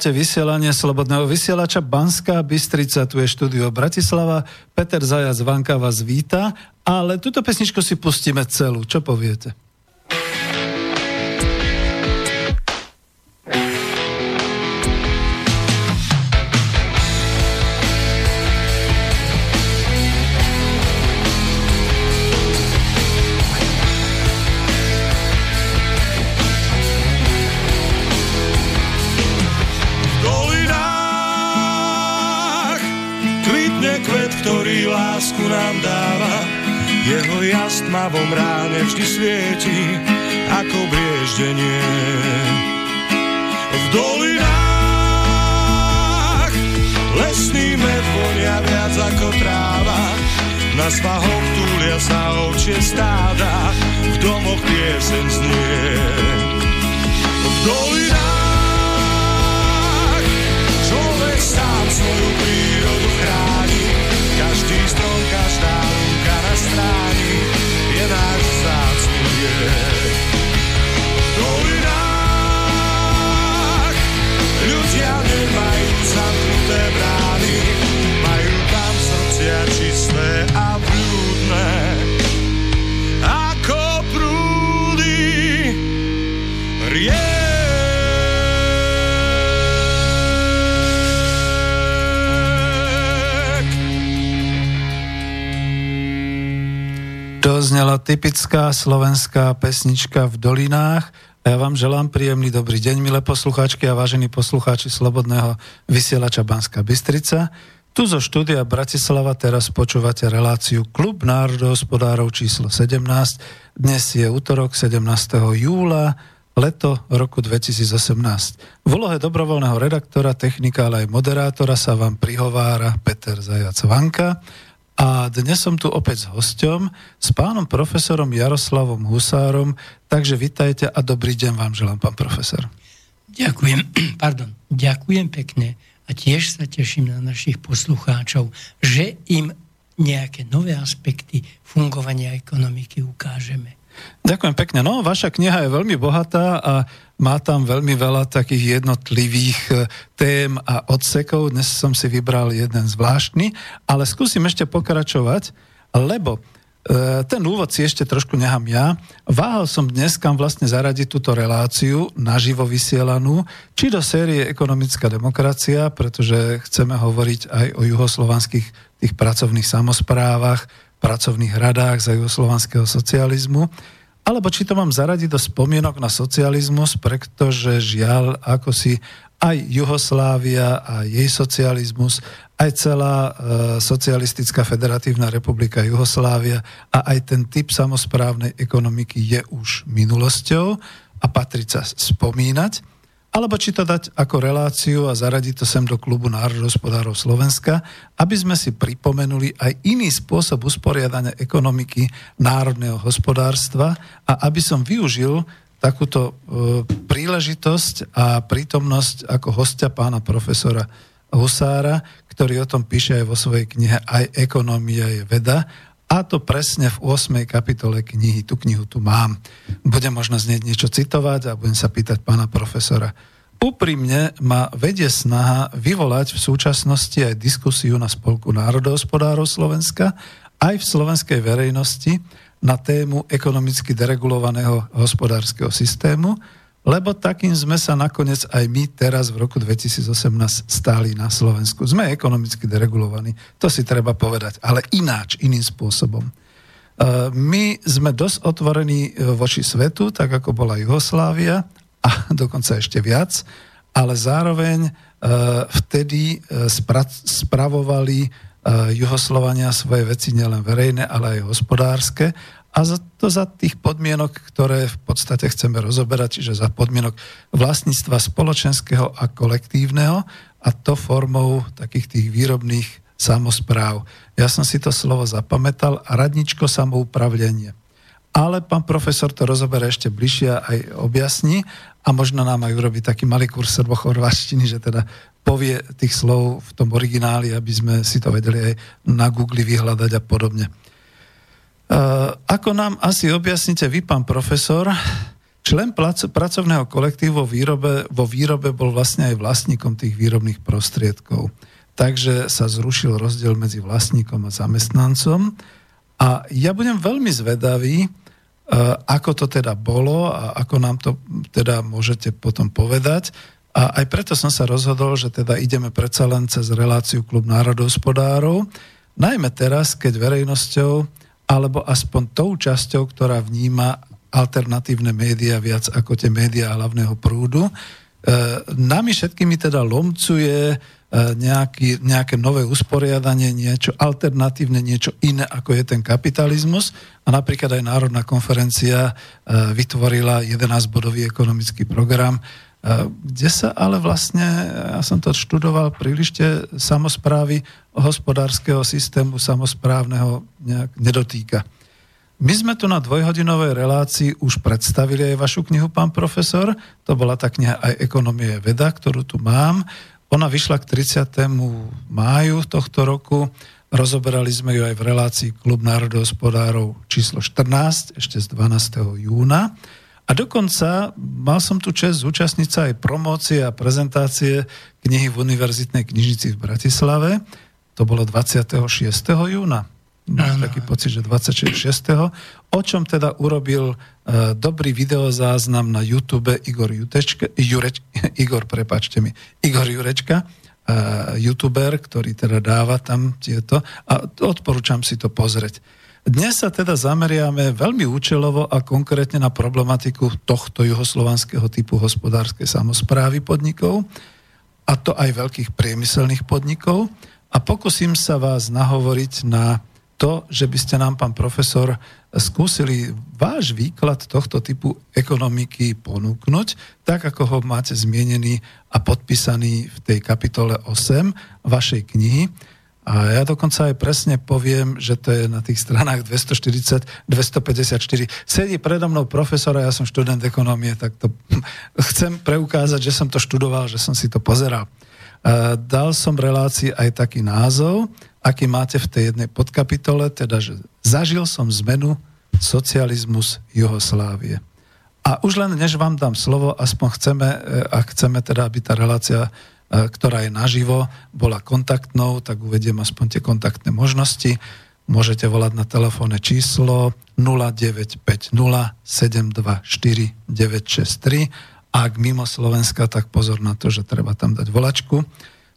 Počúvate vysielanie Slobodného vysielača Banská Bystrica, tu je štúdio Bratislava. Peter Zajac Vanka vás víta, ale túto pesničku si pustíme celú. Čo poviete? Typická slovenská pesnička v dolinách. A ja vám želám príjemný dobrý deň, milé poslucháčky a vážení poslucháči Slobodného vysielača Banska Bystrica. Tu zo štúdia Bratislava teraz počúvate reláciu Klub národohospodárov číslo 17. Dnes je útorok 17. júla, leto roku 2018. V úlohe dobrovoľného redaktora, technika, ale aj moderátora sa vám prihovára Peter Zajac Vanka. A dnes som tu opäť s hosťom, s pánom profesorom Jaroslavom Husárom, takže vitajte a dobrý deň vám želám, pán profesor. Ďakujem, pardon, ďakujem pekne a tiež sa teším na našich poslucháčov, že im nejaké nové aspekty fungovania ekonomiky ukážeme. Ďakujem pekne. No, vaša kniha je veľmi bohatá a má tam veľmi veľa takých jednotlivých e, tém a odsekov. Dnes som si vybral jeden zvláštny, ale skúsim ešte pokračovať, lebo e, ten úvod si ešte trošku nechám ja. Váhal som dnes, kam vlastne zaradiť túto reláciu naživo vysielanú, či do série Ekonomická demokracia, pretože chceme hovoriť aj o juhoslovanských tých pracovných samozprávach, pracovných radách za juhoslovanského socializmu, alebo či to mám zaradiť do spomienok na socializmus, pretože žiaľ, ako si aj Juhoslávia a jej socializmus, aj celá e, socialistická federatívna republika Juhoslávia a aj ten typ samozprávnej ekonomiky je už minulosťou a patrí sa spomínať alebo či to dať ako reláciu a zaradiť to sem do klubu národohospodárov Slovenska, aby sme si pripomenuli aj iný spôsob usporiadania ekonomiky národného hospodárstva a aby som využil takúto e, príležitosť a prítomnosť ako hostia pána profesora Husára, ktorý o tom píše aj vo svojej knihe Aj ekonomia je veda A to presne v 8. kapitole knihy. Tú knihu tu mám. Budem možno z nej niečo citovať a budem sa pýtať pána profesora. Úprimne ma vedie snaha vyvolať v súčasnosti aj diskusiu na Spolku národohospodárov Slovenska, aj v slovenskej verejnosti na tému ekonomicky deregulovaného hospodárskeho systému, lebo takým sme sa nakoniec aj my teraz v roku 2018 stáli na Slovensku. Sme ekonomicky deregulovaní, to si treba povedať, ale ináč, iným spôsobom. E, my sme dosť otvorení e, voči svetu, tak ako bola Jugoslávia, a dokonca ešte viac, ale zároveň e, vtedy spravovali Juhoslovania svoje veci nielen verejné, ale aj hospodárske a za to za tých podmienok, ktoré v podstate chceme rozoberať, čiže za podmienok vlastníctva spoločenského a kolektívneho a to formou takých tých výrobných samozpráv. Ja som si to slovo zapamätal a radničko samoupravlenie. Ale pán profesor to rozoberá ešte bližšie aj objasní a možno nám aj urobí taký malý kurz srbochorvaštiny, že teda povie tých slov v tom origináli, aby sme si to vedeli aj na Google vyhľadať a podobne. Eh, ako nám asi objasnite vy, pán profesor, člen pracovného kolektívu vo výrobe, vo výrobe bol vlastne aj vlastníkom tých výrobných prostriedkov. Takže sa zrušil rozdiel medzi vlastníkom a zamestnancom. A ja budem veľmi zvedavý, eh, ako to teda bolo a ako nám to teda môžete potom povedať. A aj preto som sa rozhodol, že teda ideme predsa len cez reláciu Klub národohospodárov, najmä teraz, keď verejnosťou alebo aspoň tou časťou, ktorá vníma alternatívne médiá viac ako tie médiá hlavného prúdu. E, nami všetkými teda lomcuje e, nejaký, nejaké nové usporiadanie, niečo alternatívne, niečo iné ako je ten kapitalizmus. A napríklad aj Národná konferencia e, vytvorila 11-bodový ekonomický program, kde sa ale vlastne, ja som to študoval príliš tie samozprávy hospodárskeho systému samozprávneho nejak nedotýka. My sme tu na dvojhodinovej relácii už predstavili aj vašu knihu, pán profesor. To bola tá kniha aj Ekonomie veda, ktorú tu mám. Ona vyšla k 30. máju tohto roku. Rozoberali sme ju aj v relácii Klub národohospodárov číslo 14, ešte z 12. júna. A dokonca mal som tu čest zúčastniť sa aj promócie a prezentácie knihy v Univerzitnej knižnici v Bratislave. To bolo 26. júna. Mám taký pocit, že 26. O čom teda urobil uh, dobrý videozáznam na YouTube Igor Jutečka, Jureč, Igor, prepačte mi, Igor Jurečka, uh, youtuber, ktorý teda dáva tam tieto a odporúčam si to pozrieť. Dnes sa teda zameriame veľmi účelovo a konkrétne na problematiku tohto juhoslovanského typu hospodárskej samozprávy podnikov, a to aj veľkých priemyselných podnikov. A pokúsim sa vás nahovoriť na to, že by ste nám, pán profesor, skúsili váš výklad tohto typu ekonomiky ponúknuť, tak ako ho máte zmienený a podpísaný v tej kapitole 8 vašej knihy. A ja dokonca aj presne poviem, že to je na tých stranách 240, 254. Sedí predo mnou profesor a ja som študent ekonomie, tak to chcem preukázať, že som to študoval, že som si to pozeral. Dal som relácii aj taký názov, aký máte v tej jednej podkapitole, teda, že zažil som zmenu socializmus Juhoslávie. A už len než vám dám slovo, aspoň chceme, e, ak chceme teda, aby tá relácia ktorá je naživo, bola kontaktnou, tak uvediem aspoň tie kontaktné možnosti. Môžete volať na telefónne číslo 0950 724 963. Ak mimo Slovenska, tak pozor na to, že treba tam dať volačku.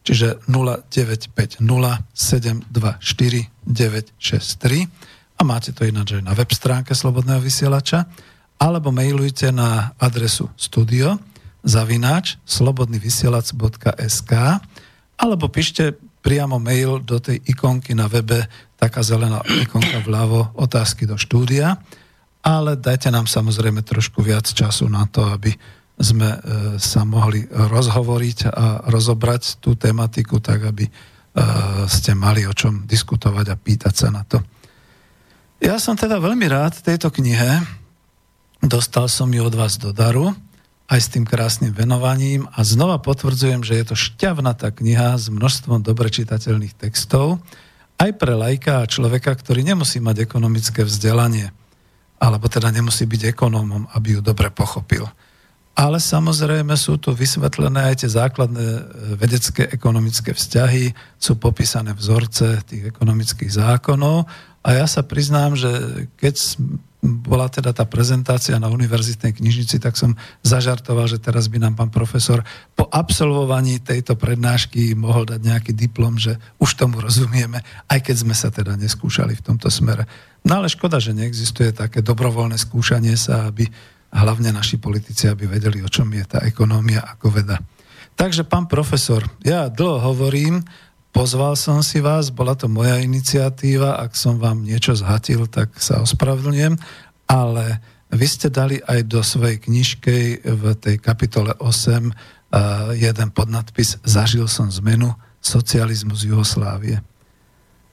Čiže 0950 724 963 a máte to ináč aj na web stránke Slobodného vysielača alebo mailujte na adresu studio zavináč slobodnyvysielac.sk alebo píšte priamo mail do tej ikonky na webe, taká zelená ikonka vľavo, otázky do štúdia, ale dajte nám samozrejme trošku viac času na to, aby sme e, sa mohli rozhovoriť a rozobrať tú tematiku tak, aby e, ste mali o čom diskutovať a pýtať sa na to. Ja som teda veľmi rád tejto knihe, dostal som ju od vás do daru, aj s tým krásnym venovaním a znova potvrdzujem, že je to šťavnatá kniha s množstvom dobre čitateľných textov. aj pre lajka a človeka, ktorý nemusí mať ekonomické vzdelanie, alebo teda nemusí byť ekonómom, aby ju dobre pochopil. Ale samozrejme sú tu vysvetlené aj tie základné e, vedecké ekonomické vzťahy, sú popísané vzorce tých ekonomických zákonov a ja sa priznám, že keď bola teda tá prezentácia na univerzitnej knižnici, tak som zažartoval, že teraz by nám pán profesor po absolvovaní tejto prednášky mohol dať nejaký diplom, že už tomu rozumieme, aj keď sme sa teda neskúšali v tomto smere. No ale škoda, že neexistuje také dobrovoľné skúšanie sa, aby hlavne naši politici, aby vedeli, o čom je tá ekonómia ako veda. Takže, pán profesor, ja dlho hovorím, pozval som si vás, bola to moja iniciatíva, ak som vám niečo zhatil, tak sa ospravedlňujem, ale vy ste dali aj do svojej knižky v tej kapitole 8 uh, jeden podnadpis Zažil som zmenu socializmu z Juhoslávie.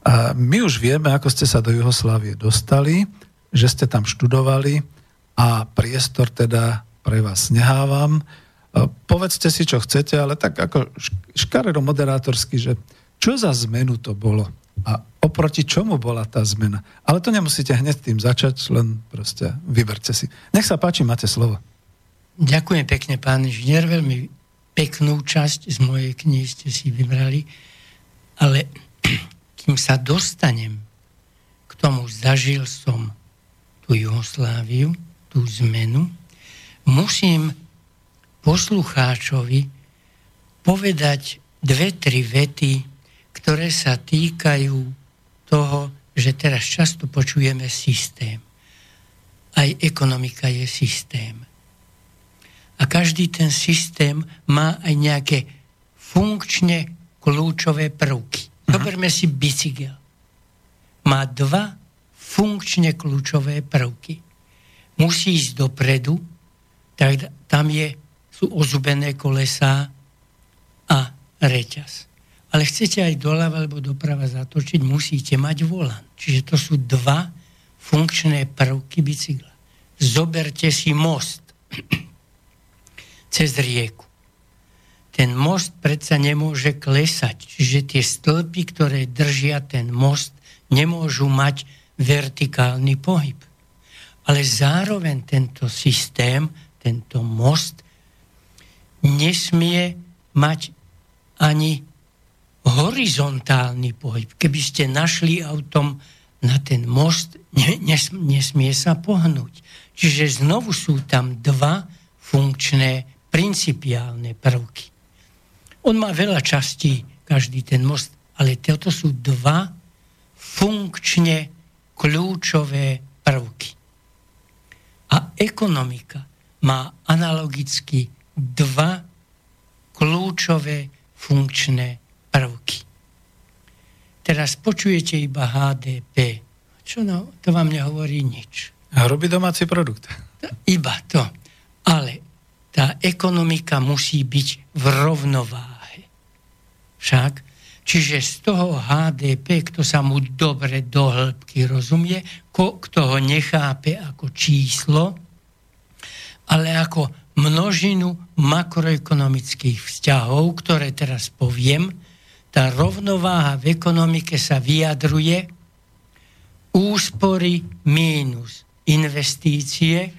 A my už vieme, ako ste sa do Juhoslávie dostali, že ste tam študovali, a priestor teda pre vás nehávam. E, povedzte si, čo chcete, ale tak ako škaredo moderátorsky, že čo za zmenu to bolo a oproti čomu bola tá zmena. Ale to nemusíte hneď tým začať, len proste vyberte si. Nech sa páči, máte slovo. Ďakujem pekne, pán inžinier, veľmi peknú časť z mojej knihy ste si vybrali, ale kým sa dostanem k tomu, zažil som tú Jugosláviu, tú zmenu, musím poslucháčovi povedať dve, tri vety, ktoré sa týkajú toho, že teraz často počujeme systém. Aj ekonomika je systém. A každý ten systém má aj nejaké funkčne kľúčové prvky. Mhm. Zoberme si bicykel. Má dva funkčne kľúčové prvky musí ísť dopredu, tak tam je, sú ozubené kolesá a reťaz. Ale chcete aj doľava alebo doprava zatočiť, musíte mať volant. Čiže to sú dva funkčné prvky bicykla. Zoberte si most cez rieku. Ten most predsa nemôže klesať, čiže tie stĺpy, ktoré držia ten most, nemôžu mať vertikálny pohyb ale zároveň tento systém, tento most nesmie mať ani horizontálny pohyb. Keby ste našli autom na ten most, nes, nesmie sa pohnúť. Čiže znovu sú tam dva funkčné, principiálne prvky. On má veľa častí, každý ten most, ale toto sú dva funkčne kľúčové prvky. A ekonomika má analogicky dva kľúčové funkčné prvky. Teraz počujete iba HDP. Čo no, to vám nehovorí nič. A robí domáci produkt. Iba to. Ale tá ekonomika musí byť v rovnováhe. Však Čiže z toho HDP, kto sa mu dobre do hĺbky rozumie, kto ho nechápe ako číslo, ale ako množinu makroekonomických vzťahov, ktoré teraz poviem, tá rovnováha v ekonomike sa vyjadruje úspory mínus investície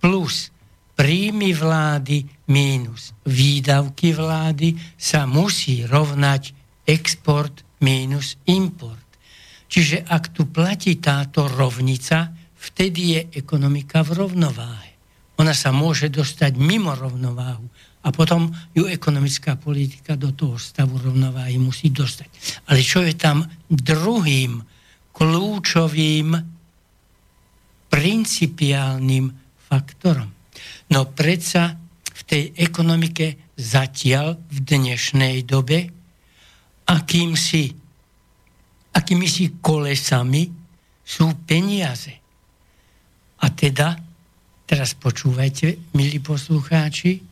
plus príjmy vlády mínus výdavky vlády sa musí rovnať export mínus import. Čiže ak tu platí táto rovnica, vtedy je ekonomika v rovnováhe. Ona sa môže dostať mimo rovnováhu a potom ju ekonomická politika do toho stavu rovnováhy musí dostať. Ale čo je tam druhým kľúčovým principiálnym faktorom? No predsa v tej ekonomike zatiaľ v dnešnej dobe akýmsi, akými si kolesami sú peniaze. A teda, teraz počúvajte, milí poslucháči,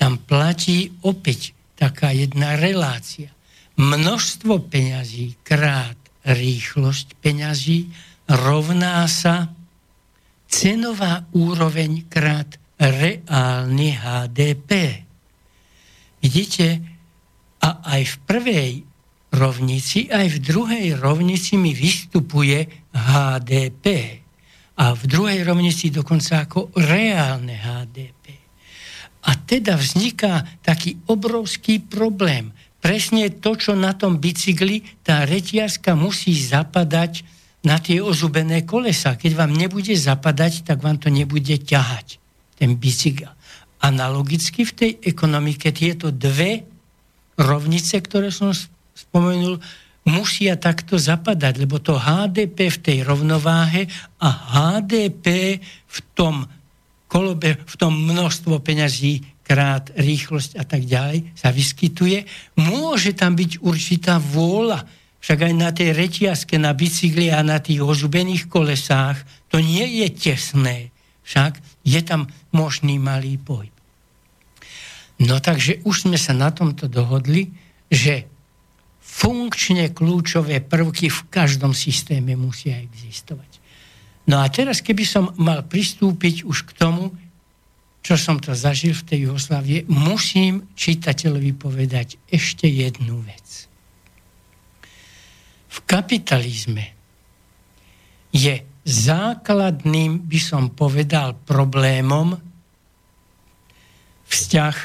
tam platí opäť taká jedna relácia. Množstvo peňazí krát rýchlosť peňazí rovná sa cenová úroveň krát reálny HDP. Vidíte, a aj v prvej rovnici, aj v druhej rovnici mi vystupuje HDP. A v druhej rovnici dokonca ako reálne HDP. A teda vzniká taký obrovský problém. Presne to, čo na tom bicykli, tá reťazka musí zapadať na tie ozubené kolesa. Keď vám nebude zapadať, tak vám to nebude ťahať, ten bicykel. Analogicky v tej ekonomike tieto dve rovnice, ktoré som spomenul, musia takto zapadať, lebo to HDP v tej rovnováhe a HDP v tom kolobe, v tom množstvo peňazí krát rýchlosť a tak ďalej sa vyskytuje. Môže tam byť určitá vôľa, však aj na tej reťazke, na bicykli a na tých ozubených kolesách to nie je tesné. Však je tam možný malý pohyb. No takže už sme sa na tomto dohodli, že funkčne kľúčové prvky v každom systéme musia existovať. No a teraz, keby som mal pristúpiť už k tomu, čo som to zažil v tej Jugoslávie, musím čitateľovi povedať ešte jednu vec. V kapitalizme je základným, by som povedal, problémom vzťah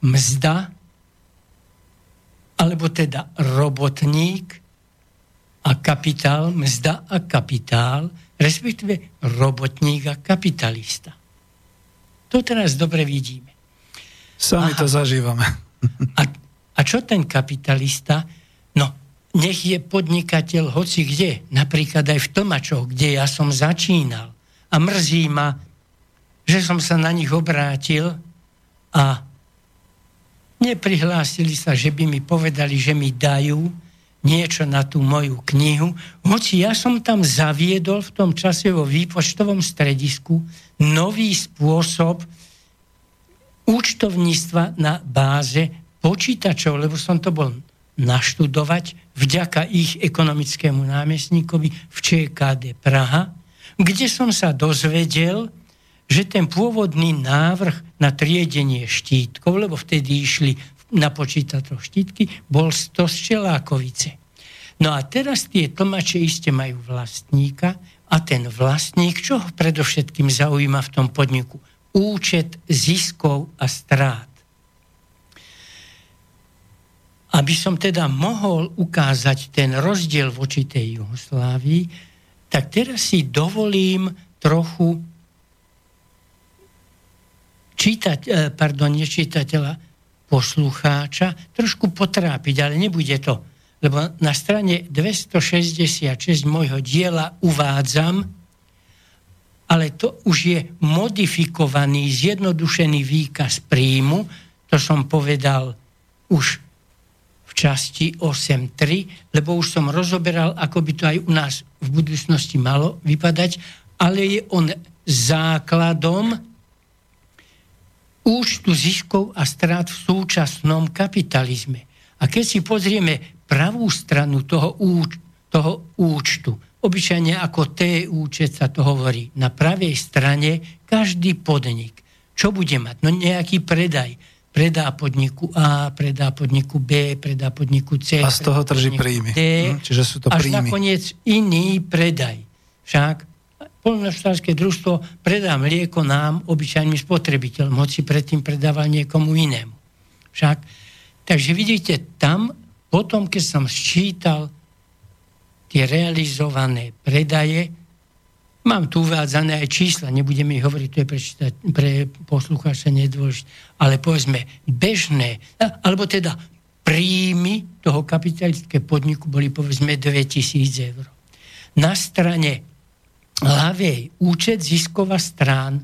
mzda alebo teda robotník a kapitál, mzda a kapitál, respektíve robotník a kapitalista. To teraz dobre vidíme. Sami Aha. to zažívame. A, a čo ten kapitalista? No, nech je podnikateľ hoci kde, napríklad aj v Tomačoch, kde ja som začínal. A mrzí ma, že som sa na nich obrátil a Neprihlásili sa, že by mi povedali, že mi dajú niečo na tú moju knihu, hoci ja som tam zaviedol v tom čase vo výpočtovom stredisku nový spôsob účtovníctva na báze počítačov, lebo som to bol naštudovať vďaka ich ekonomickému námestníkovi v ČKD Praha, kde som sa dozvedel, že ten pôvodný návrh na triedenie štítkov, lebo vtedy išli na počítačoch štítky, bol to z Čelákovice. No a teraz tie tlmače iste majú vlastníka a ten vlastník, čo ho predovšetkým zaujíma v tom podniku? Účet ziskov a strát. Aby som teda mohol ukázať ten rozdiel voči tej Jugoslávii, tak teraz si dovolím trochu čítať, e, pardon, nečítateľa, poslucháča trošku potrápiť, ale nebude to. Lebo na strane 266 môjho diela uvádzam, ale to už je modifikovaný, zjednodušený výkaz príjmu, to som povedal už v časti 8.3, lebo už som rozoberal, ako by to aj u nás v budúcnosti malo vypadať, ale je on základom účtu ziskov a strát v súčasnom kapitalizme. A keď si pozrieme pravú stranu toho, úč, toho účtu, obyčajne ako T účet sa to hovorí, na pravej strane každý podnik, čo bude mať? No nejaký predaj. Predá podniku A, predá podniku B, predá podniku C. A z toho trží príjmy. D, hm, čiže sú to až príjmy. nakoniec iný predaj. Však polnohospodárske družstvo predá mlieko nám, obyčajným spotrebiteľom, hoci predtým predával niekomu inému. Však, takže vidíte, tam potom, keď som sčítal tie realizované predaje, mám tu uvádzané aj čísla, nebudeme ich hovoriť, to je pre, pre poslucháča nedôležité, ale povedzme bežné, alebo teda príjmy toho kapitalistického podniku boli povedzme 2000 eur. Na strane ľavej účet ziskova strán,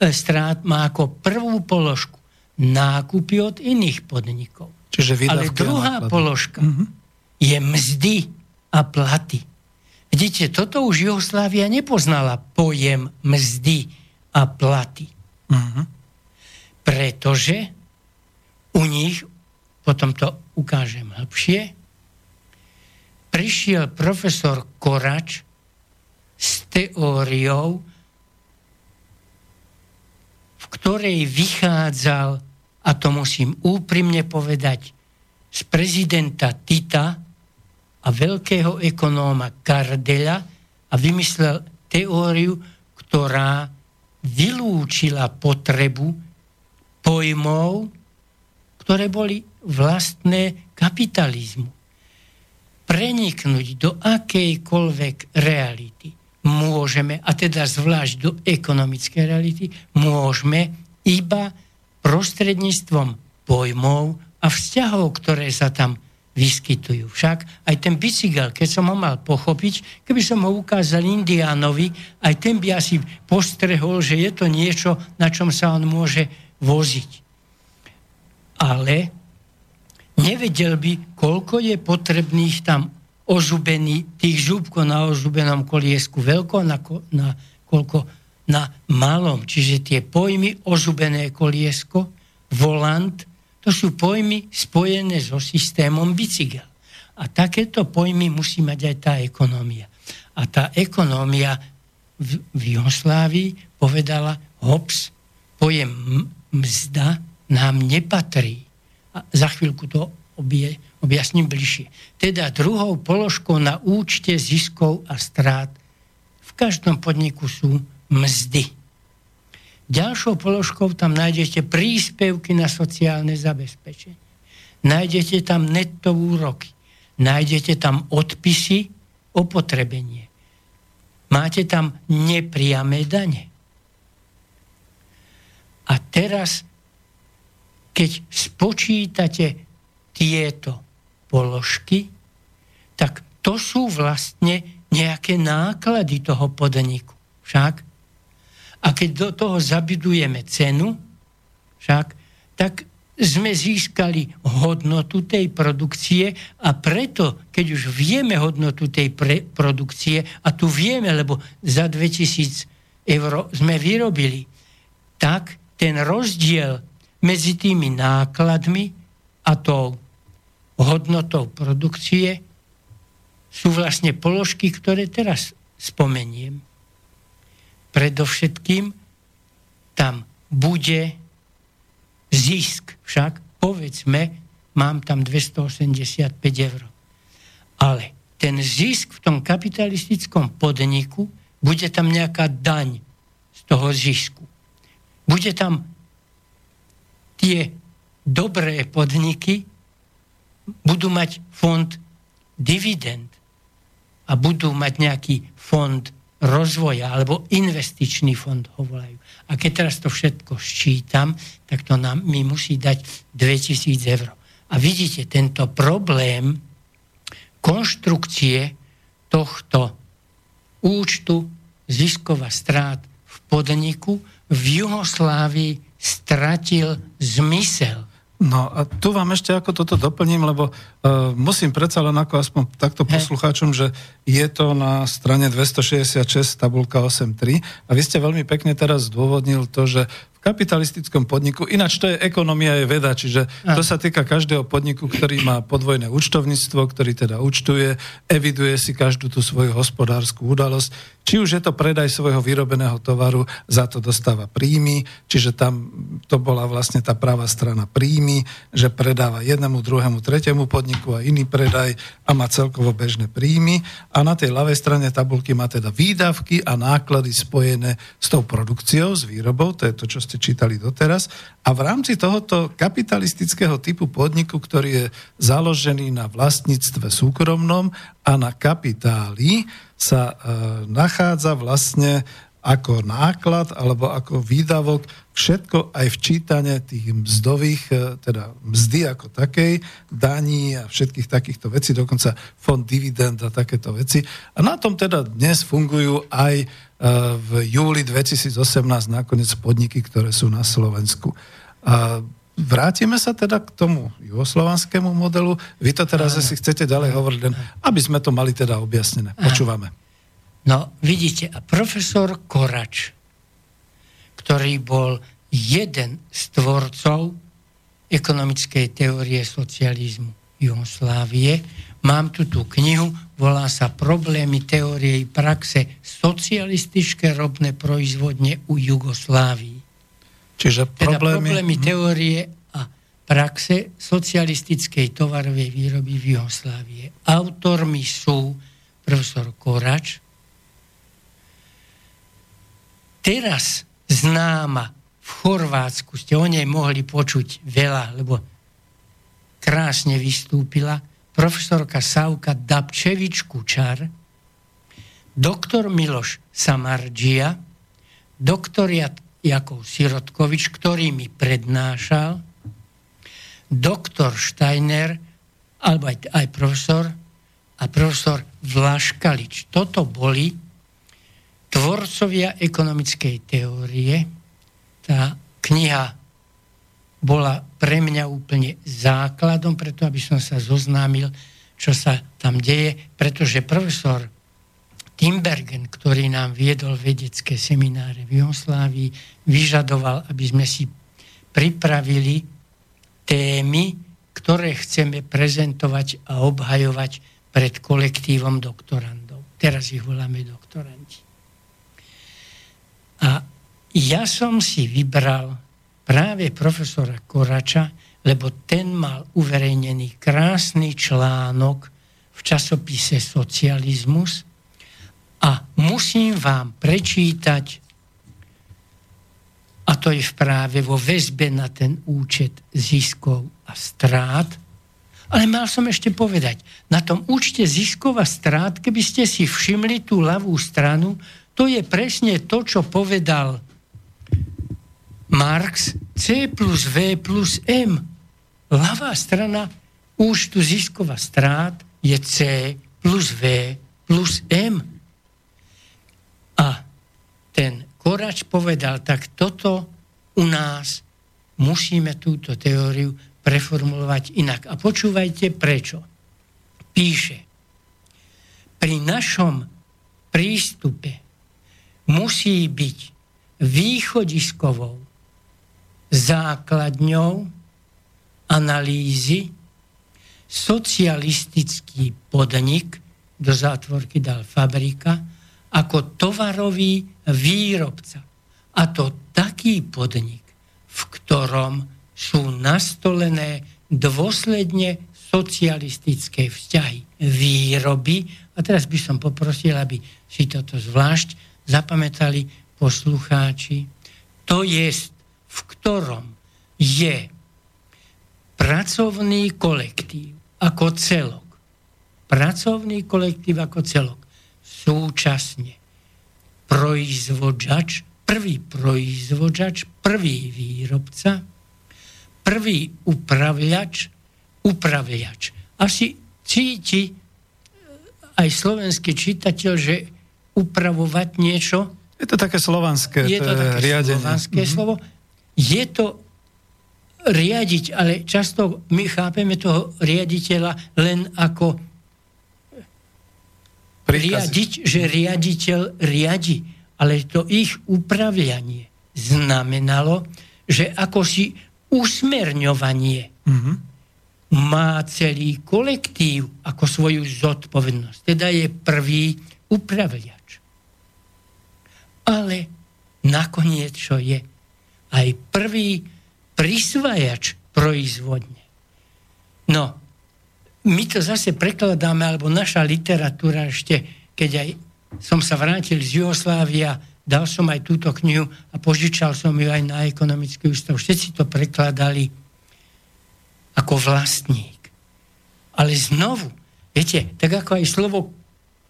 e, strát má ako prvú položku nákupy od iných podnikov. Čiže Ale druhá položka mm-hmm. je mzdy a platy. Vidíte, toto už Jugoslávia nepoznala pojem mzdy a platy. Mm-hmm. Pretože u nich, potom to ukážem lepšie, prišiel profesor Korač s teóriou, v ktorej vychádzal, a to musím úprimne povedať, z prezidenta Tita, a veľkého ekonóma Kardeľa a vymyslel teóriu, ktorá vylúčila potrebu pojmov, ktoré boli vlastné kapitalizmu. Preniknúť do akejkoľvek reality môžeme, a teda zvlášť do ekonomickej reality, môžeme iba prostredníctvom pojmov a vzťahov, ktoré sa tam vyskytujú. Však aj ten bicykel, keď som ho mal pochopiť, keby som ho ukázal Indiánovi, aj ten by asi postrehol, že je to niečo, na čom sa on môže voziť. Ale nevedel by, koľko je potrebných tam ozubený, tých žúbkov na ozubenom koliesku veľko, na, na koľko na malom. Čiže tie pojmy ozubené koliesko, volant, to sú pojmy spojené so systémom bicykel. A takéto pojmy musí mať aj tá ekonómia. A tá ekonómia v, v Jugoslávii povedala, hops, pojem mzda nám nepatrí. A za chvíľku to obie, objasním bližšie. Teda druhou položkou na účte ziskov a strát v každom podniku sú mzdy. Ďalšou položkou tam nájdete príspevky na sociálne zabezpečenie. Nájdete tam netto úroky. Nájdete tam odpisy, opotrebenie. Máte tam nepriamé dane. A teraz, keď spočítate tieto položky, tak to sú vlastne nejaké náklady toho podniku. Však a keď do toho zabidujeme cenu, však, tak sme získali hodnotu tej produkcie a preto, keď už vieme hodnotu tej pre- produkcie, a tu vieme, lebo za 2000 eur sme vyrobili, tak ten rozdiel medzi tými nákladmi a tou hodnotou produkcie sú vlastne položky, ktoré teraz spomeniem predovšetkým tam bude zisk. Však povedzme, mám tam 285 eur. Ale ten zisk v tom kapitalistickom podniku, bude tam nejaká daň z toho zisku. Bude tam tie dobré podniky, budú mať fond dividend a budú mať nejaký fond rozvoja alebo investičný fond ho volajú. A keď teraz to všetko ščítam, tak to nám mi musí dať 2000 eur. A vidíte, tento problém konštrukcie tohto účtu ziskova strát v podniku v Juhoslávii stratil zmysel. No a tu vám ešte ako toto doplním, lebo uh, musím predsa len ako aspoň takto poslucháčom, že je to na strane 266 tabulka 8.3 a vy ste veľmi pekne teraz zdôvodnil to, že kapitalistickom podniku, ináč to je ekonomia, je veda, čiže to sa týka každého podniku, ktorý má podvojné účtovníctvo, ktorý teda účtuje, eviduje si každú tú svoju hospodárskú udalosť, či už je to predaj svojho vyrobeného tovaru, za to dostáva príjmy, čiže tam to bola vlastne tá pravá strana príjmy, že predáva jednému, druhému, tretiemu podniku a iný predaj a má celkovo bežné príjmy. A na tej ľavej strane tabulky má teda výdavky a náklady spojené s tou produkciou, s výrobou, to je to, čo ste čítali doteraz. A v rámci tohoto kapitalistického typu podniku, ktorý je založený na vlastníctve súkromnom a na kapitáli, sa e, nachádza vlastne ako náklad alebo ako výdavok všetko aj včítanie tých mzdových, e, teda mzdy ako takej, daní a všetkých takýchto vecí, dokonca fond dividend a takéto veci. A na tom teda dnes fungujú aj v júli 2018 nakoniec podniky, ktoré sú na Slovensku. A vrátime sa teda k tomu juhoslovanskému modelu. Vy to teraz asi chcete ďalej hovoriť, len aby sme to mali teda objasnené. Počúvame. No, vidíte, a profesor Korač, ktorý bol jeden z tvorcov ekonomickej teórie socializmu Jugoslávie, Mám tu tú knihu, volá sa Problémy teórie praxe socialistické robné proizvodne u Jugoslávii. Čiže problémy... Teda problémy teórie a praxe socialistickej tovarovej výroby v Jugoslávie. Autormi sú profesor Korač, teraz známa v Chorvátsku, ste o nej mohli počuť veľa, lebo krásne vystúpila, profesorka Savka Dabčevič-Kučar, doktor Miloš Samardžia, doktor Jakov Sirotkovič, ktorý mi prednášal, doktor Steiner, alebo aj, aj profesor, a profesor Vlaškalič. Toto boli tvorcovia ekonomickej teórie. Tá kniha bola pre mňa úplne základom, preto aby som sa zoznámil, čo sa tam deje, pretože profesor Timbergen, ktorý nám viedol vedecké semináre v Jugoslávii, vyžadoval, aby sme si pripravili témy, ktoré chceme prezentovať a obhajovať pred kolektívom doktorandov. Teraz ich voláme doktoranti. A ja som si vybral práve profesora Korača, lebo ten mal uverejnený krásny článok v časopise Socializmus. A musím vám prečítať, a to je práve vo väzbe na ten účet ziskov a strát, ale mal som ešte povedať, na tom účte ziskov a strát, keby ste si všimli tú ľavú stranu, to je presne to, čo povedal Marx, C plus V plus M. Ľavá strana účtu ziskova strát je C plus V plus M. A ten Korač povedal, tak toto u nás musíme túto teóriu preformulovať inak. A počúvajte prečo. Píše, pri našom prístupe musí byť východiskovou základňou analýzy socialistický podnik, do zátvorky dal fabrika, ako tovarový výrobca. A to taký podnik, v ktorom sú nastolené dôsledne socialistické vzťahy výroby. A teraz by som poprosil, aby si toto zvlášť zapamätali poslucháči, to je, v ktorom je pracovný kolektív ako celok, pracovný kolektív ako celok, súčasne proizvodžač, prvý proizvodžač, prvý výrobca, prvý upravľač, upravľač. Asi cíti aj slovenský čitateľ, že upravovať niečo. Je to také slovanské je to, to také riadenie. slovanské mm-hmm. slovo. Je to riadiť, ale často my chápeme toho riaditeľa len ako Príkazy. riadiť, že riaditeľ riadi. Ale to ich upravľanie znamenalo, že ako si usmerňovanie mm-hmm. má celý kolektív ako svoju zodpovednosť. Teda je prvý upravľa ale nakoniec čo je aj prvý prisvajač proizvodne. No, my to zase prekladáme, alebo naša literatúra ešte, keď aj som sa vrátil z Jugoslávia, dal som aj túto knihu a požičal som ju aj na ekonomický ústav. Všetci to prekladali ako vlastník. Ale znovu, viete, tak ako aj slovo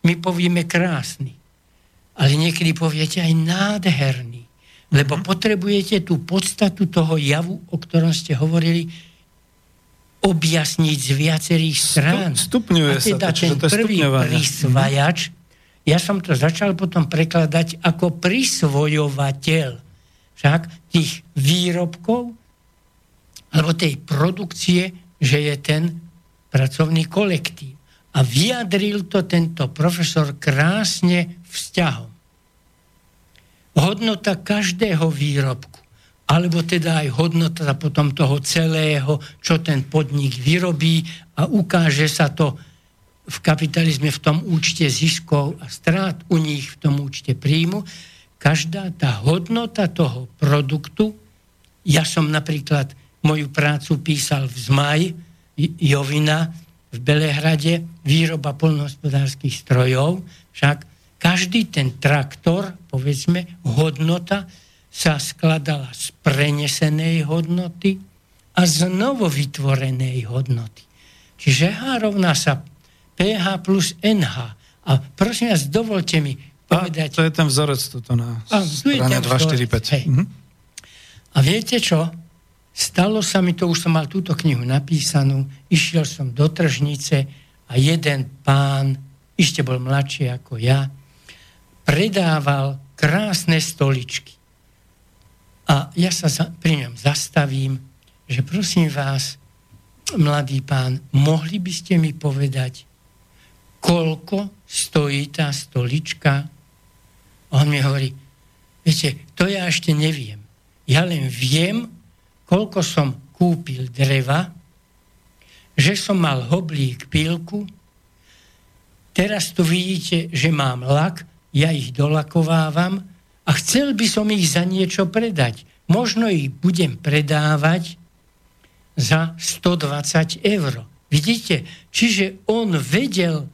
my povieme krásny ale niekedy poviete aj nádherný. Lebo mm-hmm. potrebujete tú podstatu toho javu, o ktorom ste hovorili, objasniť z viacerých strán. Stupňuje A teda sa to, ten prvý prisvajač, mm-hmm. ja som to začal potom prekladať ako prisvojovateľ však tých výrobkov alebo tej produkcie, že je ten pracovný kolektív. A vyjadril to tento profesor krásne vzťahom. Hodnota každého výrobku, alebo teda aj hodnota potom toho celého, čo ten podnik vyrobí a ukáže sa to v kapitalizme v tom účte ziskov a strát, u nich v tom účte príjmu. Každá tá hodnota toho produktu, ja som napríklad moju prácu písal v Zmaj, Jovina v Belehrade, výroba polnohospodárských strojov, však každý ten traktor, povedzme, hodnota sa skladala z prenesenej hodnoty a z novovytvorenej hodnoty. Čiže H rovná sa PH plus NH. A prosím vás, dovolte mi povedať... A to je ten vzorec tuto na a, strane 245. Mhm. A viete čo? Stalo sa mi to, už som mal túto knihu napísanú, išiel som do tržnice a jeden pán, ešte bol mladší ako ja, predával krásne stoličky. A ja sa za, pri ňom zastavím, že prosím vás, mladý pán, mohli by ste mi povedať, koľko stojí tá stolička? On mi hovorí, viete, to ja ešte neviem. Ja len viem, koľko som kúpil dreva, že som mal hoblík pílku, teraz tu vidíte, že mám lak, ja ich dolakovávam a chcel by som ich za niečo predať. Možno ich budem predávať za 120 eur. Vidíte? Čiže on vedel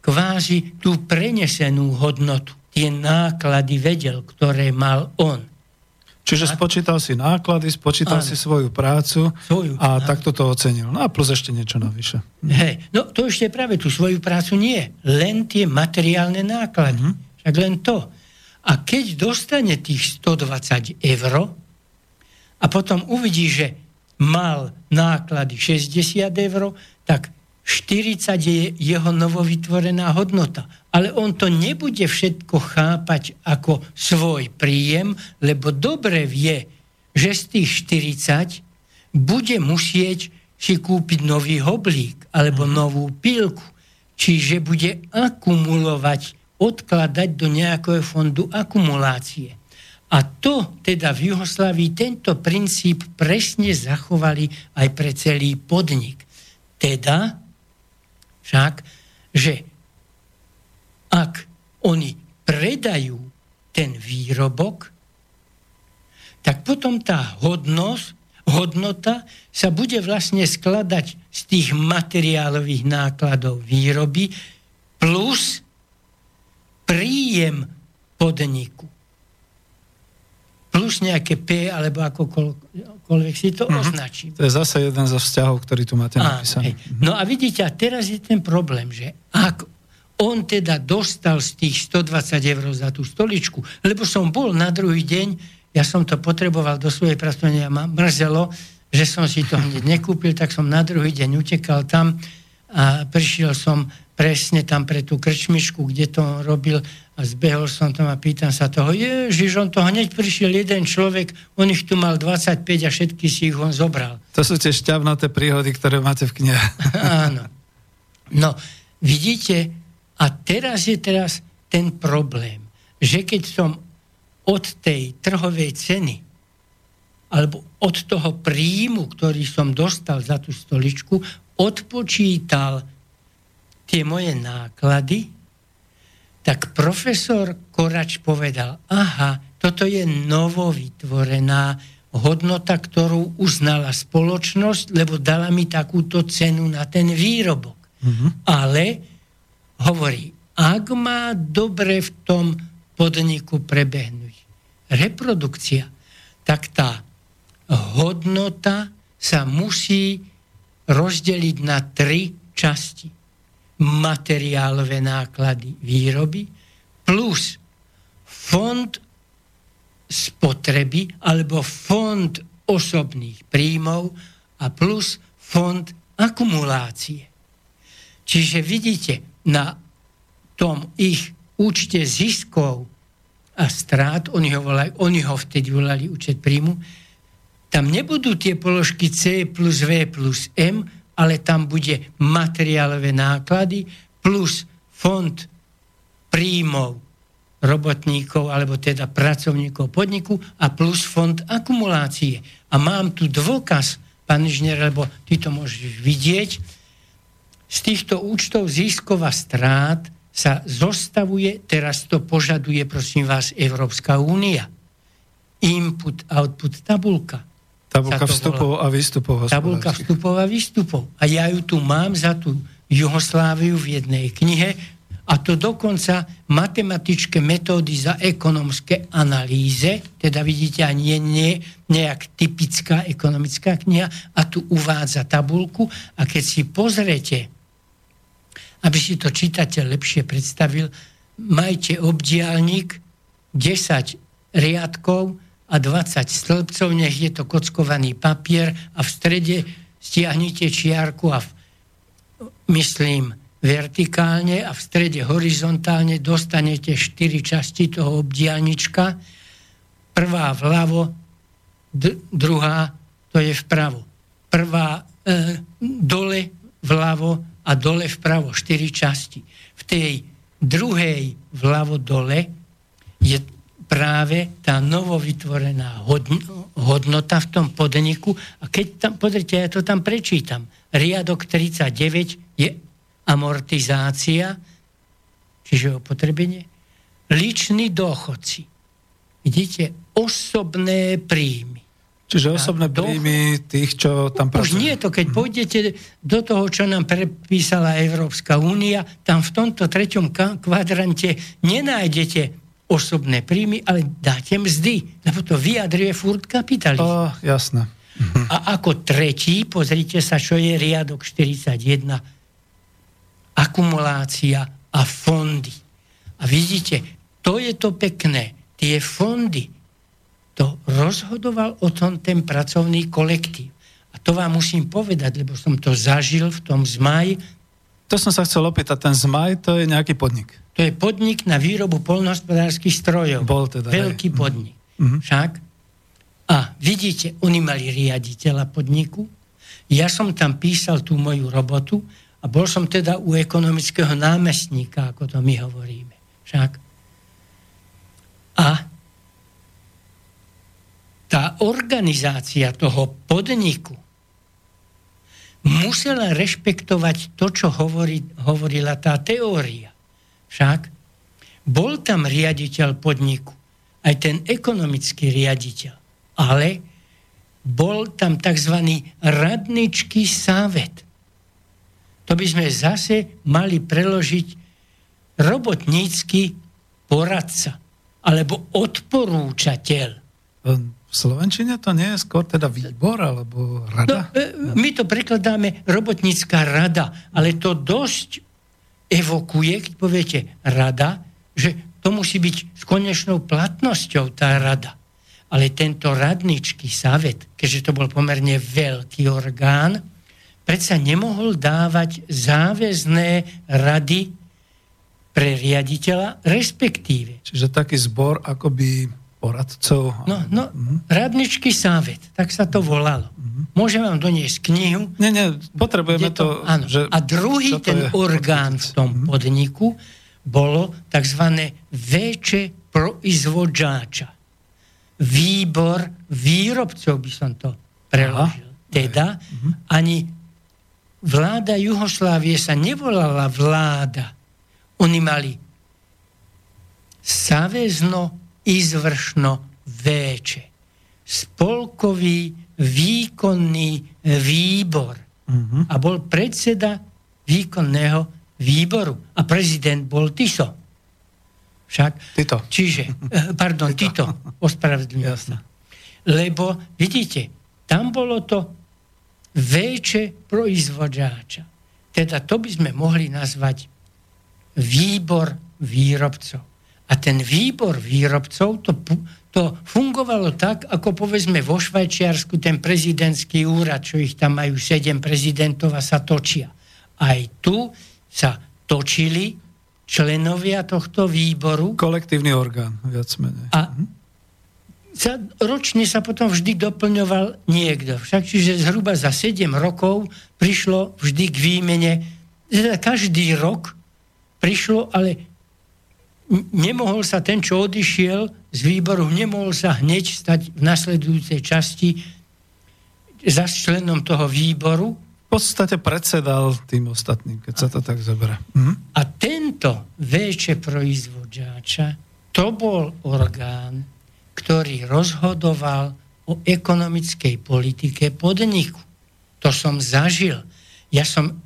kvázi tú prenesenú hodnotu. Tie náklady vedel, ktoré mal on. Čiže spočítal si náklady, spočítal ano. si svoju prácu svoju, a áno. takto to ocenil. No a plus ešte niečo navyše. Hej, no to ešte práve tú svoju prácu nie. Len tie materiálne náklady. Mm-hmm. Však len to. A keď dostane tých 120 eur a potom uvidí, že mal náklady 60 eur, tak 40 je jeho novovytvorená hodnota. Ale on to nebude všetko chápať ako svoj príjem, lebo dobre vie, že z tých 40 bude musieť si kúpiť nový hoblík alebo mhm. novú pílku. Čiže bude akumulovať, odkladať do nejakého fondu akumulácie. A to teda v Juhoslavii tento princíp presne zachovali aj pre celý podnik. Teda však, že ak oni predajú ten výrobok, tak potom tá hodnosť, hodnota sa bude vlastne skladať z tých materiálových nákladov výroby plus príjem podniku plus nejaké P, alebo akokoľvek si to mm-hmm. označím. To je zase jeden zo vzťahov, ktorý tu máte napísaný. Mhm. No a vidíte, a teraz je ten problém, že ak on teda dostal z tých 120 eur za tú stoličku, lebo som bol na druhý deň, ja som to potreboval do svojej pracovne a ma mrzelo, že som si to hneď nekúpil, tak som na druhý deň utekal tam a prišiel som presne tam pre tú krčmišku, kde to robil a zbehol som tam a pýtam sa toho, ježiš, on to hneď prišiel jeden človek, on ich tu mal 25 a všetky si ich on zobral. To sú tie šťavnaté príhody, ktoré máte v knihe. Áno. No, vidíte, a teraz je teraz ten problém, že keď som od tej trhovej ceny alebo od toho príjmu, ktorý som dostal za tú stoličku, odpočítal tie moje náklady, tak profesor Korač povedal, aha, toto je novovytvorená hodnota, ktorú uznala spoločnosť, lebo dala mi takúto cenu na ten výrobok. Mm-hmm. Ale hovorí, ak má dobre v tom podniku prebehnúť reprodukcia, tak tá hodnota sa musí rozdeliť na tri časti materiálové náklady výroby plus fond spotreby alebo fond osobných príjmov a plus fond akumulácie. Čiže vidíte, na tom ich účte ziskov a strát, oni ho, volali, oni ho vtedy volali účet príjmu, tam nebudú tie položky C plus V plus M, ale tam bude materiálové náklady plus fond príjmov robotníkov alebo teda pracovníkov podniku a plus fond akumulácie. A mám tu dôkaz, pán inžinier, lebo ty to môžeš vidieť, z týchto účtov ziskov a strát sa zostavuje, teraz to požaduje, prosím vás, Európska únia. Input, output, tabulka. Tabulka vstupov a výstupov. Tabulka vstupov a výstupov. A ja ju tu mám za tú Jugosláviu v jednej knihe a to dokonca matematické metódy za ekonomské analýze, teda vidíte ani nie nejak typická ekonomická kniha a tu uvádza tabulku a keď si pozrete, aby si to čitateľ lepšie predstavil, majte obdialník 10 riadkov a 20 stĺpcov, nech je to kockovaný papier a v strede stiahnite čiarku a v, myslím vertikálne a v strede horizontálne dostanete 4 časti toho obdialnička. Prvá vľavo, d- druhá to je vpravo. Prvá e, dole vľavo a dole vpravo, 4 časti. V tej druhej vľavo dole je práve tá novovytvorená hodnota v tom podniku. A keď tam, pozrite, ja to tam prečítam. Riadok 39 je amortizácia, čiže opotrebenie. Liční dôchodci. Vidíte, osobné príjmy. Čiže osobné príjmy tých, čo tam pracujú. Už nie to, keď pôjdete do toho, čo nám prepísala Európska únia, tam v tomto treťom kvadrante nenájdete osobné príjmy, ale dáte mzdy, lebo to vyjadruje furt kapitalizmus. Oh, jasné. A ako tretí, pozrite sa, čo je riadok 41, akumulácia a fondy. A vidíte, to je to pekné. Tie fondy, to rozhodoval o tom ten pracovný kolektív. A to vám musím povedať, lebo som to zažil v tom zmaji. To som sa chcel opýtať, ten zmaj to je nejaký podnik. To je podnik na výrobu polnohospodárských strojov. Bol teda. Veľký aj. podnik. Mm-hmm. Však? A vidíte, oni mali riaditeľa podniku. Ja som tam písal tú moju robotu a bol som teda u ekonomického námestníka, ako to my hovoríme. Však? A tá organizácia toho podniku musela rešpektovať to, čo hovorí, hovorila tá teória. Však bol tam riaditeľ podniku, aj ten ekonomický riaditeľ, ale bol tam tzv. radničký sávet. To by sme zase mali preložiť robotnícky poradca alebo odporúčateľ. V Slovenčine to nie je skôr teda výbor alebo rada? No, e, my to prekladáme robotnícká rada, ale to dosť evokuje, keď poviete rada, že to musí byť s konečnou platnosťou tá rada. Ale tento radničký savet, keďže to bol pomerne veľký orgán, predsa nemohol dávať záväzné rady pre riaditeľa, respektíve. Čiže taký zbor akoby poradcov. No, no mm-hmm. radničký sávet, tak sa to volalo. Mm-hmm. Môžem vám doniesť knihu. Nie, nie, potrebujeme to. to áno. Že, A druhý ten je? orgán v tom mm-hmm. podniku bolo tzv. väčšie proizvodžáča. Výbor výrobcov by som to preložil. Aha. Teda mm-hmm. ani vláda Juhoslávie sa nevolala vláda. Oni mali savezno izvršno véče. Spolkový výkonný výbor. Uh-huh. A bol predseda výkonného výboru. A prezident bol Tiso. Však? Tito. Čiže, eh, pardon, Tito, Tito ospravedlňujem sa. Lebo, vidíte, tam bolo to väčšie proizvodáča. Teda to by sme mohli nazvať výbor výrobcov. A ten výbor výrobcov, to, to fungovalo tak, ako povedzme vo Švajčiarsku ten prezidentský úrad, čo ich tam majú sedem prezidentov a sa točia. Aj tu sa točili členovia tohto výboru. Kolektívny orgán, viac menej. A sa, ročne sa potom vždy doplňoval niekto. Však čiže zhruba za 7 rokov prišlo vždy k výmene, teda každý rok prišlo, ale nemohol sa ten, čo odišiel z výboru, nemohol sa hneď stať v nasledujúcej časti za členom toho výboru. V podstate predsedal tým ostatným, keď sa to tak zoberá. Mhm. A tento väčšie proizvodžáča, to bol orgán, ktorý rozhodoval o ekonomickej politike podniku. To som zažil. Ja som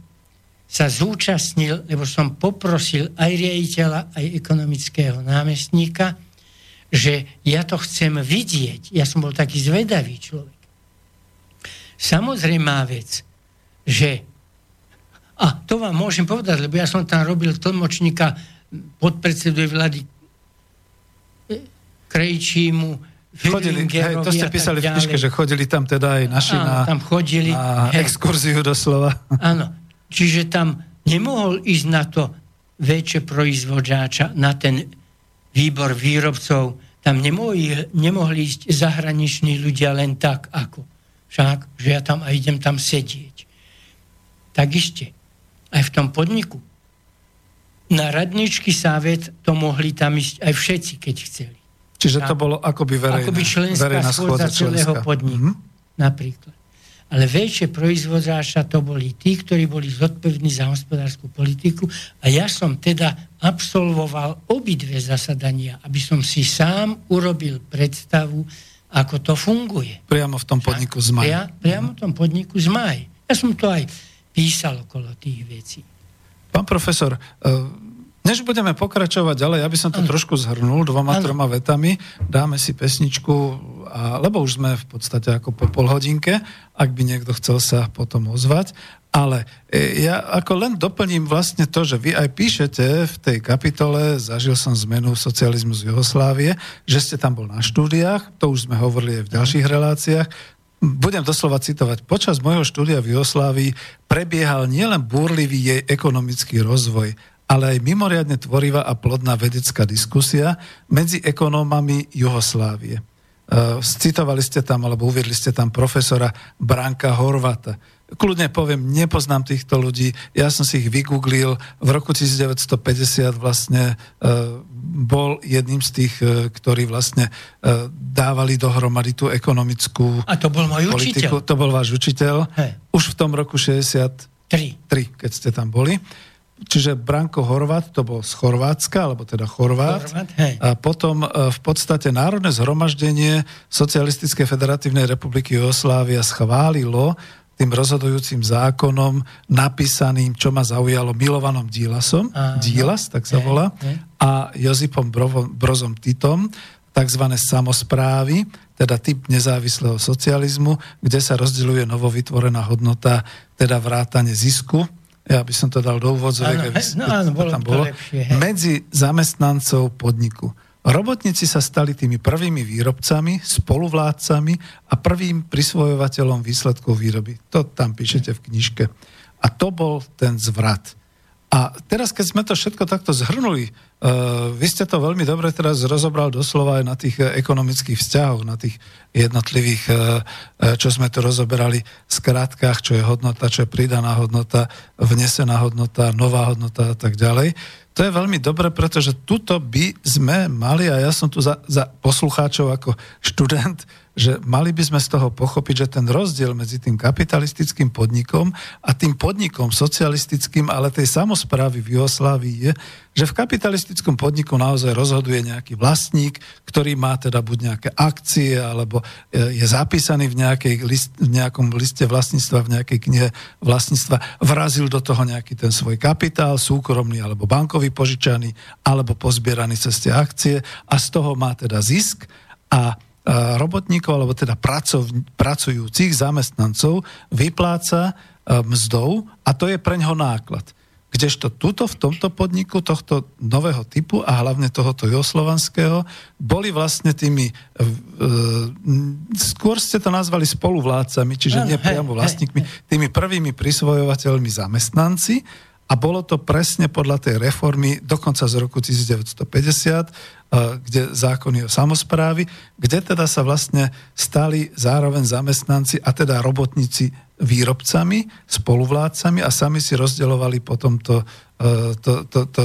sa zúčastnil, lebo som poprosil aj riaditeľa, aj ekonomického námestníka, že ja to chcem vidieť. Ja som bol taký zvedavý človek. Samozrejmá vec, že a to vám môžem povedať, lebo ja som tam robil tlmočníka podpredsedu vlády Krejčímu, Chodili, hej, to ste písali v knižke, že chodili tam teda aj naši Áno, na, tam chodili, na hej. exkurziu doslova. Áno, čiže tam nemohol ísť na to väčšie proizvodžáča, na ten výbor výrobcov, tam nemohli, nemohli ísť zahraniční ľudia len tak ako. Však, že ja tam a idem tam sedieť. Tak ešte, aj v tom podniku. Na radničky sávet to mohli tam ísť aj všetci, keď chceli. Čiže to bolo akoby verejná, akoby členská verejná schôdza celého podniku. Mm-hmm. Napríklad. Ale väčšie proizvodzáša to boli tí, ktorí boli zodpovední za hospodárskú politiku a ja som teda absolvoval obidve zasadania, aby som si sám urobil predstavu, ako to funguje. Priamo v tom podniku z. Pria, priamo v tom podniku z Maj. Ja som to aj písal okolo tých vecí. Pán profesor, uh než budeme pokračovať ďalej, ja by som to ano. trošku zhrnul dvoma, ano. troma vetami. Dáme si pesničku, a, lebo už sme v podstate ako po pol hodinke, ak by niekto chcel sa potom ozvať. Ale e, ja ako len doplním vlastne to, že vy aj píšete v tej kapitole Zažil som zmenu socializmu z Jugoslávie, že ste tam bol na štúdiách, to už sme hovorili aj v ďalších reláciách, budem doslova citovať, počas môjho štúdia v Jugoslávii prebiehal nielen búrlivý jej ekonomický rozvoj, ale aj mimoriadne tvorivá a plodná vedecká diskusia medzi ekonómami Juhoslávie. Uh, citovali ste tam, alebo uviedli ste tam profesora Branka Horvata. Kľudne poviem, nepoznám týchto ľudí, ja som si ich vygooglil, v roku 1950 vlastne uh, bol jedným z tých, uh, ktorí vlastne dávali dohromady tú ekonomickú A to bol môj politiku. učiteľ. To bol váš učiteľ. Hey. Už v tom roku 63, keď ste tam boli. Čiže Branko Horvat, to bol z Chorvátska, alebo teda Chorvát. Chorvát a potom e, v podstate Národné zhromaždenie Socialistickej federatívnej republiky Jugoslávia schválilo tým rozhodujúcim zákonom napísaným, čo ma zaujalo, Milovanom Dílasom, Aha. Dílas, tak sa volá, a Jozipom Brozom Titom, tzv. samozprávy, teda typ nezávislého socializmu, kde sa rozdeľuje novovytvorená hodnota, teda vrátanie zisku, ja by som to dal do úvodzovek, no, áno, bolo tam bolo, lepšie, medzi zamestnancov podniku. Robotníci sa stali tými prvými výrobcami, spoluvládcami a prvým prisvojovateľom výsledkov výroby. To tam píšete v knižke. A to bol ten zvrat. A teraz, keď sme to všetko takto zhrnuli, uh, vy ste to veľmi dobre teraz rozobral doslova aj na tých uh, ekonomických vzťahoch, na tých jednotlivých, uh, čo sme tu rozoberali, skratkách, čo je hodnota, čo je pridaná hodnota, vnesená hodnota, nová hodnota a tak ďalej. To je veľmi dobre, pretože tuto by sme mali, a ja som tu za, za poslucháčov ako študent, že mali by sme z toho pochopiť, že ten rozdiel medzi tým kapitalistickým podnikom a tým podnikom socialistickým, ale tej samozprávy v Jugoslávii je, že v kapitalistickom podniku naozaj rozhoduje nejaký vlastník, ktorý má teda buď nejaké akcie, alebo e, je zapísaný v, nejakej list, v nejakom liste vlastníctva, v nejakej knihe vlastníctva, vrazil do toho nejaký ten svoj kapitál, súkromný alebo bankový požičaný, alebo pozbieraný cez tie akcie a z toho má teda zisk a robotníkov, alebo teda pracov, pracujúcich zamestnancov vypláca mzdou a to je pre ňoho náklad. Kdežto tuto v tomto podniku tohto nového typu a hlavne tohoto joslovanského boli vlastne tými, e, skôr ste to nazvali spoluvládcami, čiže nie priamo vlastníkmi, tými prvými prisvojovateľmi zamestnanci a bolo to presne podľa tej reformy dokonca z roku 1950, eh, kde zákony o samozprávy, kde teda sa vlastne stali zároveň zamestnanci a teda robotníci výrobcami, spoluvládcami a sami si rozdeľovali potom to, eh, to, to, to,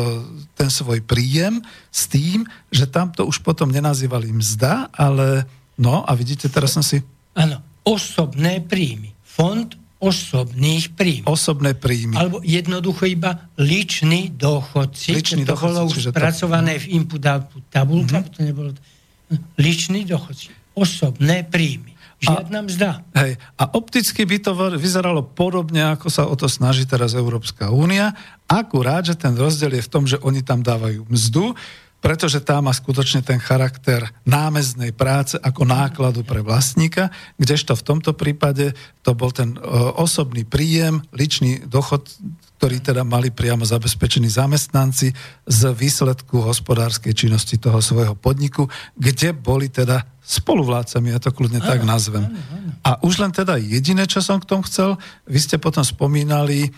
ten svoj príjem s tým, že tamto už potom nenazývali mzda, ale no a vidíte, teraz som si... Áno, osobné príjmy. Fond osobných príjmov. Osobné príjmy. Alebo jednoducho iba ličný dochodci. Ličný to bolo už spracované v input output tabulka, mm-hmm. to nebolo... Ličný dochodci. Osobné príjmy. Žiadna mzda. Hej, a opticky by to vyzeralo podobne, ako sa o to snaží teraz Európska únia, akurát, že ten rozdiel je v tom, že oni tam dávajú mzdu, pretože tá má skutočne ten charakter námeznej práce ako nákladu pre vlastníka, kdežto v tomto prípade to bol ten osobný príjem, ličný dochod ktorí teda mali priamo zabezpečení zamestnanci z výsledku hospodárskej činnosti toho svojho podniku, kde boli teda spoluvládcami, ja to kľudne ano, tak nazvem. Ano, ano. A už len teda jediné, čo som k tomu chcel, vy ste potom spomínali e,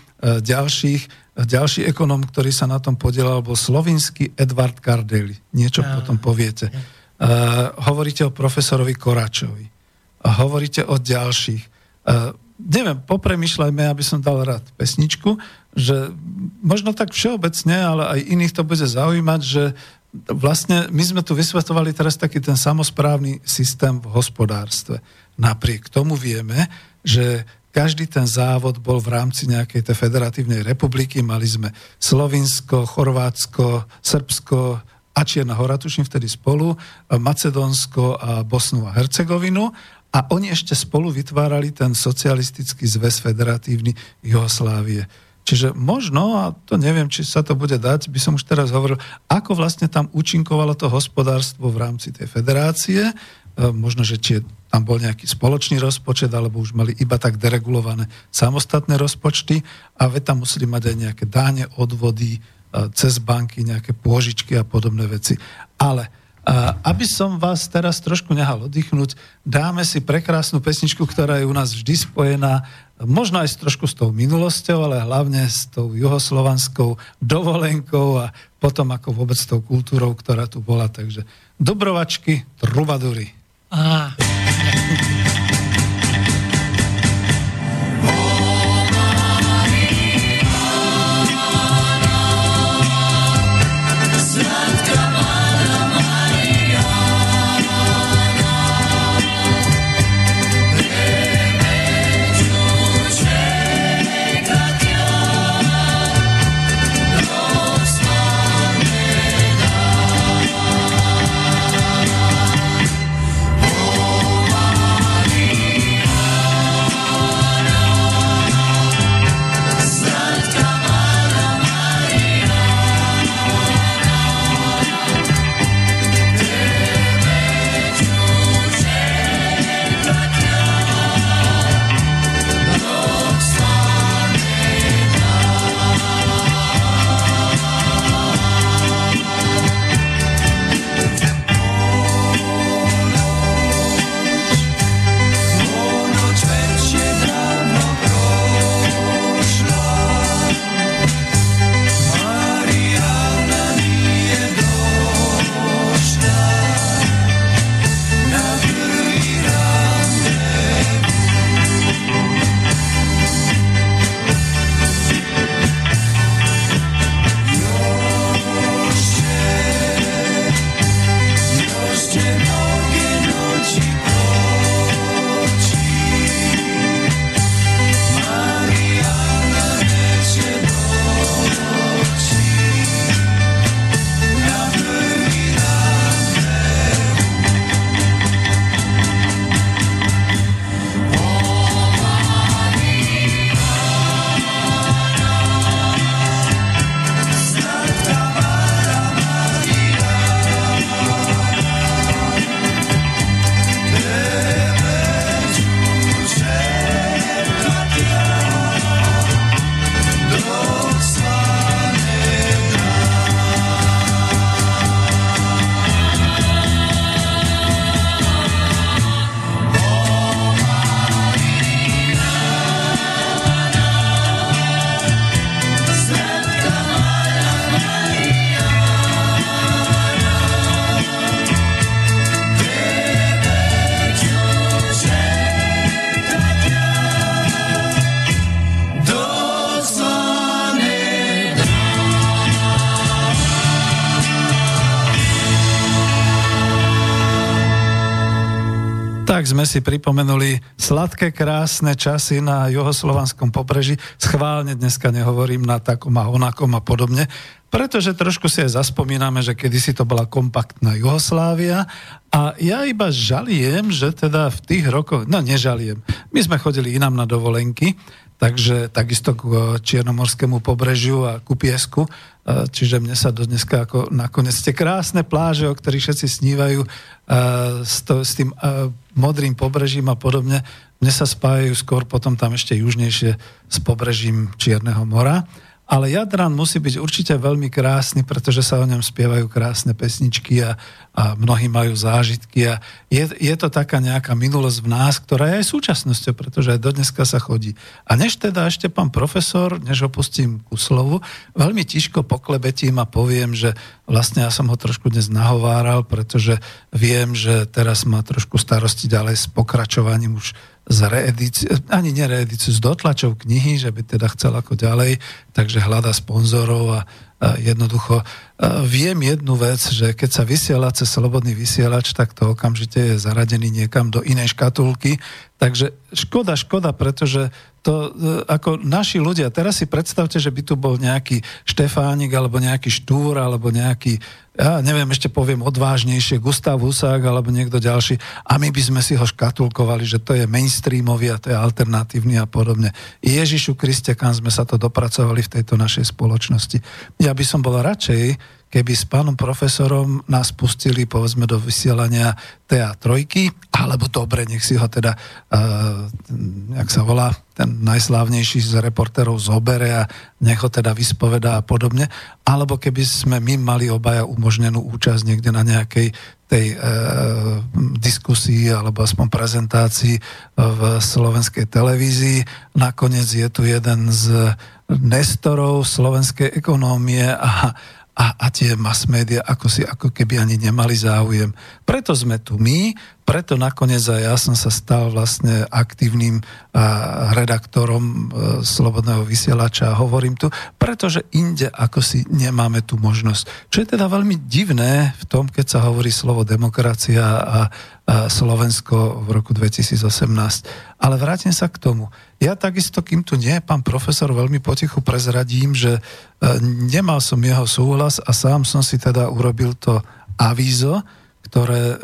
ďalších, e, ďalší ekonom, ktorý sa na tom podielal, bol slovinský Edward Kardeli. Niečo ano. potom poviete. E, hovoríte o profesorovi Koračovi. A hovoríte o ďalších. E, neviem, popremýšľajme, aby som dal rád pesničku, že možno tak všeobecne, ale aj iných to bude zaujímať, že vlastne my sme tu vysvetovali teraz taký ten samozprávny systém v hospodárstve. Napriek tomu vieme, že každý ten závod bol v rámci nejakej tej federatívnej republiky. Mali sme Slovinsko, Chorvátsko, Srbsko a Čierna hora, tuším vtedy spolu, Macedónsko a Bosnu a Hercegovinu a oni ešte spolu vytvárali ten socialistický zväz federatívny Jugoslávie. Čiže možno, a to neviem, či sa to bude dať, by som už teraz hovoril, ako vlastne tam účinkovalo to hospodárstvo v rámci tej federácie, možno, že či tam bol nejaký spoločný rozpočet, alebo už mali iba tak deregulované samostatné rozpočty a veď tam museli mať aj nejaké dáne, odvody, e, cez banky, nejaké pôžičky a podobné veci. Ale aby som vás teraz trošku nehal oddychnúť, dáme si prekrásnu pesničku, ktorá je u nás vždy spojená, možno aj trošku s tou minulosťou, ale hlavne s tou juhoslovanskou dovolenkou a potom ako vôbec s tou kultúrou, ktorá tu bola. Takže Dobrovačky, trubadury. 啊。Si pripomenuli sladké, krásne časy na juhoslovanskom pobreží. Schválne dneska nehovorím na takom a onakom a podobne, pretože trošku si aj zaspomíname, že kedysi to bola kompaktná Juhoslávia. A ja iba žaliem, že teda v tých rokoch, no nežaliem, my sme chodili inám na dovolenky, takže takisto k Čiernomorskému pobrežiu a ku piesku, čiže mne sa do dneska ako nakoniec tie krásne pláže, o ktorých všetci snívajú, s, to, s tým modrým pobrežím a podobne, mne sa spájajú skôr potom tam ešte južnejšie s pobrežím Čierneho mora. Ale Jadran musí byť určite veľmi krásny, pretože sa o ňom spievajú krásne pesničky a, a mnohí majú zážitky a je, je to taká nejaká minulosť v nás, ktorá je aj súčasnosťou, pretože aj do dneska sa chodí. A než teda ešte pán profesor, než ho pustím ku slovu, veľmi tiško poklebetím a poviem, že vlastne ja som ho trošku dnes nahováral, pretože viem, že teraz má trošku starosti ďalej s pokračovaním už z reedície, ani nereedíciu, z dotlačov knihy, že by teda chcel ako ďalej, takže hľada sponzorov a, a jednoducho viem jednu vec, že keď sa vysiela cez slobodný vysielač, tak to okamžite je zaradený niekam do inej škatulky, takže škoda, škoda, pretože to e, ako naši ľudia, teraz si predstavte, že by tu bol nejaký Štefánik alebo nejaký Štúr alebo nejaký ja neviem, ešte poviem odvážnejšie, Gustav Husák alebo niekto ďalší a my by sme si ho škatulkovali, že to je mainstreamový a to je alternatívny a podobne. Ježišu Kriste, kam sme sa to dopracovali v tejto našej spoločnosti. Ja by som bol radšej, keby s pánom profesorom nás pustili povedzme do vysielania TA3, alebo dobre, nech si ho teda, uh, jak sa volá, ten najslávnejší z reportérov zobere a nech ho teda vyspovedá a podobne, alebo keby sme my mali obaja umožnenú účasť niekde na nejakej tej e, diskusii alebo aspoň prezentácii v slovenskej televízii. Nakoniec je tu jeden z nestorov slovenskej ekonómie a a, a tie mass media ako si ako keby ani nemali záujem. Preto sme tu my, preto nakoniec aj ja som sa stal vlastne aktívnym redaktorom e, Slobodného vysielača a hovorím tu, pretože inde ako si nemáme tú možnosť. Čo je teda veľmi divné v tom, keď sa hovorí slovo demokracia a, Slovensko v roku 2018. Ale vrátim sa k tomu. Ja takisto, kým tu nie pán profesor, veľmi potichu prezradím, že e, nemal som jeho súhlas a sám som si teda urobil to avízo, ktoré e,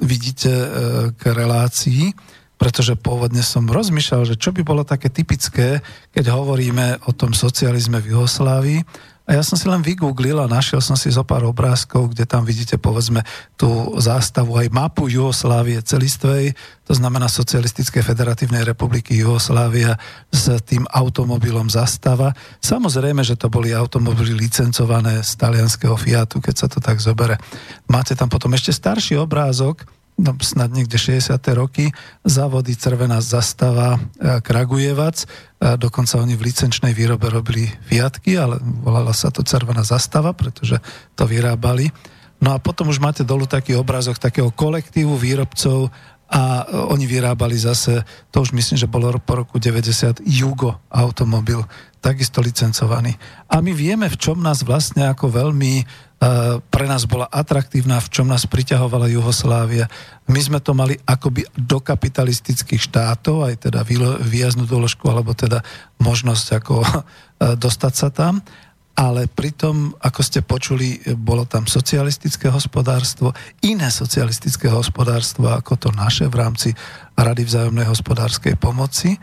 vidíte e, k relácii, pretože pôvodne som rozmýšľal, že čo by bolo také typické, keď hovoríme o tom socializme v Juhoslávii. A ja som si len vygooglil a našiel som si zo pár obrázkov, kde tam vidíte povedzme tú zástavu aj mapu Juhoslávie celistvej, to znamená Socialistickej federatívnej republiky Juhoslávia s tým automobilom zastava. Samozrejme, že to boli automobily licencované z talianského Fiatu, keď sa to tak zobere. Máte tam potom ešte starší obrázok, no, snad niekde 60. roky, závody Crvená zastava e, Kragujevac, e, dokonca oni v licenčnej výrobe robili Fiatky, ale volala sa to Crvená zastava, pretože to vyrábali. No a potom už máte dolu taký obrazok takého kolektívu výrobcov a e, oni vyrábali zase, to už myslím, že bolo po roku 90, Jugo automobil, takisto licencovaný. A my vieme, v čom nás vlastne ako veľmi pre nás bola atraktívna, v čom nás priťahovala Juhoslávia. My sme to mali akoby do kapitalistických štátov, aj teda výjaznú doložku, alebo teda možnosť ako eh, dostať sa tam. Ale pritom, ako ste počuli, bolo tam socialistické hospodárstvo, iné socialistické hospodárstvo ako to naše v rámci Rady vzájomnej hospodárskej pomoci.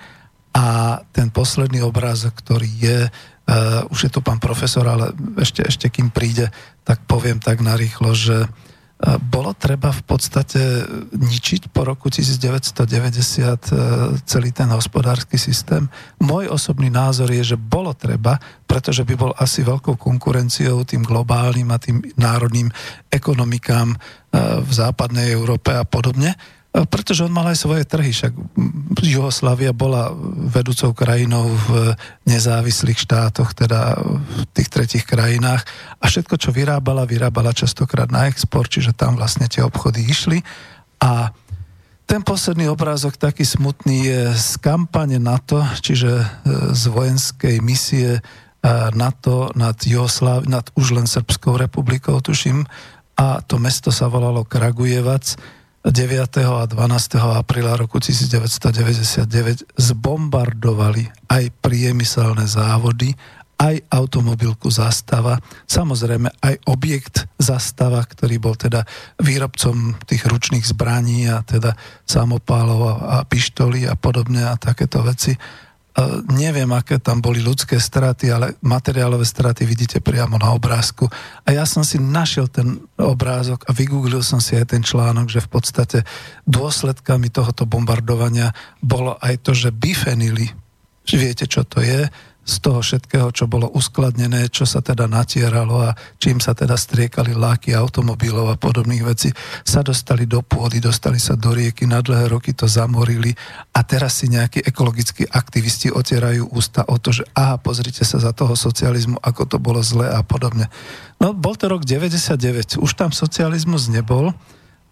A ten posledný obrázok, ktorý je Uh, už je tu pán profesor, ale ešte, ešte kým príde, tak poviem tak narýchlo, že uh, bolo treba v podstate ničiť po roku 1990 uh, celý ten hospodársky systém. Môj osobný názor je, že bolo treba, pretože by bol asi veľkou konkurenciou tým globálnym a tým národným ekonomikám v západnej Európe a podobne pretože on mal aj svoje trhy, však Juhoslavia bola vedúcou krajinou v nezávislých štátoch, teda v tých tretich krajinách. A všetko, čo vyrábala, vyrábala častokrát na export, čiže tam vlastne tie obchody išli. A ten posledný obrázok taký smutný je z kampane NATO, čiže e, z vojenskej misie e, NATO nad, Juhoslav, nad už len Srbskou republikou, tuším, a to mesto sa volalo Kragujevac 9. a 12. apríla roku 1999 zbombardovali aj priemyselné závody, aj automobilku Zastava, samozrejme aj objekt Zastava, ktorý bol teda výrobcom tých ručných zbraní a teda samopálov a, a pištolí a podobne a takéto veci neviem, aké tam boli ľudské straty, ale materiálové straty vidíte priamo na obrázku. A ja som si našiel ten obrázok a vygooglil som si aj ten článok, že v podstate dôsledkami tohoto bombardovania bolo aj to, že bifenily, viete, čo to je, z toho všetkého, čo bolo uskladnené, čo sa teda natieralo a čím sa teda striekali láky automobilov a podobných vecí, sa dostali do pôdy, dostali sa do rieky, na dlhé roky to zamorili a teraz si nejakí ekologickí aktivisti otierajú ústa o to, že aha, pozrite sa za toho socializmu, ako to bolo zle a podobne. No, bol to rok 99, už tam socializmus nebol,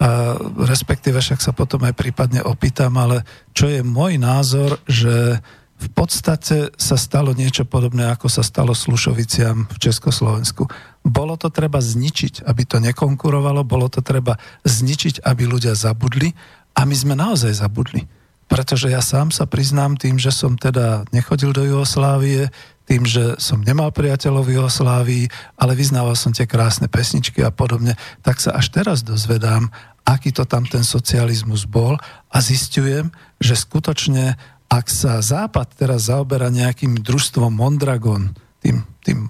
a respektíve však sa potom aj prípadne opýtam, ale čo je môj názor, že v podstate sa stalo niečo podobné, ako sa stalo Slušoviciam v Československu. Bolo to treba zničiť, aby to nekonkurovalo, bolo to treba zničiť, aby ľudia zabudli a my sme naozaj zabudli. Pretože ja sám sa priznám tým, že som teda nechodil do Jugoslávie, tým, že som nemal priateľov v Jugoslávii, ale vyznával som tie krásne pesničky a podobne, tak sa až teraz dozvedám, aký to tam ten socializmus bol a zistujem, že skutočne ak sa Západ teraz zaoberá nejakým družstvom Mondragon, tým, tým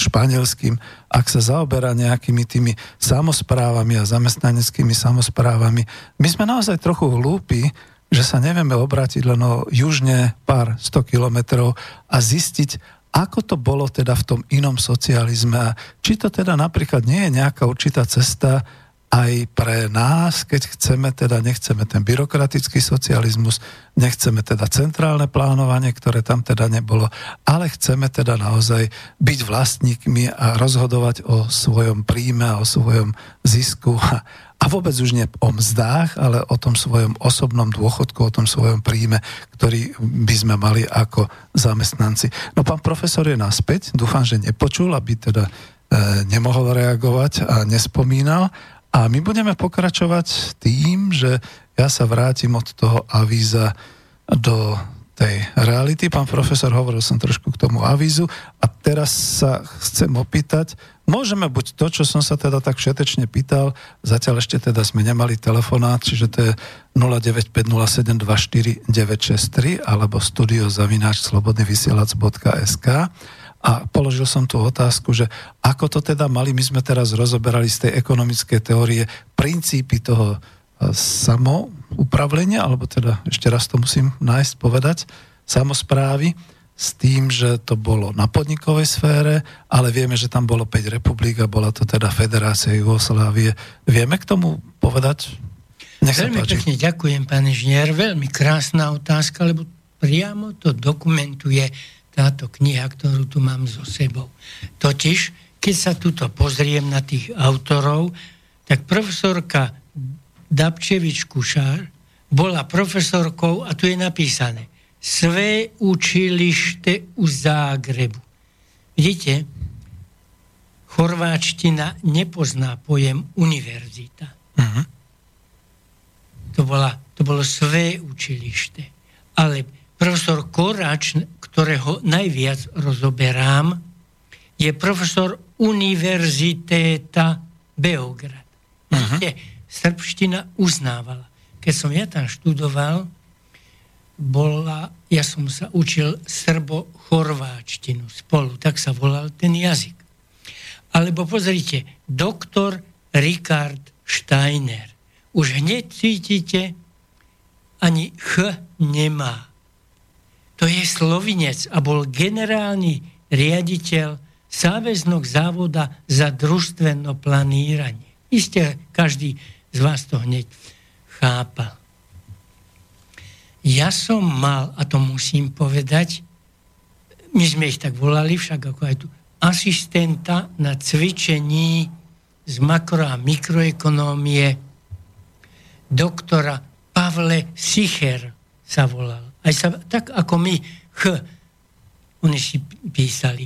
španielským, ak sa zaoberá nejakými tými samozprávami a zamestnaneckými samozprávami, my sme naozaj trochu hlúpi, že sa nevieme obrátiť len o južne pár sto kilometrov a zistiť, ako to bolo teda v tom inom socializme a či to teda napríklad nie je nejaká určitá cesta, aj pre nás, keď chceme, teda nechceme ten byrokratický socializmus, nechceme teda centrálne plánovanie, ktoré tam teda nebolo, ale chceme teda naozaj byť vlastníkmi a rozhodovať o svojom príjme a o svojom zisku. A, a vôbec už nie o mzdách, ale o tom svojom osobnom dôchodku, o tom svojom príjme, ktorý by sme mali ako zamestnanci. No pán profesor je naspäť, dúfam, že nepočul, aby teda e, nemohol reagovať a nespomínal, a my budeme pokračovať tým, že ja sa vrátim od toho avíza do tej reality. Pán profesor, hovoril som trošku k tomu avízu a teraz sa chcem opýtať, môžeme buď to, čo som sa teda tak všetečne pýtal, zatiaľ ešte teda sme nemali telefonát, čiže to je 0950724963 alebo studiozavináčslobodnyvysielac.sk a položil som tú otázku, že ako to teda mali, my sme teraz rozoberali z tej ekonomickej teórie princípy toho e, samoupravlenia, alebo teda ešte raz to musím nájsť, povedať, samozprávy, s tým, že to bolo na podnikovej sfére, ale vieme, že tam bolo 5 republik a bola to teda Federácia Jugoslávie. Vieme k tomu povedať? Nech veľmi páči. pekne ďakujem, pán inžinier. Veľmi krásna otázka, lebo priamo to dokumentuje táto kniha, ktorú tu mám so sebou. Totiž, keď sa tuto pozriem na tých autorov, tak profesorka Dabčevič Kušár bola profesorkou a tu je napísané Sve učilište u Zágrebu. Vidíte, chorváčtina nepozná pojem univerzita. Uh-huh. To, bola, to bolo své učilište. Ale profesor Korač ktorého najviac rozoberám, je profesor Univerzitéta Beograd. Uh-huh. Srbština uznávala. Keď som ja tam študoval, bola, ja som sa učil srbo-chorváčtinu spolu, tak sa volal ten jazyk. Alebo pozrite, doktor Richard Steiner. Už hneď cítite, ani ch nemá to je slovinec a bol generálny riaditeľ záväznok závoda za družstveno planíranie. Isté, každý z vás to hneď chápal. Ja som mal, a to musím povedať, my sme ich tak volali však ako aj tu, asistenta na cvičení z makro- a mikroekonómie doktora Pavle Sicher sa volal. Aj sa, tak ako my ch, oni si písali.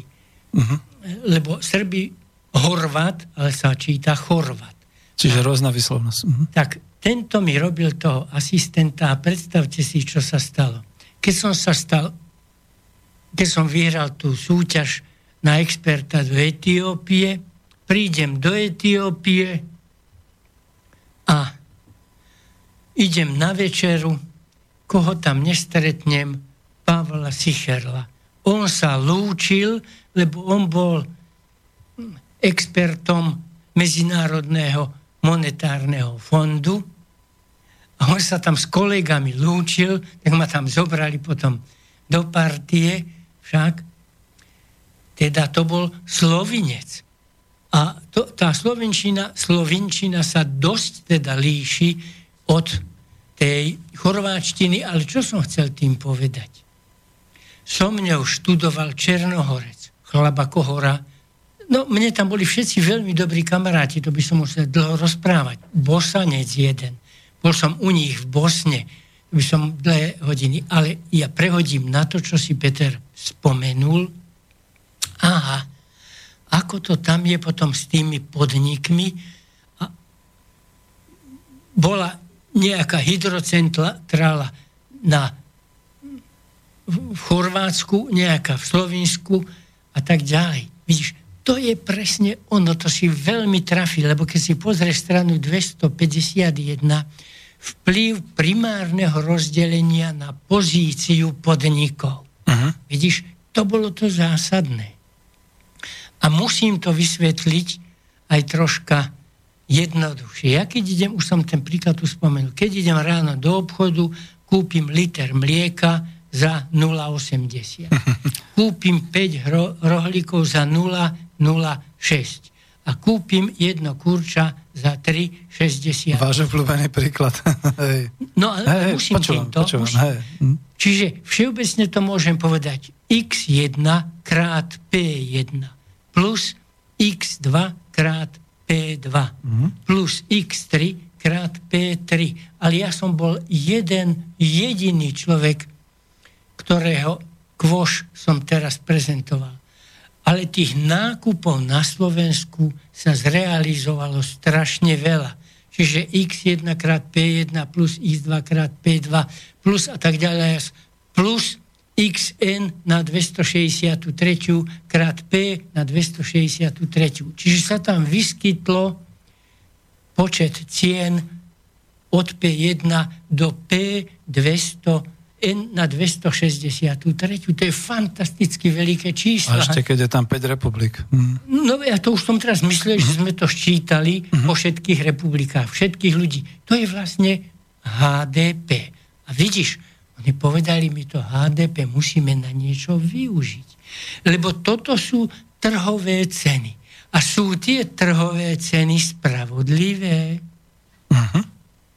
Uh-huh. Lebo Srbi Horvat, ale sa číta Chorvat. Čiže rôzna vyslovnosť. Uh-huh. Tak tento mi robil toho asistenta a predstavte si, čo sa stalo. Keď som sa stal, keď som vyhral tú súťaž na experta do Etiópie, prídem do Etiópie a idem na večeru, koho tam nestretnem, Pavla Sicherla. On sa lúčil, lebo on bol expertom Medzinárodného monetárneho fondu a on sa tam s kolegami lúčil, tak ma tam zobrali potom do partie, však teda to bol slovinec. A to, tá slovenčina, slovinčina sa dosť teda líši od tej chorváčtiny, ale čo som chcel tým povedať? Som mňou študoval Černohorec, chlaba Kohora, No, mne tam boli všetci veľmi dobrí kamaráti, to by som musel dlho rozprávať. Bosanec jeden. Bol som u nich v Bosne, to by som dlhé hodiny, ale ja prehodím na to, čo si Peter spomenul. Aha, ako to tam je potom s tými podnikmi. A bola nejaká hydrocentrála na, v Chorvátsku, nejaká v Slovensku a tak ďalej. Vidíš, to je presne ono, to si veľmi trafí, lebo keď si pozrieš stranu 251, vplyv primárneho rozdelenia na pozíciu podnikov. Uh-huh. Vidíš, to bolo to zásadné. A musím to vysvetliť aj troška jednoduchšie. Ja keď idem, už som ten príklad tu spomenul, keď idem ráno do obchodu, kúpim liter mlieka za 0,80. Kúpim 5 rohlíkov za 0, 0,6 a kúpim jedno kurča za 3,60. Váš obľúbený príklad. hej. No ale hej, musím počúvam, týmto. Počúvam, musím. Hej. Hm. Čiže všeobecne to môžem povedať x1 krát p1 plus x2 krát p2 mm. plus x3 krát p3. Ale ja som bol jeden jediný človek, ktorého kvoš som teraz prezentoval ale tých nákupov na Slovensku sa zrealizovalo strašne veľa. Čiže x1 krát P1 plus x2 krát P2 plus a tak ďalej plus xn na 263 krát P na 263. Čiže sa tam vyskytlo počet cien od P1 do P200 N na 263. To je fantasticky veľké číslo. A ešte keď je tam 5 republik. Hm. No ja to už som teraz myslel, že sme to ščítali hm. po všetkých republikách, všetkých ľudí. To je vlastne HDP. A vidíš, oni povedali mi to HDP musíme na niečo využiť. Lebo toto sú trhové ceny. A sú tie trhové ceny spravodlivé? Uh-huh.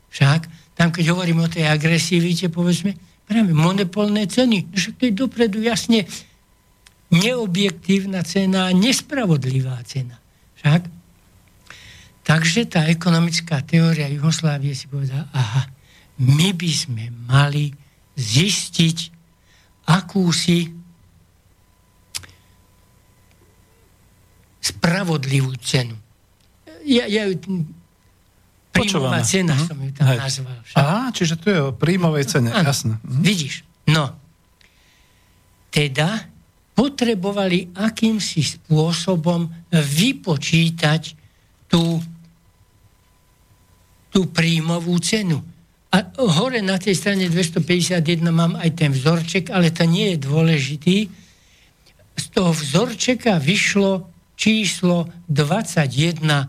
Však, tam keď hovorím o tej agresivite, povedzme, Práve monopolné ceny. Však to je dopredu jasne neobjektívna cena nespravodlivá cena. Však? Takže tá ekonomická teória Jugoslávie si povedala, aha, my by sme mali zistiť akúsi spravodlivú cenu. Ja, ja Príjmová cena uh-huh. som ju tam Hej. nazval. Však. Aha, čiže tu je o príjmovej cene, ano, jasné. Uh-huh. Vidíš, no. Teda potrebovali akýmsi spôsobom vypočítať tú, tú príjmovú cenu. A hore na tej strane 251 mám aj ten vzorček, ale to nie je dôležitý. Z toho vzorčeka vyšlo číslo 2106.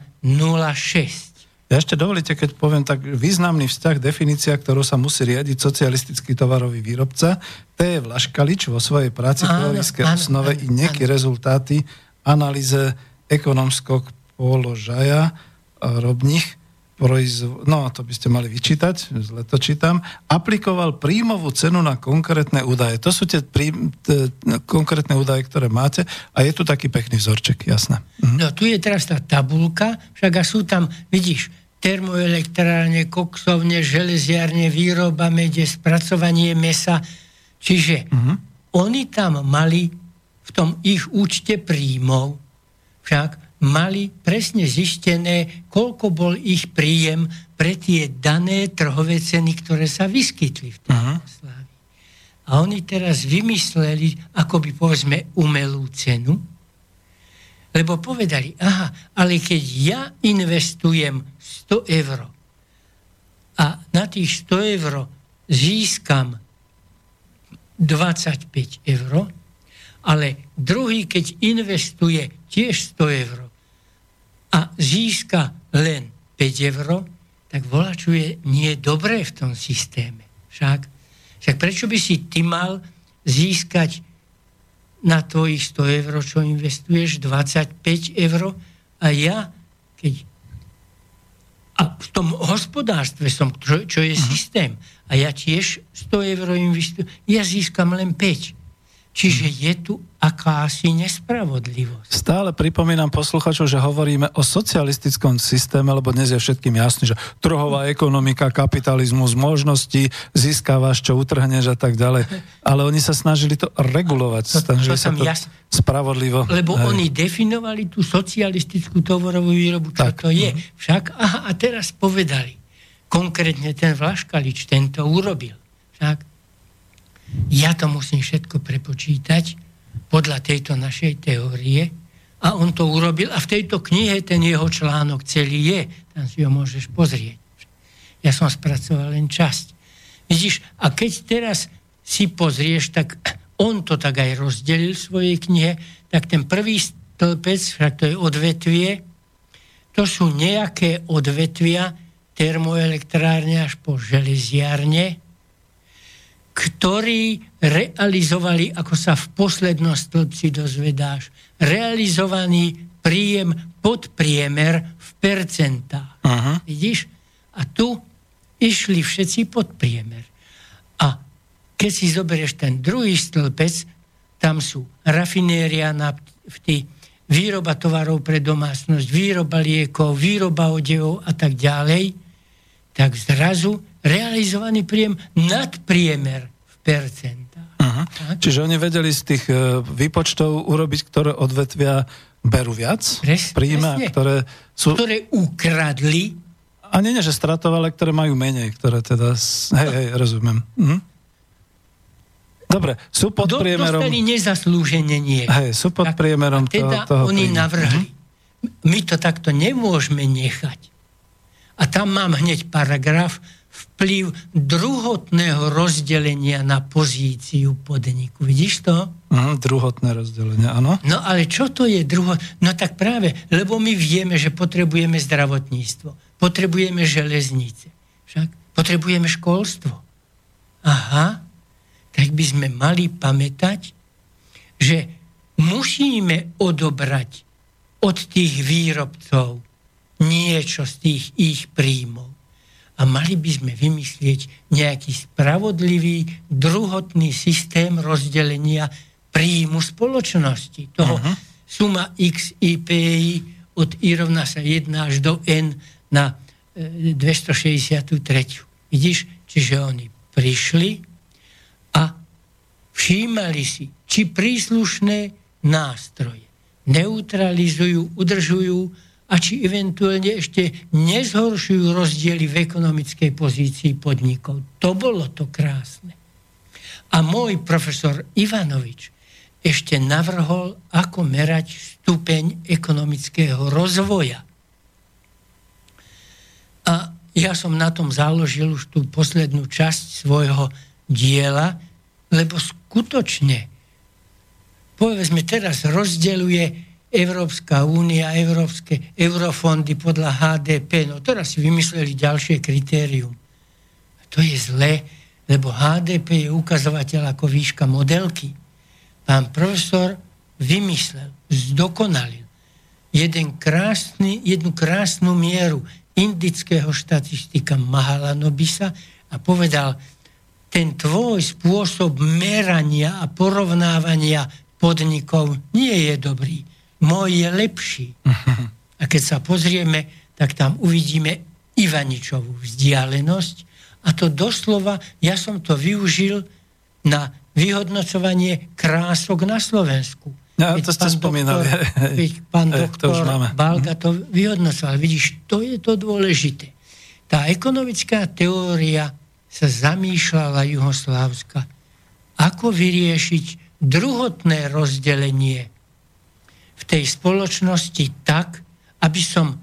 Ja ešte dovolíte, keď poviem tak významný vzťah, definícia, ktorú sa musí riadiť socialistický tovarový výrobca, to je Vlaškalič vo svojej práci teorické osnove áno, i nejaké rezultáty analýze ekonomskog položaja robných proizv... no to by ste mali vyčítať, zle to čítam, aplikoval príjmovú cenu na konkrétne údaje. To sú tie prí... t- konkrétne údaje, ktoré máte a je tu taký pekný vzorček, jasné. Mhm. No tu je teraz tá tabulka, však a sú tam, vidíš, termoelektrárne, koksovne, železiarne, výroba mede, spracovanie mesa. Čiže uh-huh. oni tam mali v tom ich účte príjmov, však mali presne zistené, koľko bol ich príjem pre tie dané trhové ceny, ktoré sa vyskytli v tej uh-huh. A oni teraz vymysleli, ako by povedzme, umelú cenu, lebo povedali, aha, ale keď ja investujem 100 eur a na tých 100 eur získam 25 eur, ale druhý, keď investuje tiež 100 eur a získa len 5 eur, tak volačuje nie dobré v tom systéme. Však, však prečo by si ty mal získať na tvojich 100 eur, čo investuješ, 25 eur a ja, keď a v tom hospodárstve som, čo, čo je uh-huh. systém, a ja tiež 100 eur investujem, ja získam len 5. Čiže je tu akási nespravodlivosť. Stále pripomínam posluchačov, že hovoríme o socialistickom systéme, lebo dnes je všetkým jasný, že trhová ekonomika, kapitalizmus, možnosti, získavaš, čo utrhneš a tak ďalej. Ale oni sa snažili to regulovať, to, snažili to sa to jas... spravodlivo. Lebo Hej. oni definovali tú socialistickú tovorovú výrobu, čo tak. to je. Však, aha, a teraz povedali, konkrétne ten Vlaškalič, ten to urobil. Však, ja to musím všetko prepočítať podľa tejto našej teórie a on to urobil a v tejto knihe ten jeho článok celý je. Tam si ho môžeš pozrieť. Ja som spracoval len časť. Vidíš, a keď teraz si pozrieš, tak on to tak aj rozdelil v svojej knihe, tak ten prvý stĺpec, však to je odvetvie, to sú nejaké odvetvia termoelektrárne až po železiárne, ktorí realizovali, ako sa v poslednom stĺpci dozvedáš, realizovaný príjem pod priemer v percentách. Aha. Vidíš? A tu išli všetci pod priemer. A keď si zoberieš ten druhý stĺpec, tam sú rafinéria nafty, výroba tovarov pre domácnosť, výroba liekov, výroba odevov a tak ďalej, tak zrazu realizovaný príjem priemer v percentách. Uh-huh. Čiže oni vedeli z tých uh, výpočtov urobiť, ktoré odvetvia berú viac Pres, príjme, ktoré sú... Ktoré ukradli. A nie, nie, že stratovali, ktoré majú menej, ktoré teda... Hej, hej, rozumiem. Uh-huh. Dobre, sú pod Do, priemerom... Dostali nezaslúženie nie. Hej, sú pod a, priemerom a teda toho, toho oni príjmu. navrhli. Uh-huh. My to takto nemôžeme nechať. A tam mám hneď paragraf, vplyv druhotného rozdelenia na pozíciu podniku. Vidíš to? Mm, druhotné rozdelenie, áno. No ale čo to je druhot? No tak práve, lebo my vieme, že potrebujeme zdravotníctvo, potrebujeme železnice, však potrebujeme školstvo. Aha, tak by sme mali pamätať, že musíme odobrať od tých výrobcov niečo z tých ich príjmov a mali by sme vymyslieť nejaký spravodlivý druhotný systém rozdelenia príjmu spoločnosti. Toho uh-huh. suma x IPI od I rovná sa 1 až do N na 263. E, Vidíš? Čiže oni prišli a všímali si, či príslušné nástroje neutralizujú, udržujú a či eventuálne ešte nezhoršujú rozdiely v ekonomickej pozícii podnikov. To bolo to krásne. A môj profesor Ivanovič ešte navrhol, ako merať stupeň ekonomického rozvoja. A ja som na tom založil už tú poslednú časť svojho diela, lebo skutočne, povedzme teraz rozdeluje Európska únia, európske eurofondy podľa HDP. No teraz si vymysleli ďalšie kritérium. A to je zlé, lebo HDP je ukazovateľ ako výška modelky. Pán profesor vymyslel, zdokonalil jeden krásny, jednu krásnu mieru indického štatistika Mahalanobisa a povedal, ten tvoj spôsob merania a porovnávania podnikov nie je dobrý môj je lepší. A keď sa pozrieme, tak tam uvidíme Ivaničovú vzdialenosť a to doslova, ja som to využil na vyhodnocovanie krások na Slovensku. No, to ste spomínali. Keď pán doktor Balga to vyhodnocoval. Vidíš, to je to dôležité. tá ekonomická teória sa zamýšľala juhoslávska, ako vyriešiť druhotné rozdelenie v tej spoločnosti tak, aby som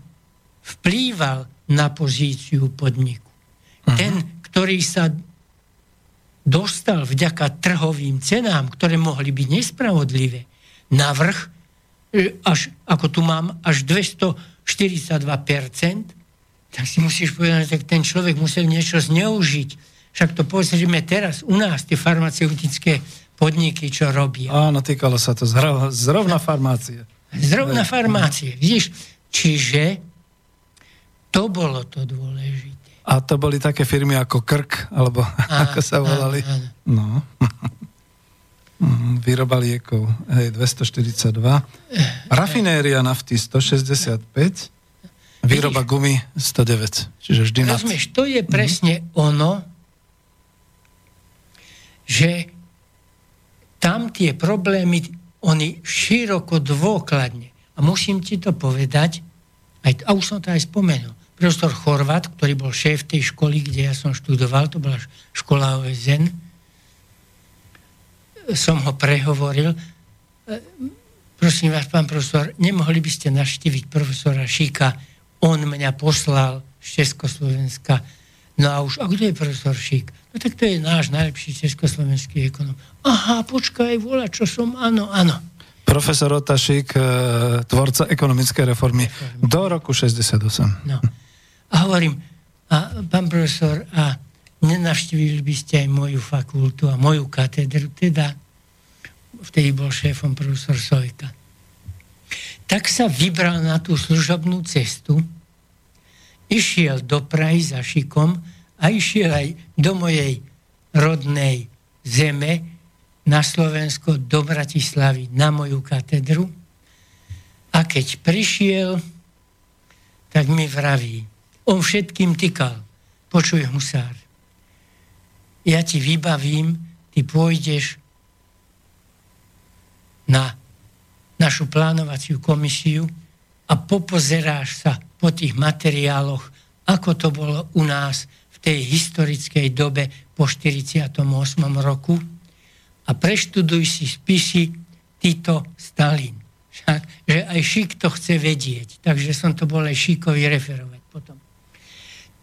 vplýval na pozíciu podniku. Uh-huh. Ten, ktorý sa dostal vďaka trhovým cenám, ktoré mohli byť nespravodlivé, na vrch, e, až, ako tu mám, až 242%, tak si musíš povedať, že ten človek musel niečo zneužiť. Však to pozrieme teraz u nás, tie farmaceutické podniky, čo robia. Áno, týkalo sa to zrovna, zrovna farmácie. Zrovna farmácie, vidíš? Čiže to bolo to dôležité. A to boli také firmy ako Krk, alebo a, ako sa volali. A, a. No. Mhm, výroba liekov, hej, 242. Rafinéria nafty 165. Výroba gumy 109. Čiže vždy. Rozumieš, to je presne mm-hmm. ono, že tam tie problémy, oni široko dôkladne. A musím ti to povedať, aj, a už som to aj spomenul, profesor Chorvat, ktorý bol šéf tej školy, kde ja som študoval, to bola škola OSN, som ho prehovoril, e, prosím vás, pán profesor, nemohli by ste naštíviť profesora Šíka, on mňa poslal z Československa, no a už, a kto je profesor Šík? No tak to je náš najlepší československý ekonom. Aha, počkaj, vola, čo som, áno, áno. Profesor Otašík, e, tvorca ekonomickej reformy, reformy. do roku 68. No. A hovorím, a pán profesor, a nenavštívili by ste aj moju fakultu a moju katedru, teda vtedy bol šéfom profesor Sojka. Tak sa vybral na tú služobnú cestu, išiel do Prahy za šikom a išiel aj do mojej rodnej zeme na Slovensko, do Bratislavy, na moju katedru. A keď prišiel, tak mi vraví, on všetkým tykal. Počuj, husár, ja ti vybavím, ty pôjdeš na našu plánovaciu komisiu a popozeráš sa po tých materiáloch, ako to bolo u nás tej historickej dobe po 48. roku a preštuduj si spisy Tito Stalin. Však, že aj Šik to chce vedieť, takže som to bol aj Šíkovi referovať potom.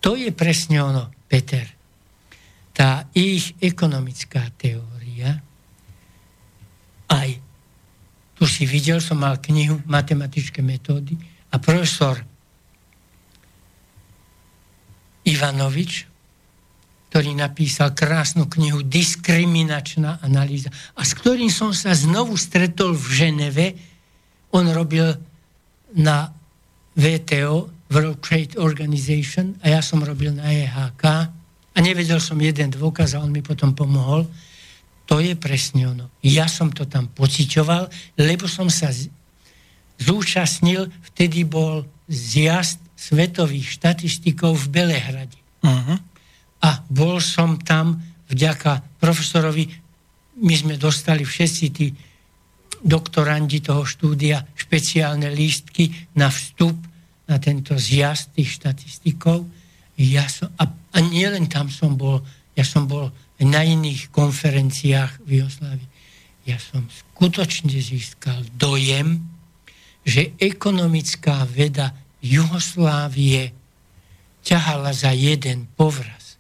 To je presne ono, Peter. Tá ich ekonomická teória, aj tu si videl, som mal knihu Matematické metódy a profesor Ivanovič, ktorý napísal krásnu knihu Diskriminačná analýza a s ktorým som sa znovu stretol v Ženeve. On robil na VTO World Trade Organization a ja som robil na EHK a nevedel som jeden dôkaz a on mi potom pomohol. To je presne ono. Ja som to tam pociťoval, lebo som sa zúčastnil, vtedy bol zjazd svetových štatistikov v Belehrade. Uh-huh. A bol som tam vďaka profesorovi, my sme dostali všetci tí doktorandi toho štúdia špeciálne lístky na vstup na tento zjazd tých štatistikov. Ja som, a, a nielen tam som bol, ja som bol na iných konferenciách v Jugoslávii. Ja som skutočne získal dojem, že ekonomická veda Jugoslávie ťahala za jeden povraz.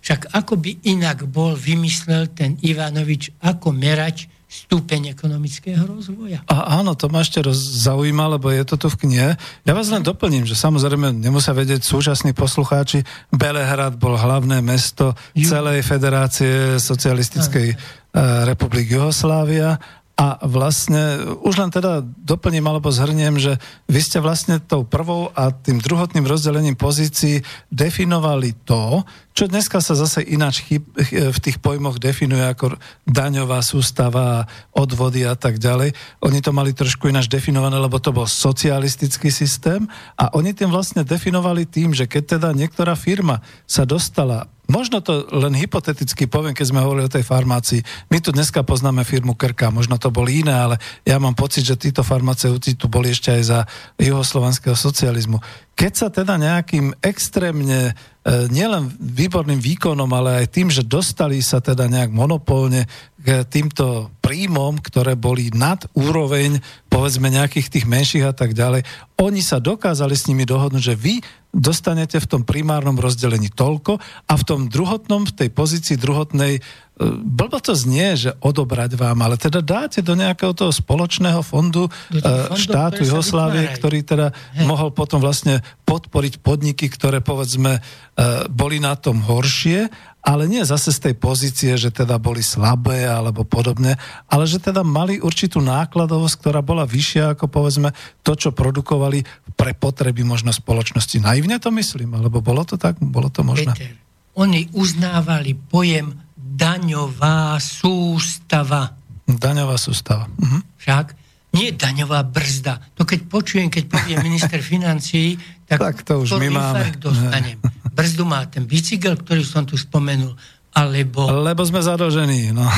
Však ako by inak bol vymyslel ten Ivanovič, ako merať stupeň ekonomického rozvoja. A áno, to ma ešte roz, zaujíma, lebo je to tu v knihe. Ja vás len doplním, že samozrejme nemusia vedieť súčasní poslucháči, Belehrad bol hlavné mesto celej Federácie socialistickej uh, republiky Jugoslávia a vlastne, už len teda doplním alebo zhrniem, že vy ste vlastne tou prvou a tým druhotným rozdelením pozícií definovali to, čo dneska sa zase ináč v tých pojmoch definuje ako daňová sústava, odvody a tak ďalej. Oni to mali trošku ináč definované, lebo to bol socialistický systém a oni tým vlastne definovali tým, že keď teda niektorá firma sa dostala možno to len hypoteticky poviem, keď sme hovorili o tej farmácii. My tu dneska poznáme firmu Krka, možno to boli iné, ale ja mám pocit, že títo farmaceuti tu boli ešte aj za juhoslovanského socializmu. Keď sa teda nejakým extrémne, e, nielen výborným výkonom, ale aj tým, že dostali sa teda nejak monopolne k týmto príjmom, ktoré boli nad úroveň povedzme nejakých tých menších a tak ďalej, oni sa dokázali s nimi dohodnúť, že vy dostanete v tom primárnom rozdelení toľko a v tom druhotnom, v tej pozícii druhotnej, e, blbo to znie, že odobrať vám, ale teda dáte do nejakého toho spoločného fondu e, fondov, štátu Jugoslávie, ktorý teda He. mohol potom vlastne podporiť podniky, ktoré povedzme e, boli na tom horšie ale nie zase z tej pozície, že teda boli slabé alebo podobne, ale že teda mali určitú nákladovosť, ktorá bola vyššia ako povedzme to, čo produkovali pre potreby možno spoločnosti. Naivne to myslím, alebo bolo to tak? Bolo to možné? Peter, oni uznávali pojem daňová sústava. Daňová sústava. Mhm. Však nie daňová brzda. To keď počujem, keď povie minister financií, tak, tak to už my máme. dostanem. Brzdu má ten bicykel, ktorý som tu spomenul, alebo... Lebo sme zadlžení, no.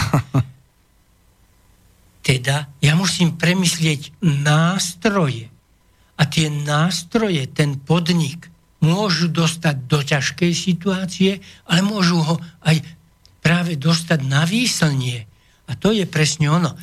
teda ja musím premyslieť nástroje. A tie nástroje, ten podnik, môžu dostať do ťažkej situácie, ale môžu ho aj práve dostať na výslnie. A to je presne ono.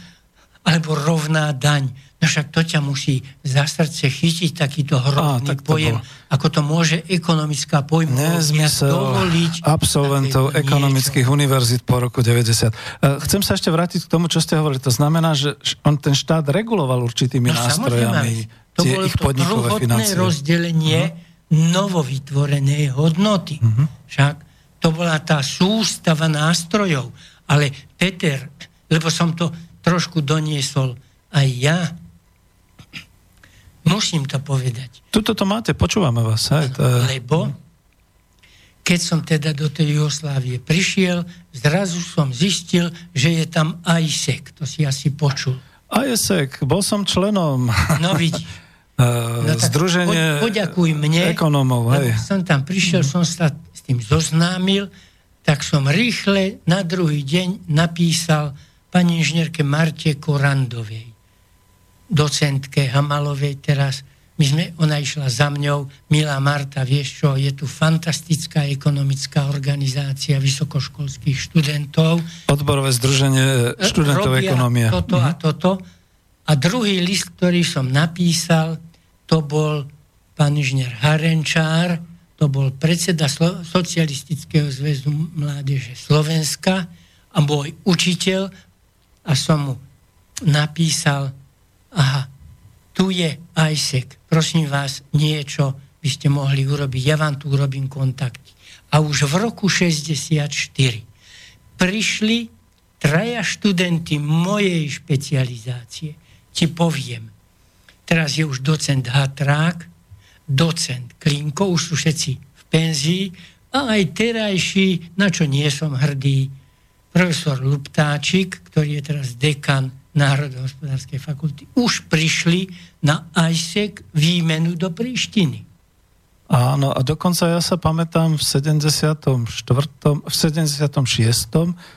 Alebo rovná daň No však to ťa musí za srdce chytiť takýto hrozný Á, pojem, to ako to môže ekonomická pojmovňa dovoliť. absolventov ekonomických univerzít po roku 90. E, chcem sa ešte vrátiť k tomu, čo ste hovorili. To znamená, že on ten štát reguloval určitými no, nástrojami to tie ich podnikové financie. rozdelenie uh-huh. novovytvorenej hodnoty. Uh-huh. Však to bola tá sústava nástrojov. Ale Peter, lebo som to trošku doniesol aj ja, Musím to povedať. Tuto to máte, počúvame vás. Hej, to. Lebo keď som teda do tej Jugoslávie prišiel, zrazu som zistil, že je tam ISEC. To si asi počul. ISEC, bol som členom. No vidíš. no, Združenie po, poďakuj mne. Ekonomov, hej. Som tam prišiel, som sa s tým zoznámil, tak som rýchle na druhý deň napísal pani inžinierke Marte Korandovej docentke Hamalovej teraz. My sme, ona išla za mňou, milá Marta, vieš čo, je tu fantastická ekonomická organizácia vysokoškolských študentov. Odborové združenie študentov ekonomie. toto a mhm. toto. A druhý list, ktorý som napísal, to bol pán inžinier Harenčár, to bol predseda Slo- Socialistického zväzu mládeže Slovenska a môj učiteľ a som mu napísal aha, tu je ISEC, prosím vás, niečo by ste mohli urobiť, ja vám tu urobím kontakty. A už v roku 64 prišli traja študenti mojej špecializácie. Ti poviem, teraz je už docent Hatrák, docent Klinko, už sú všetci v penzii, a aj terajší, na čo nie som hrdý, profesor Luptáčik, ktorý je teraz dekan Národohospodárskej fakulty už prišli na ISEC výmenu do Príštiny. Áno, a dokonca ja sa pamätám v 74. v 76.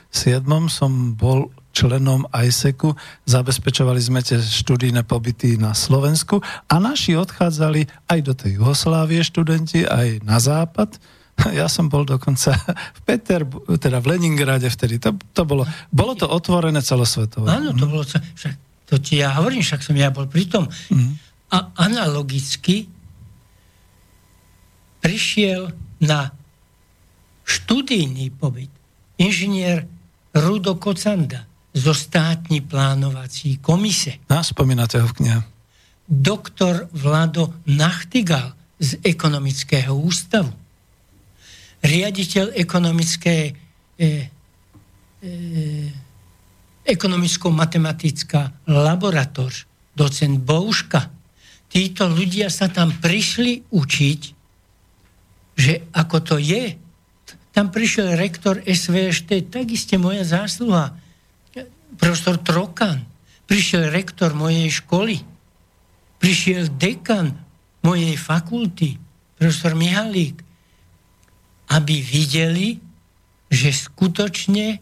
7. som bol členom ISECu, zabezpečovali sme tie študijné pobyty na Slovensku a naši odchádzali aj do tej Jugoslávie študenti, aj na západ, Ja som bol dokonca v Peter, teda v Leningrade vtedy. To, to bolo, bolo to otvorené celosvetové. Áno, to bolo, však, to ti ja hovorím, však som ja bol pri tom. Mm. A analogicky prišiel na študijný pobyt inžinier Rudo Kocanda zo státní plánovací komise. A spomínate ho v knihe. Doktor Vlado Nachtigal z ekonomického ústavu riaditeľ ekonomické, e, e, ekonomicko-matematická laboratóř, docent Bouška. Títo ľudia sa tam prišli učiť, že ako to je. Tam prišiel rektor SVŠT, takisto moja zásluha. Profesor Trokan. Prišiel rektor mojej školy. Prišiel dekan mojej fakulty, profesor Mihalík aby videli, že skutočne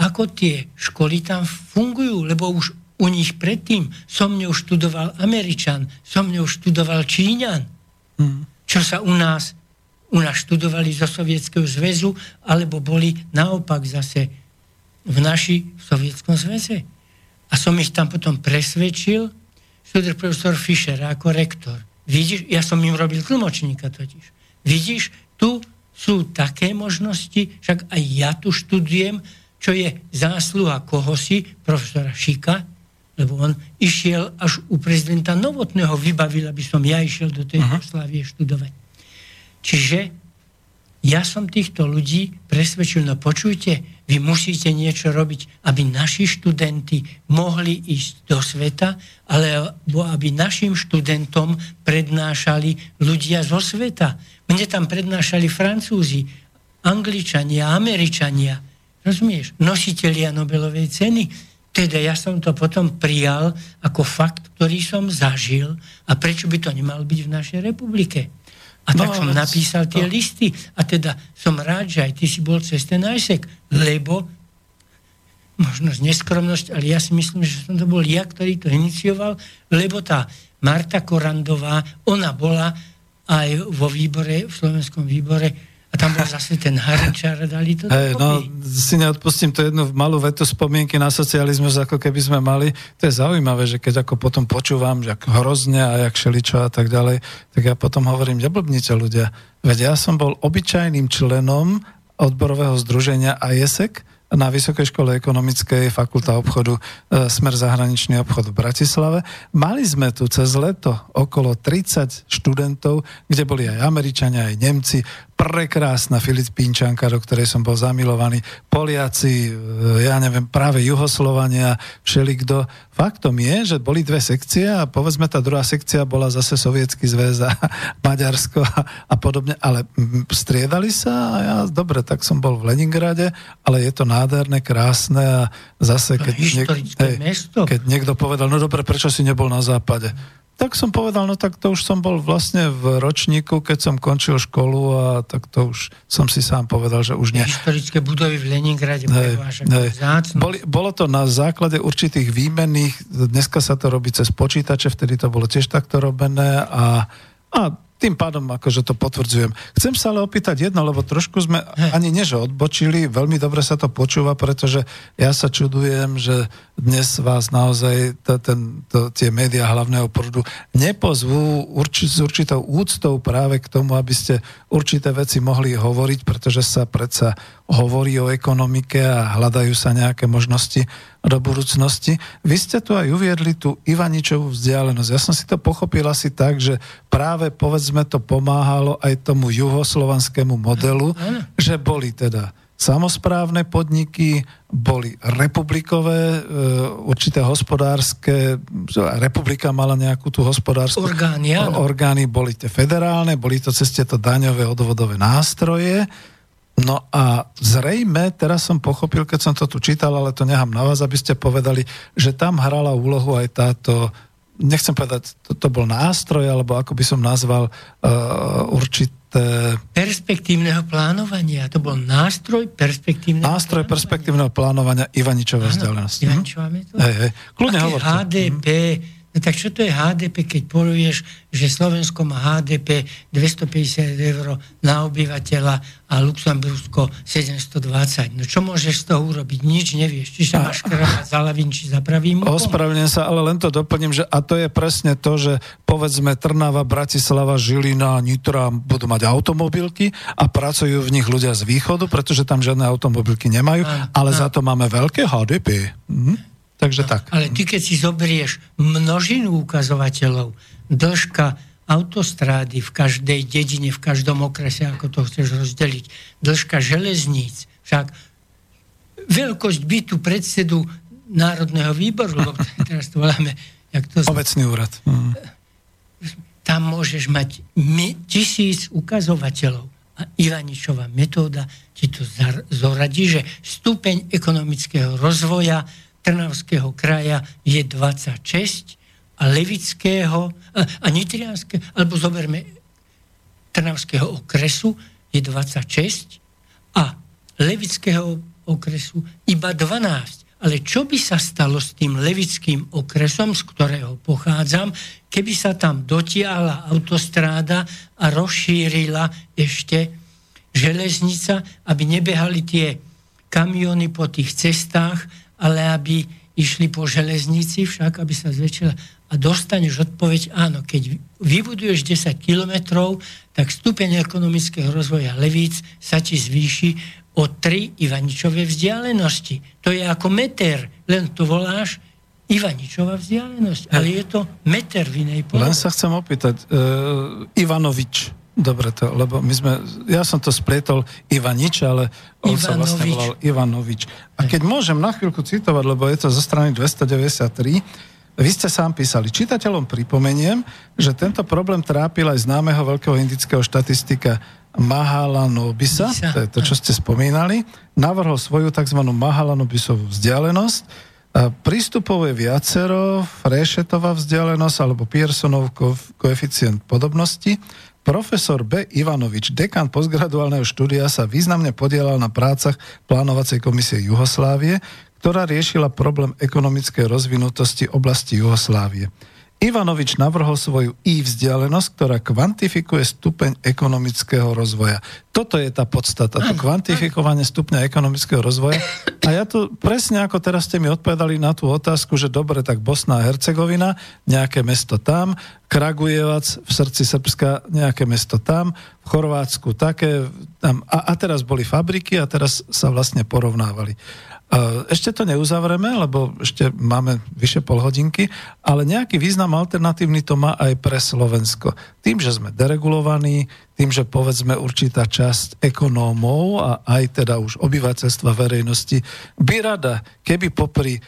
ako tie školy tam fungujú, lebo už u nich predtým som mňou študoval Američan, som mňou študoval Číňan, hmm. čo sa u nás, u nás študovali zo Sovietskeho zväzu, alebo boli naopak zase v naši v Sovietskom zväze. A som ich tam potom presvedčil, študr profesor Fischer ako rektor. Vidíš, ja som im robil tlmočníka totiž. Vidíš, tu sú také možnosti, však aj ja tu študujem, čo je zásluha kohosi, profesora Šika, lebo on išiel až u prezidenta Novotného, vybavil, aby som ja išiel do tej Jugoslávie študovať. Čiže ja som týchto ľudí presvedčil, no počujte, vy musíte niečo robiť, aby naši študenti mohli ísť do sveta, alebo aby našim študentom prednášali ľudia zo sveta. Mne tam prednášali Francúzi, Angličania, Američania, Rozumieš? Nositelia Nobelovej ceny. Teda ja som to potom prijal ako fakt, ktorý som zažil a prečo by to nemalo byť v našej republike. A tak no, som napísal tie no. listy. A teda som rád, že aj ty si bol cez ten ISEC, lebo možno z neskromnosť, ale ja si myslím, že som to bol ja, ktorý to inicioval, lebo tá Marta Korandová, ona bola aj vo výbore, v slovenskom výbore a tam bol zase ten Haričar dali to hey, no, si neodpustím to jednu malú vetu spomienky na socializmus, ako keby sme mali. To je zaujímavé, že keď ako potom počúvam, že ako hrozne a jak šeličo a tak ďalej, tak ja potom hovorím, neblbnite ľudia. Veď ja som bol obyčajným členom odborového združenia AESEC, na Vysokej škole ekonomickej fakulta obchodu e, Smer zahraničný obchod v Bratislave. Mali sme tu cez leto okolo 30 študentov, kde boli aj Američania, aj Nemci, prekrásna Filipínčanka, do ktorej som bol zamilovaný, Poliaci, e, ja neviem, práve Juhoslovania, všelikto. Faktom je, že boli dve sekcie a povedzme tá druhá sekcia bola zase Sovietský zväz a Maďarsko a, a podobne, ale striedali sa a ja, dobre, tak som bol v Leningrade, ale je to nádherné, krásne a zase, keď, niek- hej, keď niekto povedal, no dobre, prečo si nebol na západe? Tak som povedal, no tak to už som bol vlastne v ročníku, keď som končil školu a tak to už som si sám povedal, že už nie. Historické budovy v Leningrade hej, hej. Boli, bolo to na základe určitých výmenných, dneska sa to robí cez počítače, vtedy to bolo tiež takto robené a, a tým pádom akože to potvrdzujem. Chcem sa ale opýtať jedno, lebo trošku sme ani neže odbočili, veľmi dobre sa to počúva, pretože ja sa čudujem, že dnes vás naozaj to, ten, to, tie médiá hlavného prúdu nepozvú urči, s určitou úctou práve k tomu, aby ste určité veci mohli hovoriť, pretože sa predsa hovorí o ekonomike a hľadajú sa nejaké možnosti do budúcnosti. Vy ste tu aj uviedli tú Ivaničovú vzdialenosť. Ja som si to pochopil asi tak, že práve povedzme to pomáhalo aj tomu juhoslovanskému modelu, že boli teda samozprávne podniky, boli republikové, e, určité hospodárske, republika mala nejakú tú hospodárskú... Orgány, áno. Orgány boli tie federálne, boli to cez tieto daňové odvodové nástroje. No a zrejme, teraz som pochopil, keď som to tu čítal, ale to nechám na vás, aby ste povedali, že tam hrala úlohu aj táto nechcem povedať, to, to bol nástroj, alebo ako by som nazval uh, určité... Perspektívneho plánovania. To bol nástroj perspektívneho Nástroj plánovania. perspektívneho plánovania Ivaničová vzdialenosť. Ivaničová metóda. Hej, hej. Kľudne hovorte. HDP, mm No tak čo to je HDP, keď povieš, že Slovensko má HDP 250 eur na obyvateľa a Luxembursko 720. No čo môžeš z toho urobiť? Nič nevieš. Či sa máš krávať za lavín, či za pravým Ospravedlňujem sa, ale len to doplním, že a to je presne to, že povedzme Trnava, Bratislava, Žilina, Nitra budú mať automobilky a pracujú v nich ľudia z východu, pretože tam žiadne automobilky nemajú, a, ale a. za to máme veľké HDP. Mhm. Takže tak. Ale ty, keď si zoberieš množinu ukazovateľov, dĺžka autostrády v každej dedine, v každom okrese, ako to chceš rozdeliť, dĺžka železníc, však veľkosť bytu predsedu Národného výboru, lebo teraz to voláme, jak to... Obecný úrad. Mm. Tam môžeš mať tisíc ukazovateľov a Ivaničová metóda ti to zoradí, že stupeň ekonomického rozvoja Trnavského kraja je 26 a Levického a, Nitrianského, alebo zoberme Trnavského okresu je 26 a levického okresu iba 12. Ale čo by sa stalo s tým levickým okresom, z ktorého pochádzam, keby sa tam dotiahla autostráda a rozšírila ešte železnica, aby nebehali tie kamiony po tých cestách, ale aby išli po železnici však, aby sa zväčšila a dostaneš odpoveď áno, keď vybuduješ 10 kilometrov, tak stupeň ekonomického rozvoja levíc sa ti zvýši o 3 Ivaničové vzdialenosti. To je ako meter, len to voláš Ivaničová vzdialenosť, ale je to meter v inej podobe. Len sa chcem opýtať, uh, Ivanovič, dobre to, lebo my sme, ja som to splietol Ivanič, ale on Ivanovič. sa vlastne volal Ivanovič. A keď môžem na chvíľku citovať, lebo je to zo strany 293, vy ste sám písali, čitateľom pripomeniem, že tento problém trápil aj známeho veľkého indického štatistika Mahalanobisa, to je to, čo ste spomínali, navrhol svoju tzv. Mahalanobisovú vzdialenosť. Prístupov je viacero, Frešetová vzdialenosť alebo Pearsonov koeficient podobnosti. Profesor B. Ivanovič, dekan postgraduálneho štúdia, sa významne podielal na prácach plánovacej komisie Juhoslávie, ktorá riešila problém ekonomickej rozvinutosti oblasti Juhoslávie. Ivanovič navrhol svoju I vzdialenosť, ktorá kvantifikuje stupeň ekonomického rozvoja. Toto je tá podstata, to kvantifikovanie stupňa ekonomického rozvoja. A ja tu presne ako teraz ste mi odpovedali na tú otázku, že dobre, tak Bosna a Hercegovina, nejaké mesto tam, Kragujevac v srdci Srbska, nejaké mesto tam, v Chorvátsku také, tam, a, a teraz boli fabriky a teraz sa vlastne porovnávali. Ešte to neuzavreme, lebo ešte máme vyše pol hodinky, ale nejaký význam alternatívny to má aj pre Slovensko. Tým, že sme deregulovaní, tým, že povedzme určitá časť ekonómov a aj teda už obyvateľstva verejnosti by rada, keby popri e,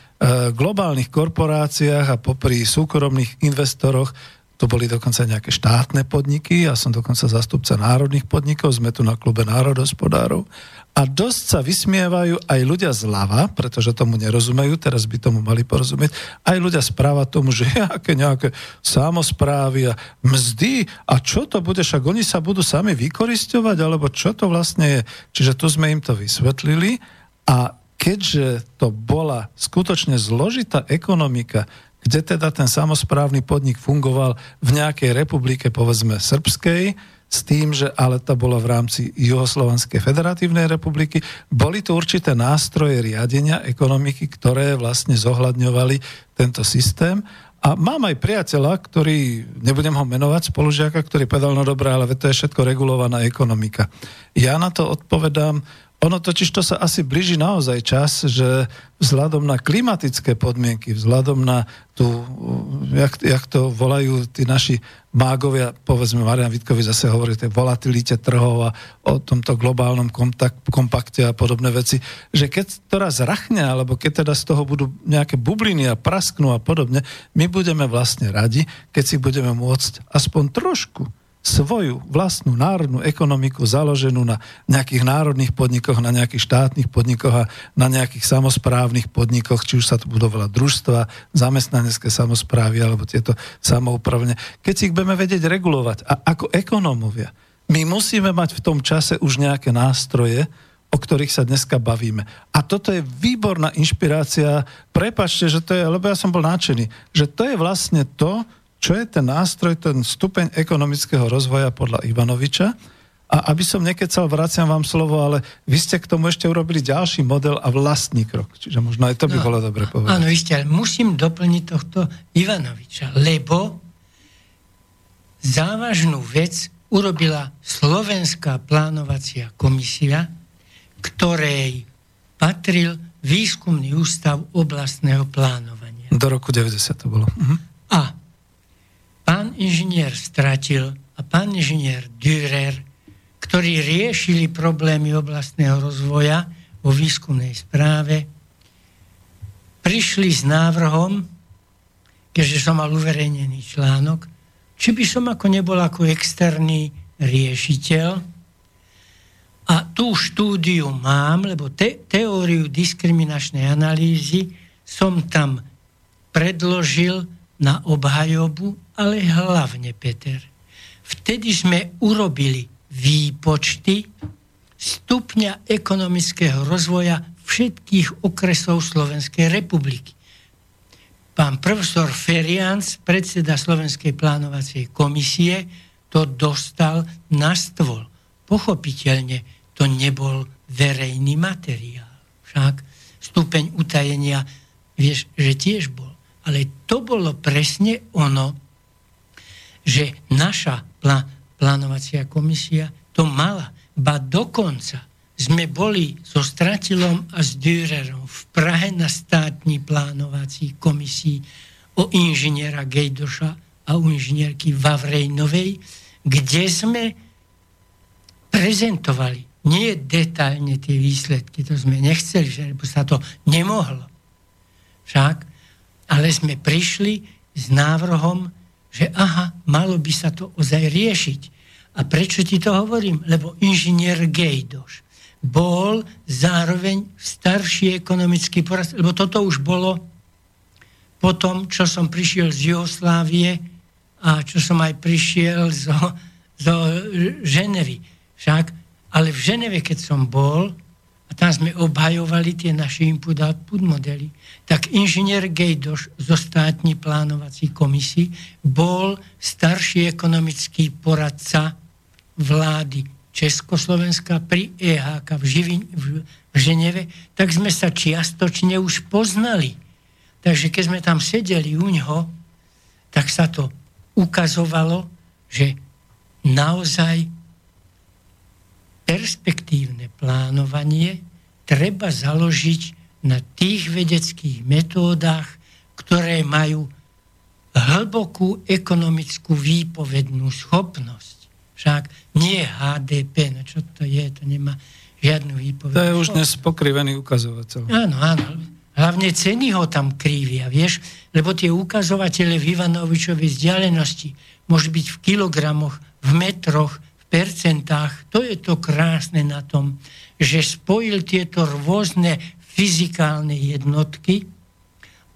globálnych korporáciách a popri súkromných investoroch to boli dokonca nejaké štátne podniky, ja som dokonca zastupca národných podnikov, sme tu na klube národospodárov. A dosť sa vysmievajú aj ľudia zľava, pretože tomu nerozumejú, teraz by tomu mali porozumieť, aj ľudia správa tomu, že aké nejaké samozprávy a mzdy. A čo to bude, však oni sa budú sami vykoristovať, alebo čo to vlastne je. Čiže tu sme im to vysvetlili. A keďže to bola skutočne zložitá ekonomika, kde teda ten samozprávny podnik fungoval v nejakej republike, povedzme srbskej, s tým, že ale to bolo v rámci Juhoslovanskej federatívnej republiky. Boli tu určité nástroje riadenia ekonomiky, ktoré vlastne zohľadňovali tento systém. A mám aj priateľa, ktorý, nebudem ho menovať, spolužiaka, ktorý povedal, no dobré, ale to je všetko regulovaná ekonomika. Ja na to odpovedám, ono totiž to sa asi blíži naozaj čas, že vzhľadom na klimatické podmienky, vzhľadom na tú, jak, jak to volajú tí naši mágovia, povedzme Marian Vitkovi zase hovorí o volatilite trhov a o tomto globálnom kontakt, kompakte a podobné veci, že keď to raz rachne, alebo keď teda z toho budú nejaké bubliny a prasknú a podobne, my budeme vlastne radi, keď si budeme môcť aspoň trošku svoju vlastnú národnú ekonomiku založenú na nejakých národných podnikoch, na nejakých štátnych podnikoch a na nejakých samozprávnych podnikoch, či už sa tu budovala družstva, zamestnanecké samozprávy alebo tieto samoupravne. Keď si ich budeme vedieť regulovať a ako ekonómovia, my musíme mať v tom čase už nejaké nástroje, o ktorých sa dneska bavíme. A toto je výborná inšpirácia. Prepačte, že to je, lebo ja som bol náčený, že to je vlastne to, čo je ten nástroj, ten stupeň ekonomického rozvoja podľa Ivanoviča. A aby som nekecal, vraciam vám slovo, ale vy ste k tomu ešte urobili ďalší model a vlastný krok. Čiže možno aj to by no, bolo dobre povedať. Áno, ešte, ale musím doplniť tohto Ivanoviča, lebo závažnú vec urobila Slovenská plánovacia komisia, ktorej patril výskumný ústav oblastného plánovania. Do roku 90 to bolo. Mhm. A pán inžinier Stratil a pán inžinier Dürer, ktorí riešili problémy oblastného rozvoja vo výskumnej správe, prišli s návrhom, keďže som mal uverejnený článok, či by som ako nebol ako externý riešiteľ. A tú štúdiu mám, lebo te, teóriu diskriminačnej analýzy som tam predložil na obhajobu ale hlavne, Peter, vtedy sme urobili výpočty stupňa ekonomického rozvoja všetkých okresov Slovenskej republiky. Pán profesor Ferians, predseda Slovenskej plánovacej komisie, to dostal na stôl. Pochopiteľne to nebol verejný materiál. Však stupeň utajenia, vieš, že tiež bol. Ale to bolo presne ono, že naša plá, plánovacia komisia to mala. Ba dokonca sme boli so Stratilom a s Dürerom v Prahe na státni plánovací komisii o inžiniera Gejdoša a u inžinierky Vavrejnovej, kde sme prezentovali nie detailne tie výsledky, to sme nechceli, že sa to nemohlo. Však, ale sme prišli s návrhom, že aha, malo by sa to ozaj riešiť. A prečo ti to hovorím? Lebo inžinier Gejdoš bol zároveň starší ekonomický porast, lebo toto už bolo po tom, čo som prišiel z Jugoslávie a čo som aj prišiel zo, zo Ženevy. Však, ale v Ženeve, keď som bol, a tam sme obhajovali tie naše input-output modely, tak inžinier Gejdoš zo státni plánovací komisii bol starší ekonomický poradca vlády Československa pri EHK v, Živin, v, v Ženeve, tak sme sa čiastočne už poznali. Takže keď sme tam sedeli u ňoho, tak sa to ukazovalo, že naozaj perspektívne plánovanie treba založiť na tých vedeckých metódach, ktoré majú hlbokú ekonomickú výpovednú schopnosť. Však nie HDP, no čo to je, to nemá žiadnu výpoveď. To je už dnes pokrivený ukazovateľ. Áno, áno. Hlavne ceny ho tam krívia, vieš, lebo tie ukazovatele v Ivanovičovej vzdialenosti môžu byť v kilogramoch, v metroch, percentách. To je to krásne na tom, že spojil tieto rôzne fyzikálne jednotky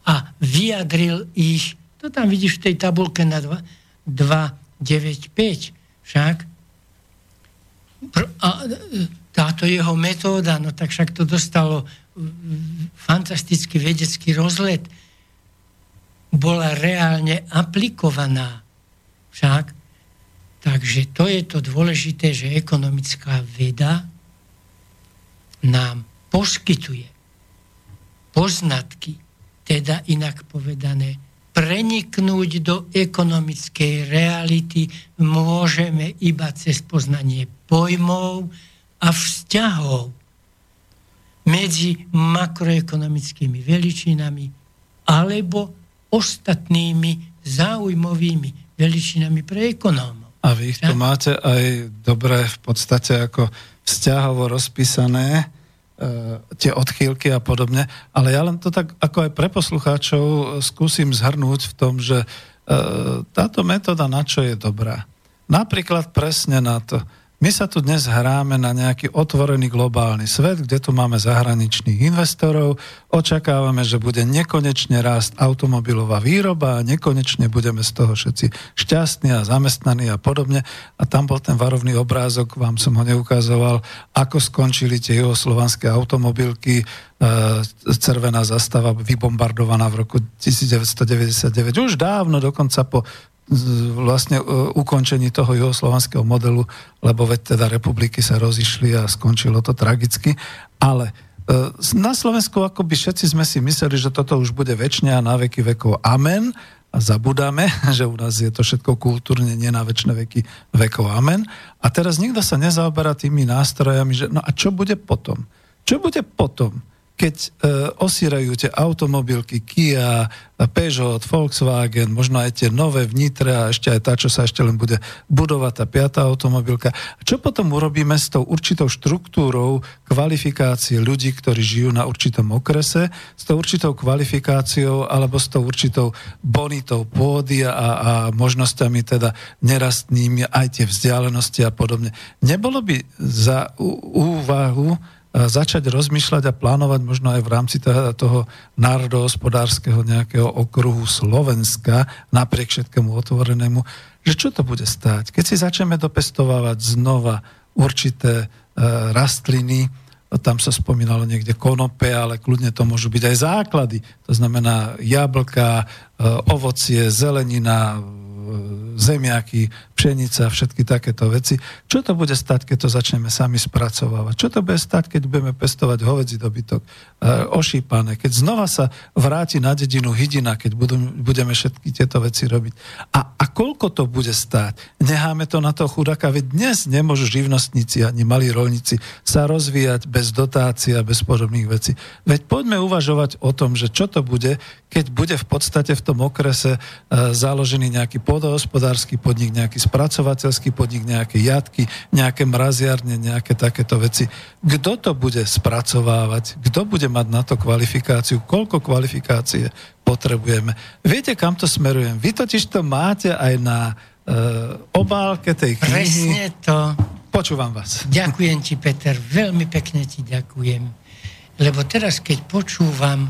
a vyjadril ich, to tam vidíš v tej tabulke na 2, 2 9, 5, však a táto jeho metóda, no tak však to dostalo fantastický vedecký rozlet, bola reálne aplikovaná. Však. Takže to je to dôležité, že ekonomická veda nám poskytuje poznatky, teda inak povedané, preniknúť do ekonomickej reality môžeme iba cez poznanie pojmov a vzťahov medzi makroekonomickými veličinami alebo ostatnými záujmovými veličinami pre ekonómov. A vy ich tu máte aj dobre v podstate ako vzťahovo rozpísané E, tie odchýlky a podobne. Ale ja len to tak ako aj pre poslucháčov e, skúsim zhrnúť v tom, že e, táto metóda na čo je dobrá. Napríklad presne na to, my sa tu dnes hráme na nejaký otvorený globálny svet, kde tu máme zahraničných investorov, očakávame, že bude nekonečne rásť automobilová výroba a nekonečne budeme z toho všetci šťastní a zamestnaní a podobne. A tam bol ten varovný obrázok, vám som ho neukazoval, ako skončili tie juhoslovanské automobilky, e, červená zastava vybombardovaná v roku 1999. Už dávno, dokonca po vlastne e, ukončení toho juhoslovanského modelu, lebo veď teda republiky sa rozišli a skončilo to tragicky. Ale e, na Slovensku akoby všetci sme si mysleli, že toto už bude väčšine a na veky vekov. Amen. A zabudáme, že u nás je to všetko kultúrne nie na väčšie veky vekov. Amen. A teraz nikto sa nezaoberá tými nástrojami, že no a čo bude potom? Čo bude potom? Keď e, osírajú tie automobilky Kia, Peugeot, Volkswagen, možno aj tie nové v Nitre a ešte aj tá, čo sa ešte len bude budovať, tá piatá automobilka. Čo potom urobíme s tou určitou štruktúrou kvalifikácie ľudí, ktorí žijú na určitom okrese, s tou určitou kvalifikáciou alebo s tou určitou bonitou pôdy a, a možnosťami teda nerastnými aj tie vzdialenosti a podobne. Nebolo by za úvahu začať rozmýšľať a plánovať možno aj v rámci toho národohospodárskeho nejakého okruhu Slovenska, napriek všetkému otvorenému, že čo to bude stáť? Keď si začneme dopestovávať znova určité rastliny, tam sa spomínalo niekde konope, ale kľudne to môžu byť aj základy. To znamená jablka, e, ovocie, zelenina, zemiaky, pšenica, všetky takéto veci. Čo to bude stať, keď to začneme sami spracovávať? Čo to bude stať, keď budeme pestovať hovedzí dobytok, e, ošípané, keď znova sa vráti na dedinu hydina, keď budú, budeme všetky tieto veci robiť. A, a koľko to bude stáť? Necháme to na toho chudáka, veď dnes nemôžu živnostníci ani malí rolníci sa rozvíjať bez dotácia, bez podobných vecí. Veď poďme uvažovať o tom, že čo to bude, keď bude v podstate v tom okrese e, založený nejaký podohospodársky podnik, nejaký spracovateľský podnik, nejaké jatky, nejaké mraziarne, nejaké takéto veci. Kto to bude spracovávať? Kto bude mať na to kvalifikáciu? Koľko kvalifikácie potrebujeme? Viete, kam to smerujem? Vy totiž to máte aj na uh, obálke tej knihy. Presne to. Počúvam vás. Ďakujem ti, Peter, veľmi pekne ti ďakujem. Lebo teraz, keď počúvam,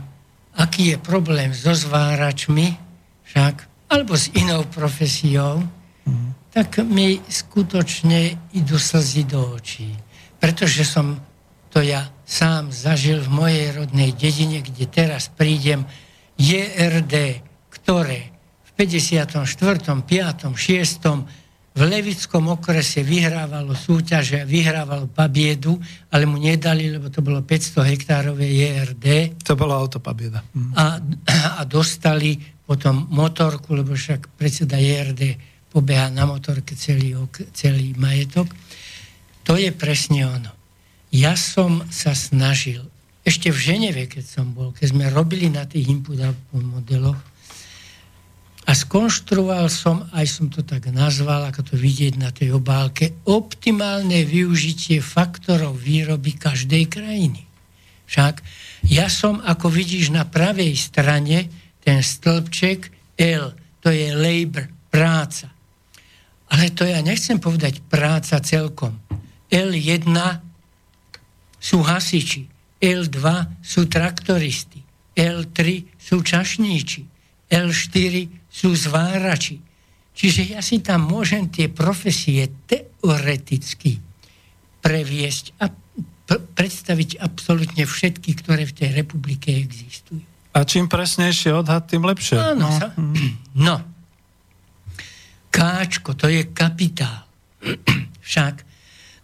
aký je problém so zváračmi, však alebo s inou profesiou, mm. Tak mi skutočne idú slzy do očí. Pretože som to ja sám zažil v mojej rodnej dedine, kde teraz prídem JRD, ktoré v 54., 5., 6. v Levickom okrese vyhrávalo súťaže, vyhrávalo pabiedu, ale mu nedali, lebo to bolo 500 hektárové JRD. To bola autopabieda. Mm. A, a dostali potom motorku, lebo však predseda JRD pobeha na motorke celý, celý majetok. To je presne ono. Ja som sa snažil, ešte v Ženeve, keď som bol, keď sme robili na tých input modeloch, a skonštruoval som, aj som to tak nazval, ako to vidieť na tej obálke, optimálne využitie faktorov výroby každej krajiny. Však ja som, ako vidíš na pravej strane, ten stĺpček L, to je labor, práca. Ale to ja nechcem povedať práca celkom. L1 sú hasiči, L2 sú traktoristi, L3 sú čašníči, L4 sú zvárači. Čiže ja si tam môžem tie profesie teoreticky previesť a predstaviť absolútne všetky, ktoré v tej republike existujú. A čím presnejšie odhad, tým lepšie. Áno, no. Sa, no. Káčko, to je kapitál. Však.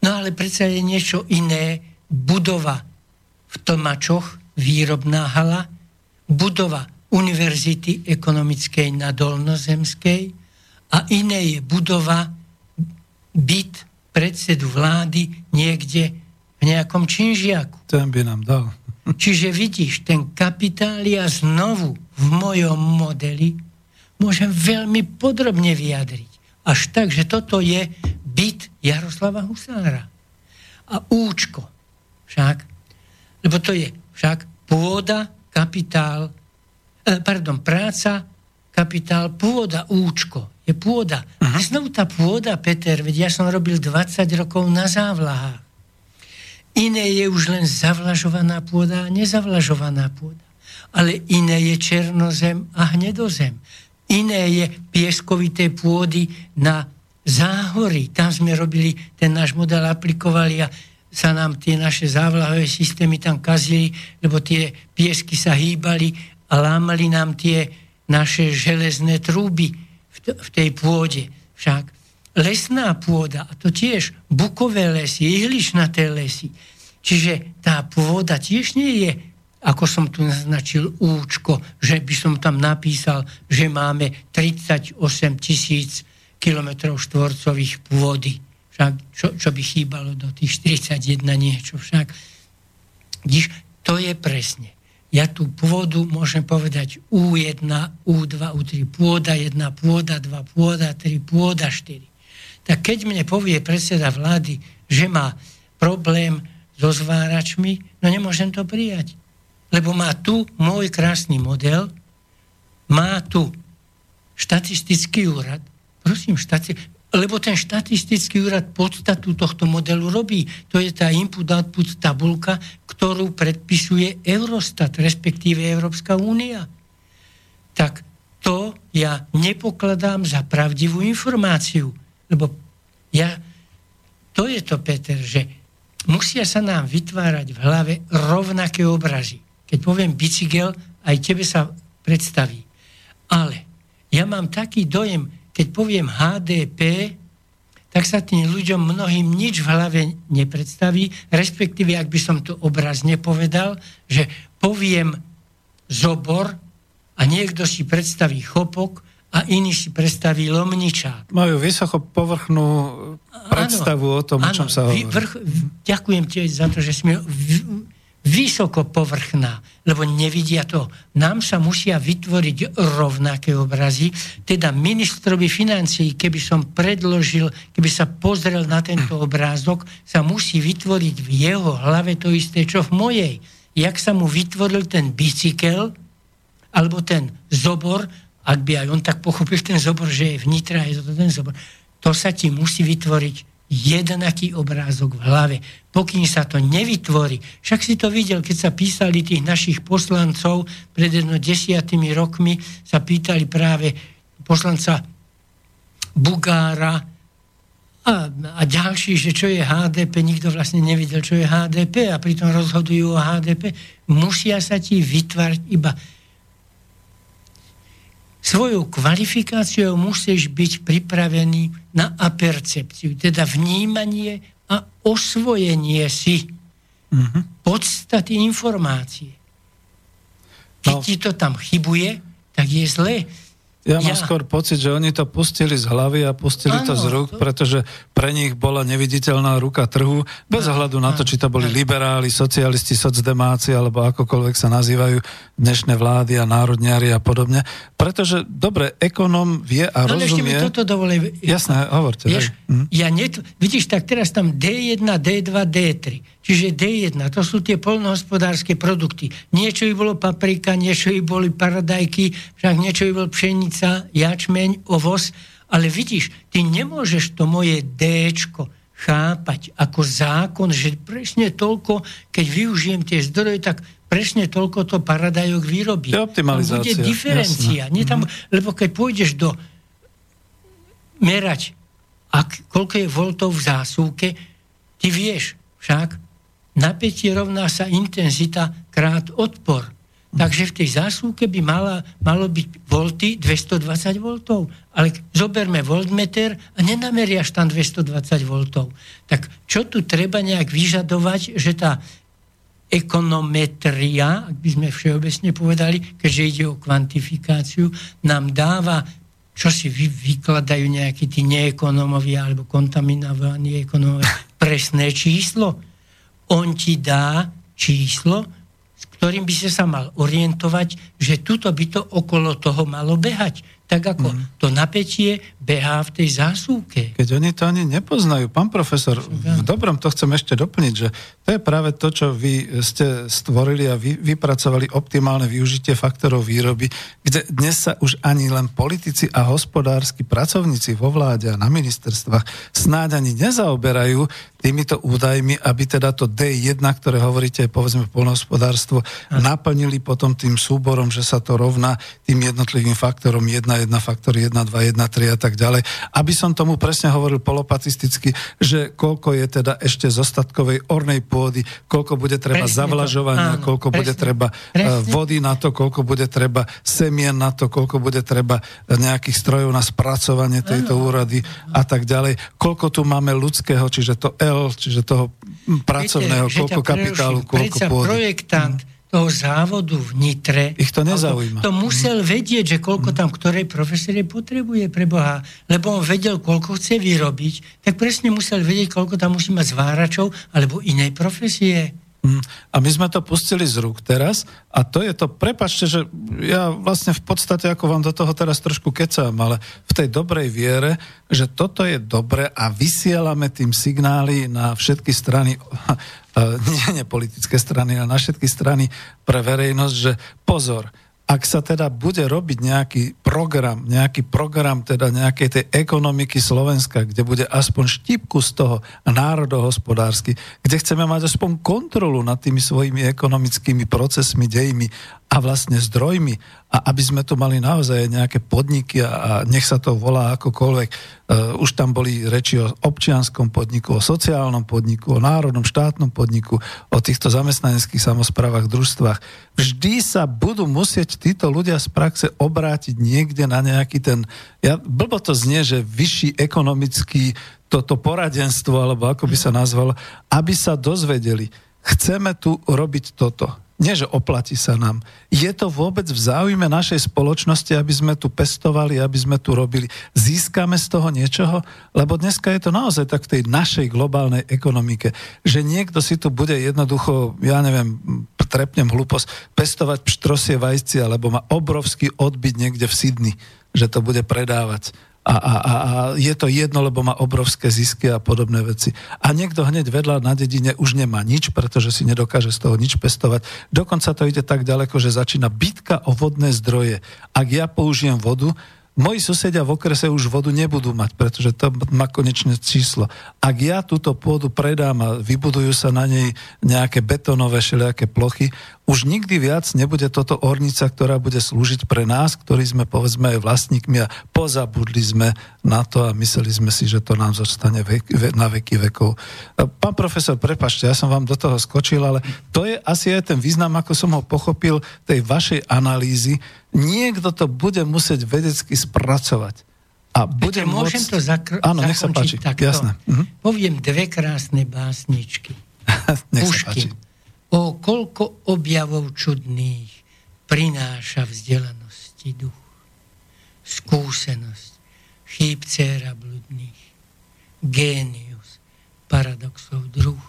No ale predsa je niečo iné. Budova v Tomačoch, výrobná hala, budova Univerzity ekonomickej na Dolnozemskej a iné je budova byt predsedu vlády niekde v nejakom činžiaku. Ten by nám dal. Čiže vidíš, ten kapitál ja znovu v mojom modeli môžem veľmi podrobne vyjadriť. Až tak, že toto je byt Jaroslava Husára. A účko však, lebo to je však pôda, kapitál, eh, pardon, práca, kapitál, pôda, účko. Je pôda. Uh-huh. A znovu tá pôda, Peter, veď ja som robil 20 rokov na závlahách. Iné je už len zavlažovaná pôda a nezavlažovaná pôda. Ale iné je černozem a hnedozem. Iné je pieskovité pôdy na záhory. Tam sme robili, ten náš model aplikovali a sa nám tie naše závlahové systémy tam kazili, lebo tie piesky sa hýbali a lámali nám tie naše železné trúby v tej pôde. Však lesná pôda, a to tiež bukové lesy, ihlišnaté lesy. Čiže tá pôda tiež nie je, ako som tu naznačil, účko, že by som tam napísal, že máme 38 tisíc kilometrov štvorcových pôdy. Čo, čo by chýbalo do tých 41 niečo však. Když to je presne. Ja tú pôdu môžem povedať U1, U2, U3, pôda 1, pôda 2, pôda 3, pôda 4 tak keď mne povie predseda vlády, že má problém so zváračmi, no nemôžem to prijať. Lebo má tu môj krásny model, má tu štatistický úrad, prosím, štati- lebo ten štatistický úrad podstatu tohto modelu robí. To je tá input-output tabulka, ktorú predpisuje Eurostat, respektíve Európska únia. Tak to ja nepokladám za pravdivú informáciu. Lebo ja, to je to, Peter, že musia sa nám vytvárať v hlave rovnaké obrazy. Keď poviem bicykel, aj tebe sa predstaví. Ale ja mám taký dojem, keď poviem HDP, tak sa tým ľuďom mnohým nič v hlave nepredstaví, respektíve, ak by som to obraz nepovedal, že poviem zobor a niekto si predstaví chopok a iný si predstaví lomničák. Majú vysoko povrchnú predstavu ano, o tom, o čom sa hovorí. Vrch, ďakujem ti za to, že si mi vysoko povrchná, lebo nevidia to. Nám sa musia vytvoriť rovnaké obrazy, teda ministrovi financií, keby som predložil, keby sa pozrel na tento obrázok, sa musí vytvoriť v jeho hlave to isté, čo v mojej. Jak sa mu vytvoril ten bicykel, alebo ten zobor, ak by aj on tak pochopil ten zobor, že je vnitra, je to ten zobor, to sa ti musí vytvoriť jednaký obrázok v hlave. Pokým sa to nevytvorí, však si to videl, keď sa písali tých našich poslancov pred jedno desiatými rokmi, sa pýtali práve poslanca Bugára a, a ďalší, že čo je HDP, nikto vlastne nevidel, čo je HDP a pritom rozhodujú o HDP. Musia sa ti vytvárať iba svojou kvalifikáciou musíš byť pripravený na apercepciu, teda vnímanie a osvojenie si mm-hmm. podstaty informácie. Keď no. ti to tam chybuje, tak je zlé. Ja mám ja. skôr pocit, že oni to pustili z hlavy a pustili ano, to z rúk, to... pretože pre nich bola neviditeľná ruka trhu, bez ohľadu na to, či to boli liberáli, socialisti, socdemáci, alebo akokoľvek sa nazývajú dnešné vlády a národniari a podobne. Pretože, dobre, ekonom vie a no, rozumie... ešte mi toto dovolí. Jasné, hovorte. Vieš, hm? ja net... Vidíš, tak teraz tam D1, D2, D3. Čiže D1, to sú tie polnohospodárske produkty. Niečo by bolo paprika, niečo by boli paradajky, však niečo by bol pšenica, jačmeň, ovoz. Ale vidíš, ty nemôžeš to moje D chápať ako zákon, že presne toľko, keď využijem tie zdroje, tak presne toľko to paradajok vyrobí. Tam bude diferencia. Nie tam, mm-hmm. Lebo keď pôjdeš do merať, ak, koľko je voltov v zásuvke, ty vieš však, napätie rovná sa intenzita krát odpor. Takže v tej zásuvke by mala, malo byť volty 220 voltov. Ale zoberme voltmeter a nenameriaš tam 220 voltov. Tak čo tu treba nejak vyžadovať, že tá ekonometria, ak by sme všeobecne povedali, keďže ide o kvantifikáciu, nám dáva, čo si vy, vykladajú nejakí tí neekonomovia alebo kontaminovaní ekonomovia, presné číslo on ti dá číslo, s ktorým by si sa mal orientovať, že tuto by to okolo toho malo behať tak ako mm. to napätie behá v tej zásuvke. Keď oni to ani nepoznajú. Pán profesor, v dobrom to chcem ešte doplniť, že to je práve to, čo vy ste stvorili a vy, vypracovali optimálne využitie faktorov výroby, kde dnes sa už ani len politici a hospodársky pracovníci vo vláde a na ministerstvách snáď ani nezaoberajú týmito údajmi, aby teda to D1, ktoré hovoríte, povedzme polnohospodárstvo, naplnili potom tým súborom, že sa to rovná tým jednotlivým faktorom 1, 1, faktor 1, 2, 1, 3 a tak ďalej. Aby som tomu presne hovoril polopatisticky, že koľko je teda ešte zostatkovej ornej pôdy, koľko bude treba presne zavlažovania, to. koľko presne. bude treba e, presne. vody na to, koľko bude treba semien na to, koľko bude treba nejakých strojov na spracovanie tejto áno. úrady a tak ďalej. Koľko tu máme ľudského, čiže to L, čiže toho pracovného, Viete, koľko kapitálu, koľko pôdy. projektant toho závodu v Nitre. Ich to nezaujíma. To musel vedieť, že koľko tam ktorej profesorie potrebuje pre Boha. Lebo on vedel, koľko chce vyrobiť, tak presne musel vedieť, koľko tam musí mať zváračov alebo inej profesie. Mm. A my sme to pustili z rúk teraz a to je to, prepačte, že ja vlastne v podstate, ako vám do toho teraz trošku kecám, ale v tej dobrej viere, že toto je dobre a vysielame tým signály na všetky strany, nie, nie politické strany, ale na všetky strany pre verejnosť, že pozor, ak sa teda bude robiť nejaký program, nejaký program teda nejakej tej ekonomiky Slovenska, kde bude aspoň štipku z toho národohospodársky, kde chceme mať aspoň kontrolu nad tými svojimi ekonomickými procesmi, dejmi a vlastne zdrojmi a aby sme tu mali naozaj nejaké podniky a, a nech sa to volá akokoľvek. Uh, už tam boli reči o občianskom podniku, o sociálnom podniku, o národnom štátnom podniku, o týchto zamestnaneckých samozprávach, družstvách. Vždy sa budú musieť títo ľudia z praxe obrátiť niekde na nejaký ten, ja, blbo to znie, že vyšší ekonomický toto poradenstvo, alebo ako by sa nazvalo, aby sa dozvedeli, chceme tu robiť toto nie, že oplatí sa nám. Je to vôbec v záujme našej spoločnosti, aby sme tu pestovali, aby sme tu robili. Získame z toho niečoho? Lebo dneska je to naozaj tak v tej našej globálnej ekonomike, že niekto si tu bude jednoducho, ja neviem, trepnem hlúposť, pestovať pštrosie vajci, alebo má obrovský odbyt niekde v Sydney, že to bude predávať a, a, a, a je to jedno, lebo má obrovské zisky a podobné veci. A niekto hneď vedľa na dedine už nemá nič, pretože si nedokáže z toho nič pestovať. Dokonca to ide tak ďaleko, že začína bitka o vodné zdroje. Ak ja použijem vodu, Moji susedia v okrese už vodu nebudú mať, pretože to má konečné číslo. Ak ja túto pôdu predám a vybudujú sa na nej nejaké betonové všelijaké plochy, už nikdy viac nebude toto ornica, ktorá bude slúžiť pre nás, ktorí sme povedzme aj vlastníkmi a pozabudli sme na to a mysleli sme si, že to nám zostane vek, na veky vekov. Pán profesor, prepašte, ja som vám do toho skočil, ale to je asi aj ten význam, ako som ho pochopil tej vašej analýzy, Niekto to bude musieť vedecky spracovať. A bude Peter, môcť... môžem to zakr- Áno, nech sa páči. Takto. Jasné. Mhm. Poviem dve krásne básničky. nech Puškin. Sa páči. O koľko objavov čudných prináša vzdelanosti duch. Skúsenosť, chýb céra bludných, génius, paradoxov druh,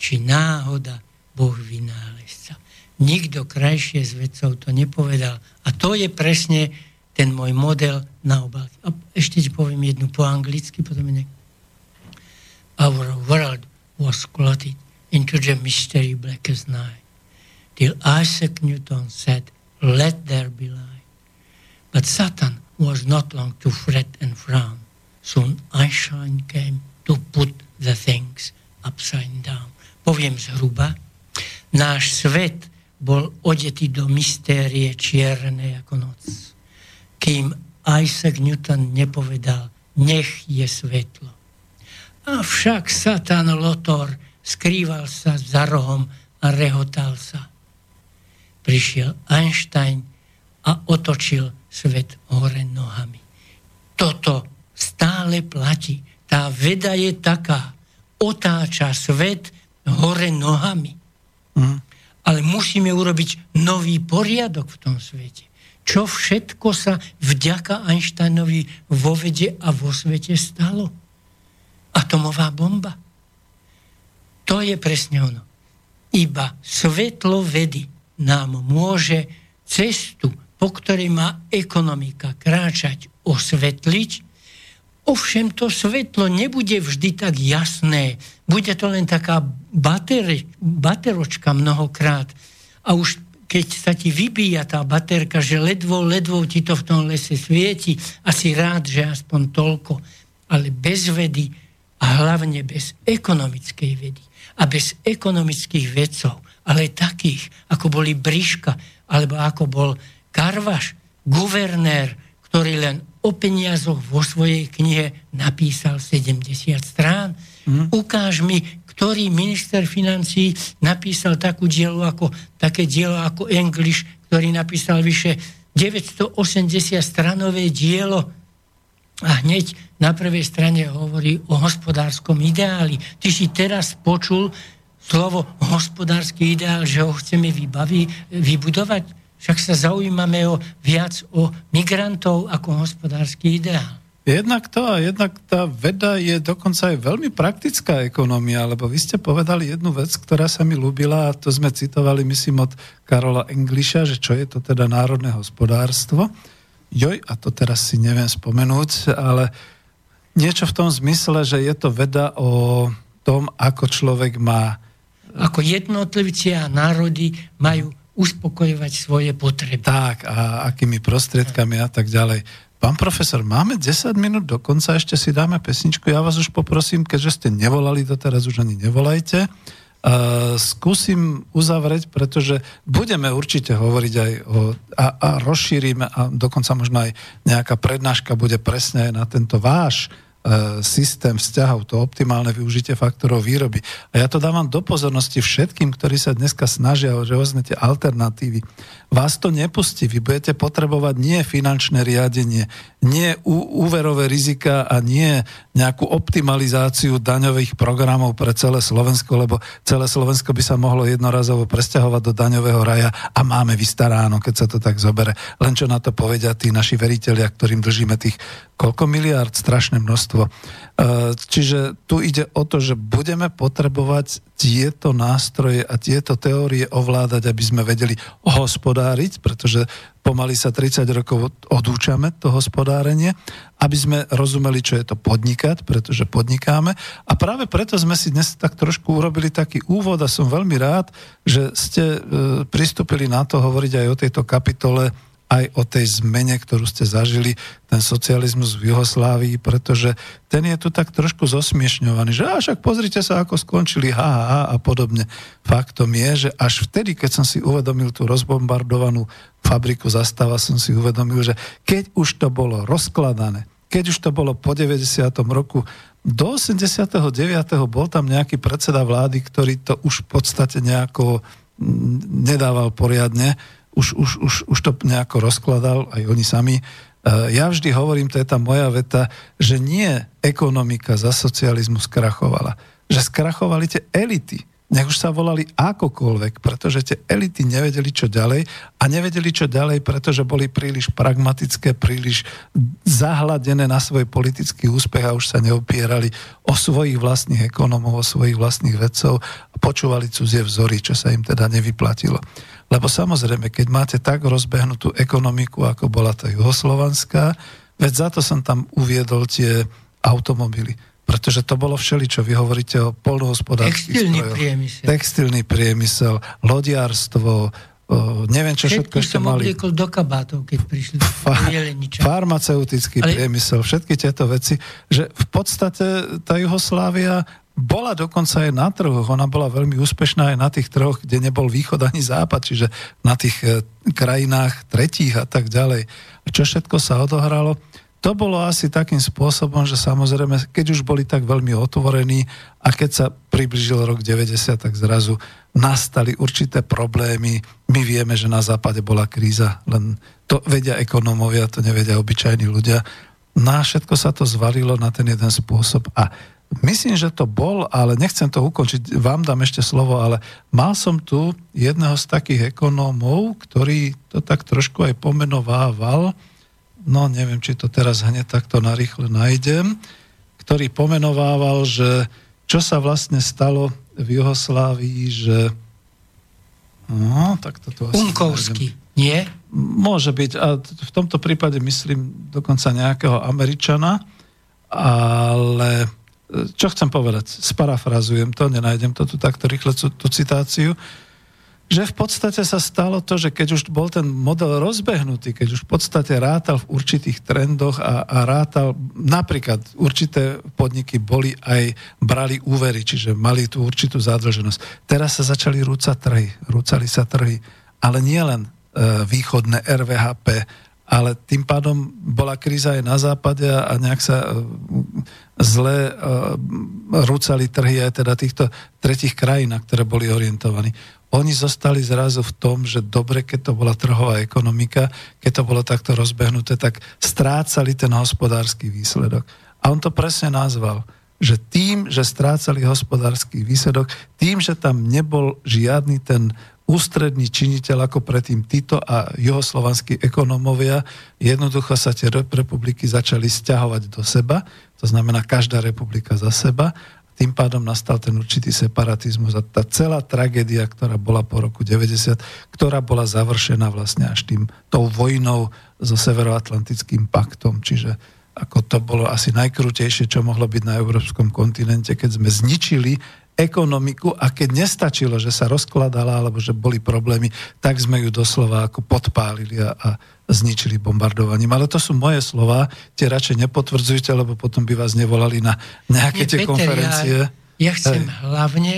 či náhoda Boh vynálezca. Nikto krajšie z vedcov to nepovedal. A to je presne ten môj model na obálke. A ešte ti poviem jednu po anglicky, potom ne. Our world was clotted into the mystery black as night. Till Isaac Newton said, let there be light. But Satan was not long to fret and frown. Soon Einstein came to put the things upside down. Poviem zhruba, náš svet bol odetý do mystérie čiernej ako noc. Kým Isaac Newton nepovedal, nech je svetlo. Avšak Satan Lotor skrýval sa za rohom a rehotal sa. Prišiel Einstein a otočil svet hore nohami. Toto stále platí. Tá veda je taká. Otáča svet hore nohami. Mm ale musíme urobiť nový poriadok v tom svete. Čo všetko sa vďaka Einsteinovi vo vede a vo svete stalo? Atomová bomba. To je presne ono. Iba svetlo vedy nám môže cestu, po ktorej má ekonomika kráčať, osvetliť Ovšem to svetlo nebude vždy tak jasné. Bude to len taká bateri, bateročka mnohokrát. A už keď sa ti vybíja tá baterka, že ledvo, ledvo ti to v tom lese svieti, asi rád, že aspoň toľko. Ale bez vedy a hlavne bez ekonomickej vedy a bez ekonomických vedcov, ale takých, ako boli Briška, alebo ako bol Karvaš, guvernér, ktorý len o peniazoch vo svojej knihe napísal 70 strán. Mm. Ukáž mi, ktorý minister financí napísal takú dielo ako, také dielo ako English, ktorý napísal vyše 980 stranové dielo a hneď na prvej strane hovorí o hospodárskom ideáli. Ty si teraz počul slovo hospodársky ideál, že ho chceme vybaví, vybudovať? Však sa zaujímame o, viac o migrantov ako hospodársky ideál. Jednak to a jednak tá veda je dokonca aj veľmi praktická ekonomia, lebo vy ste povedali jednu vec, ktorá sa mi ľúbila a to sme citovali, myslím, od Karola Engliša, že čo je to teda národné hospodárstvo. Joj, a to teraz si neviem spomenúť, ale niečo v tom zmysle, že je to veda o tom, ako človek má... Ako jednotlivci a národy majú uspokojovať svoje potreby. Tak, a akými prostriedkami a tak ďalej. Pán profesor, máme 10 minút do konca, ešte si dáme pesničku. Ja vás už poprosím, keďže ste nevolali doteraz, už ani nevolajte. Skúsim uzavrieť, pretože budeme určite hovoriť aj o, a, a rozšírime a dokonca možno aj nejaká prednáška bude presne na tento váš E, systém vzťahov, to optimálne využitie faktorov výroby. A ja to dávam do pozornosti všetkým, ktorí sa dneska snažia o rôzne tie alternatívy. Vás to nepustí, vy budete potrebovať nie finančné riadenie, nie úverové rizika a nie nejakú optimalizáciu daňových programov pre celé Slovensko, lebo celé Slovensko by sa mohlo jednorazovo presťahovať do daňového raja a máme vystaráno, keď sa to tak zobere. Len čo na to povedia tí naši veriteľia, ktorým držíme tých koľko miliard, strašné množstvo. E, čiže tu ide o to, že budeme potrebovať tieto nástroje a tieto teórie ovládať, aby sme vedeli hospodáriť, pretože pomaly sa 30 rokov odúčame to hospodárenie, aby sme rozumeli, čo je to podnikať, pretože podnikáme. A práve preto sme si dnes tak trošku urobili taký úvod a som veľmi rád, že ste e, pristúpili na to hovoriť aj o tejto kapitole aj o tej zmene, ktorú ste zažili, ten socializmus v Juhoslávii, pretože ten je tu tak trošku zosmiešňovaný, že a však pozrite sa, ako skončili HHA a podobne. Faktom je, že až vtedy, keď som si uvedomil tú rozbombardovanú fabriku zastava, som si uvedomil, že keď už to bolo rozkladané, keď už to bolo po 90. roku, do 89. bol tam nejaký predseda vlády, ktorý to už v podstate nejako nedával poriadne, už, už, už, už to nejako rozkladal, aj oni sami. E, ja vždy hovorím, to je tá moja veta, že nie ekonomika za socializmu skrachovala. Že skrachovali tie elity nech už sa volali akokoľvek, pretože tie elity nevedeli čo ďalej a nevedeli čo ďalej, pretože boli príliš pragmatické, príliš zahladené na svoj politický úspech a už sa neopierali o svojich vlastných ekonomov, o svojich vlastných vedcov a počúvali cudzie vzory, čo sa im teda nevyplatilo. Lebo samozrejme, keď máte tak rozbehnutú ekonomiku, ako bola tá juhoslovanská, veď za to som tam uviedol tie automobily pretože to bolo všeličo. Vy hovoríte o polnohospodárských Textilný strojoch. priemysel. Textilný priemysel, lodiarstvo, o, neviem, čo všetko ešte som mali. do kabátov, keď prišli Fa- Farmaceutický Ale... priemysel, všetky tieto veci, že v podstate tá Juhoslávia bola dokonca aj na trhoch. Ona bola veľmi úspešná aj na tých trhoch, kde nebol východ ani západ, čiže na tých e, krajinách tretích a tak ďalej. A čo všetko sa odohralo? to bolo asi takým spôsobom, že samozrejme, keď už boli tak veľmi otvorení a keď sa približil rok 90, tak zrazu nastali určité problémy. My vieme, že na západe bola kríza, len to vedia ekonómovia, to nevedia obyčajní ľudia. Na všetko sa to zvalilo na ten jeden spôsob a Myslím, že to bol, ale nechcem to ukončiť, vám dám ešte slovo, ale mal som tu jedného z takých ekonómov, ktorý to tak trošku aj pomenovával, no neviem, či to teraz hneď takto narýchle nájdem, ktorý pomenovával, že čo sa vlastne stalo v Juhoslávii, že no, tak to tu asi Unkovský, nie? Môže byť, a v tomto prípade myslím dokonca nejakého Američana, ale čo chcem povedať, sparafrazujem to, nenájdem to tu takto rýchle, tú citáciu, že v podstate sa stalo to, že keď už bol ten model rozbehnutý, keď už v podstate rátal v určitých trendoch a, a rátal, napríklad určité podniky boli aj, brali úvery, čiže mali tú určitú zádlženosť. Teraz sa začali rúcať trhy, rúcali sa trhy, ale nie len e, východné RVHP, ale tým pádom bola kríza aj na západe a nejak sa e, zle e, rúcali trhy aj teda týchto tretich krajín, na ktoré boli orientovaní oni zostali zrazu v tom, že dobre, keď to bola trhová ekonomika, keď to bolo takto rozbehnuté, tak strácali ten hospodársky výsledok. A on to presne nazval, že tým, že strácali hospodársky výsledok, tým, že tam nebol žiadny ten ústredný činiteľ ako predtým Tito a juhoslovanskí ekonómovia, jednoducho sa tie republiky začali stiahovať do seba, to znamená každá republika za seba. Tým pádom nastal ten určitý separatizmus a tá celá tragédia, ktorá bola po roku 90, ktorá bola završená vlastne až tým, tou vojnou so Severoatlantickým paktom, čiže ako to bolo asi najkrutejšie, čo mohlo byť na európskom kontinente, keď sme zničili ekonomiku a keď nestačilo, že sa rozkladala alebo že boli problémy, tak sme ju doslova ako podpálili a, a zničili bombardovaním. Ale to sú moje slova, tie radšej nepotvrdzujte, lebo potom by vás nevolali na nejaké Nie, tie Peter, konferencie. Ja, ja chcem Hej. hlavne,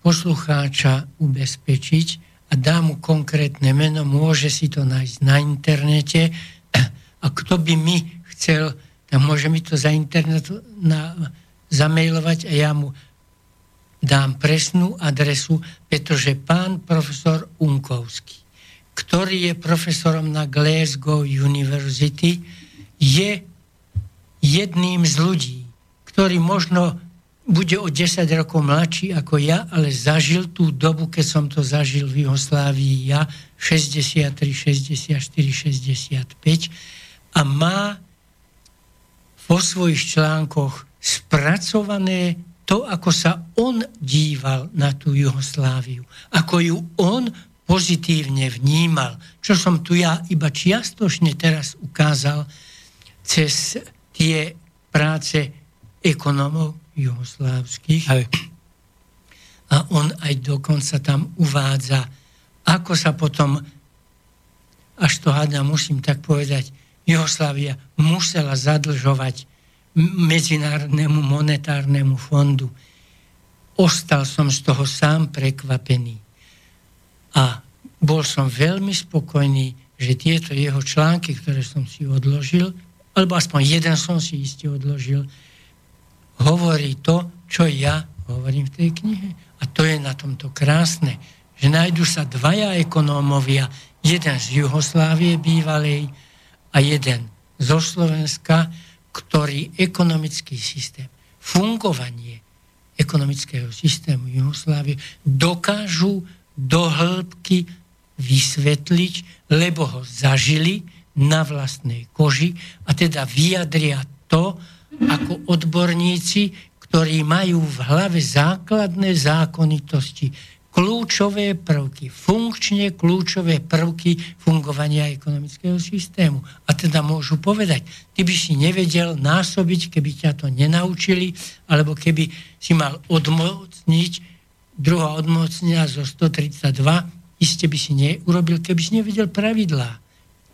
poslucháča ubezpečiť a dá mu konkrétne meno, môže si to nájsť na internete a kto by mi chcel, tak môže mi to za internet na, zamailovať a ja mu dám presnú adresu, pretože pán profesor Unkovský, ktorý je profesorom na Glasgow University, je jedným z ľudí, ktorý možno bude o 10 rokov mladší ako ja, ale zažil tú dobu, keď som to zažil v Jugoslávii ja, 63, 64, 65 a má vo svojich článkoch spracované to, ako sa on díval na tú Jugosláviu, ako ju on pozitívne vnímal, čo som tu ja iba čiastočne teraz ukázal cez tie práce ekonomov juhoslávskych. Hej. A on aj dokonca tam uvádza, ako sa potom, až to hádam, musím tak povedať, Juhoslávia musela zadlžovať Medzinárodnému monetárnemu fondu. Ostal som z toho sám prekvapený. A bol som veľmi spokojný, že tieto jeho články, ktoré som si odložil, alebo aspoň jeden som si iste odložil, hovorí to, čo ja hovorím v tej knihe. A to je na tomto krásne, že nájdu sa dvaja ekonómovia, jeden z Juhoslávie bývalej a jeden zo Slovenska, ktorý ekonomický systém, fungovanie ekonomického systému Jugoslávie dokážu do hĺbky vysvetliť, lebo ho zažili na vlastnej koži a teda vyjadria to, ako odborníci, ktorí majú v hlave základné zákonitosti, kľúčové prvky, funkčne kľúčové prvky fungovania ekonomického systému. A teda môžu povedať, ty by si nevedel násobiť, keby ťa to nenaučili, alebo keby si mal odmocniť druhá odmocnenia zo 132, iste by si neurobil, keby si nevedel pravidlá.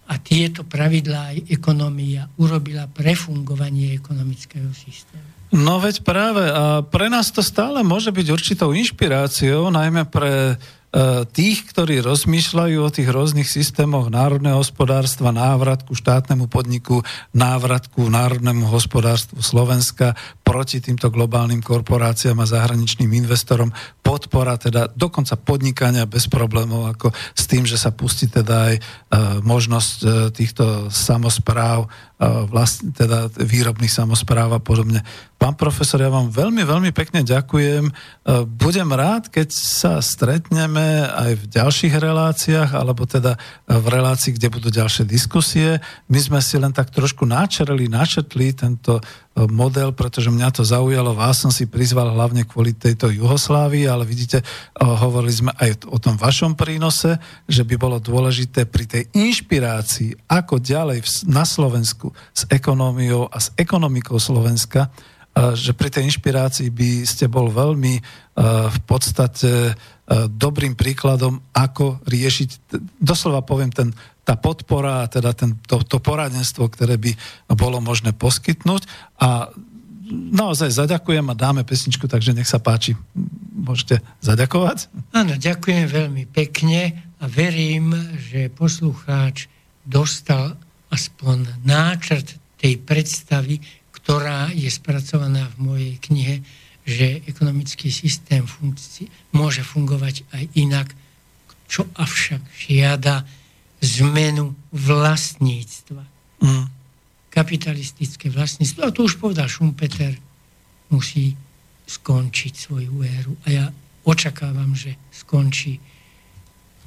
A tieto pravidlá aj ekonomia urobila pre fungovanie ekonomického systému. No veď práve, a pre nás to stále môže byť určitou inšpiráciou, najmä pre E, tých, ktorí rozmýšľajú o tých rôznych systémoch národného hospodárstva, návrat ku štátnemu podniku, návrat ku národnému hospodárstvu Slovenska proti týmto globálnym korporáciám a zahraničným investorom, podpora teda dokonca podnikania bez problémov, ako s tým, že sa pustí teda aj e, možnosť e, týchto samozpráv, vlast, teda výrobných samozpráv a podobne. Pán profesor, ja vám veľmi, veľmi pekne ďakujem. Budem rád, keď sa stretneme aj v ďalších reláciách, alebo teda v relácii, kde budú ďalšie diskusie. My sme si len tak trošku načerli, načetli tento e, model, pretože mňa to zaujalo. Vás som si prizval hlavne kvôli tejto Juhoslávii, ale vidíte, e, hovorili sme aj o tom vašom prínose, že by bolo dôležité pri tej inšpirácii, ako ďalej na Slovensku s ekonómiou a s ekonomikou Slovenska, e, že pri tej inšpirácii by ste bol veľmi v podstate E, dobrým príkladom, ako riešiť, doslova poviem, ten, tá podpora, teda ten, to, to poradenstvo, ktoré by bolo možné poskytnúť a naozaj zaďakujem a dáme pesničku, takže nech sa páči. Môžete zaďakovať? Áno, ďakujem veľmi pekne a verím, že poslucháč dostal aspoň náčrt tej predstavy, ktorá je spracovaná v mojej knihe že ekonomický systém funkci- môže fungovať aj inak, čo avšak žiada zmenu vlastníctva. Mm. Kapitalistické vlastníctvo, a to už povedal Schumpeter, musí skončiť svoju éru. A ja očakávam, že skončí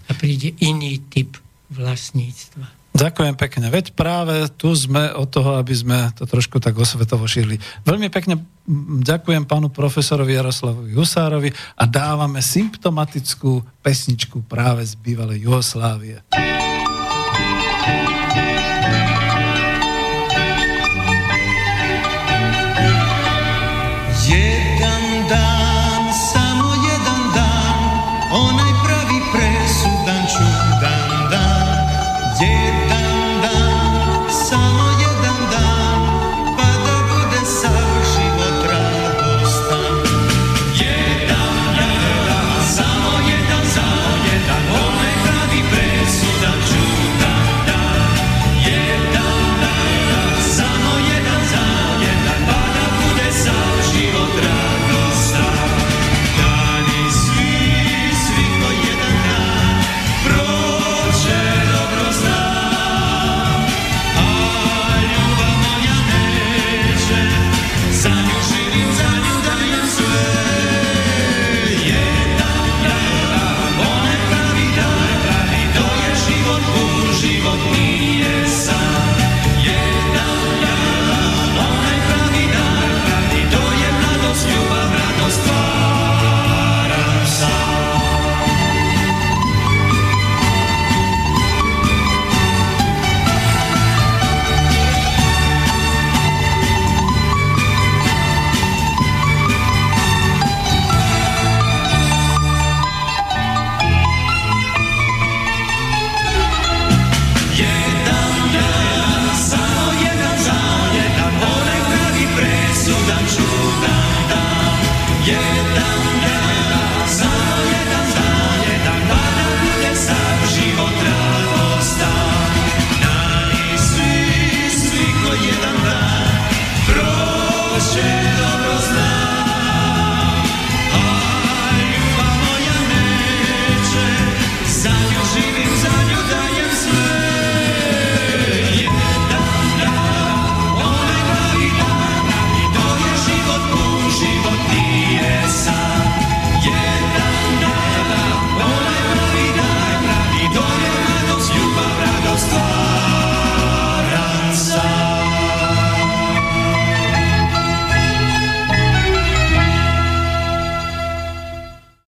a príde iný typ vlastníctva. Ďakujem pekne. Veď práve tu sme od toho, aby sme to trošku tak osvetovo šírili. Veľmi pekne ďakujem pánu profesorovi Jaroslavovi Husárovi a dávame symptomatickú pesničku práve z bývalej Jugoslávie.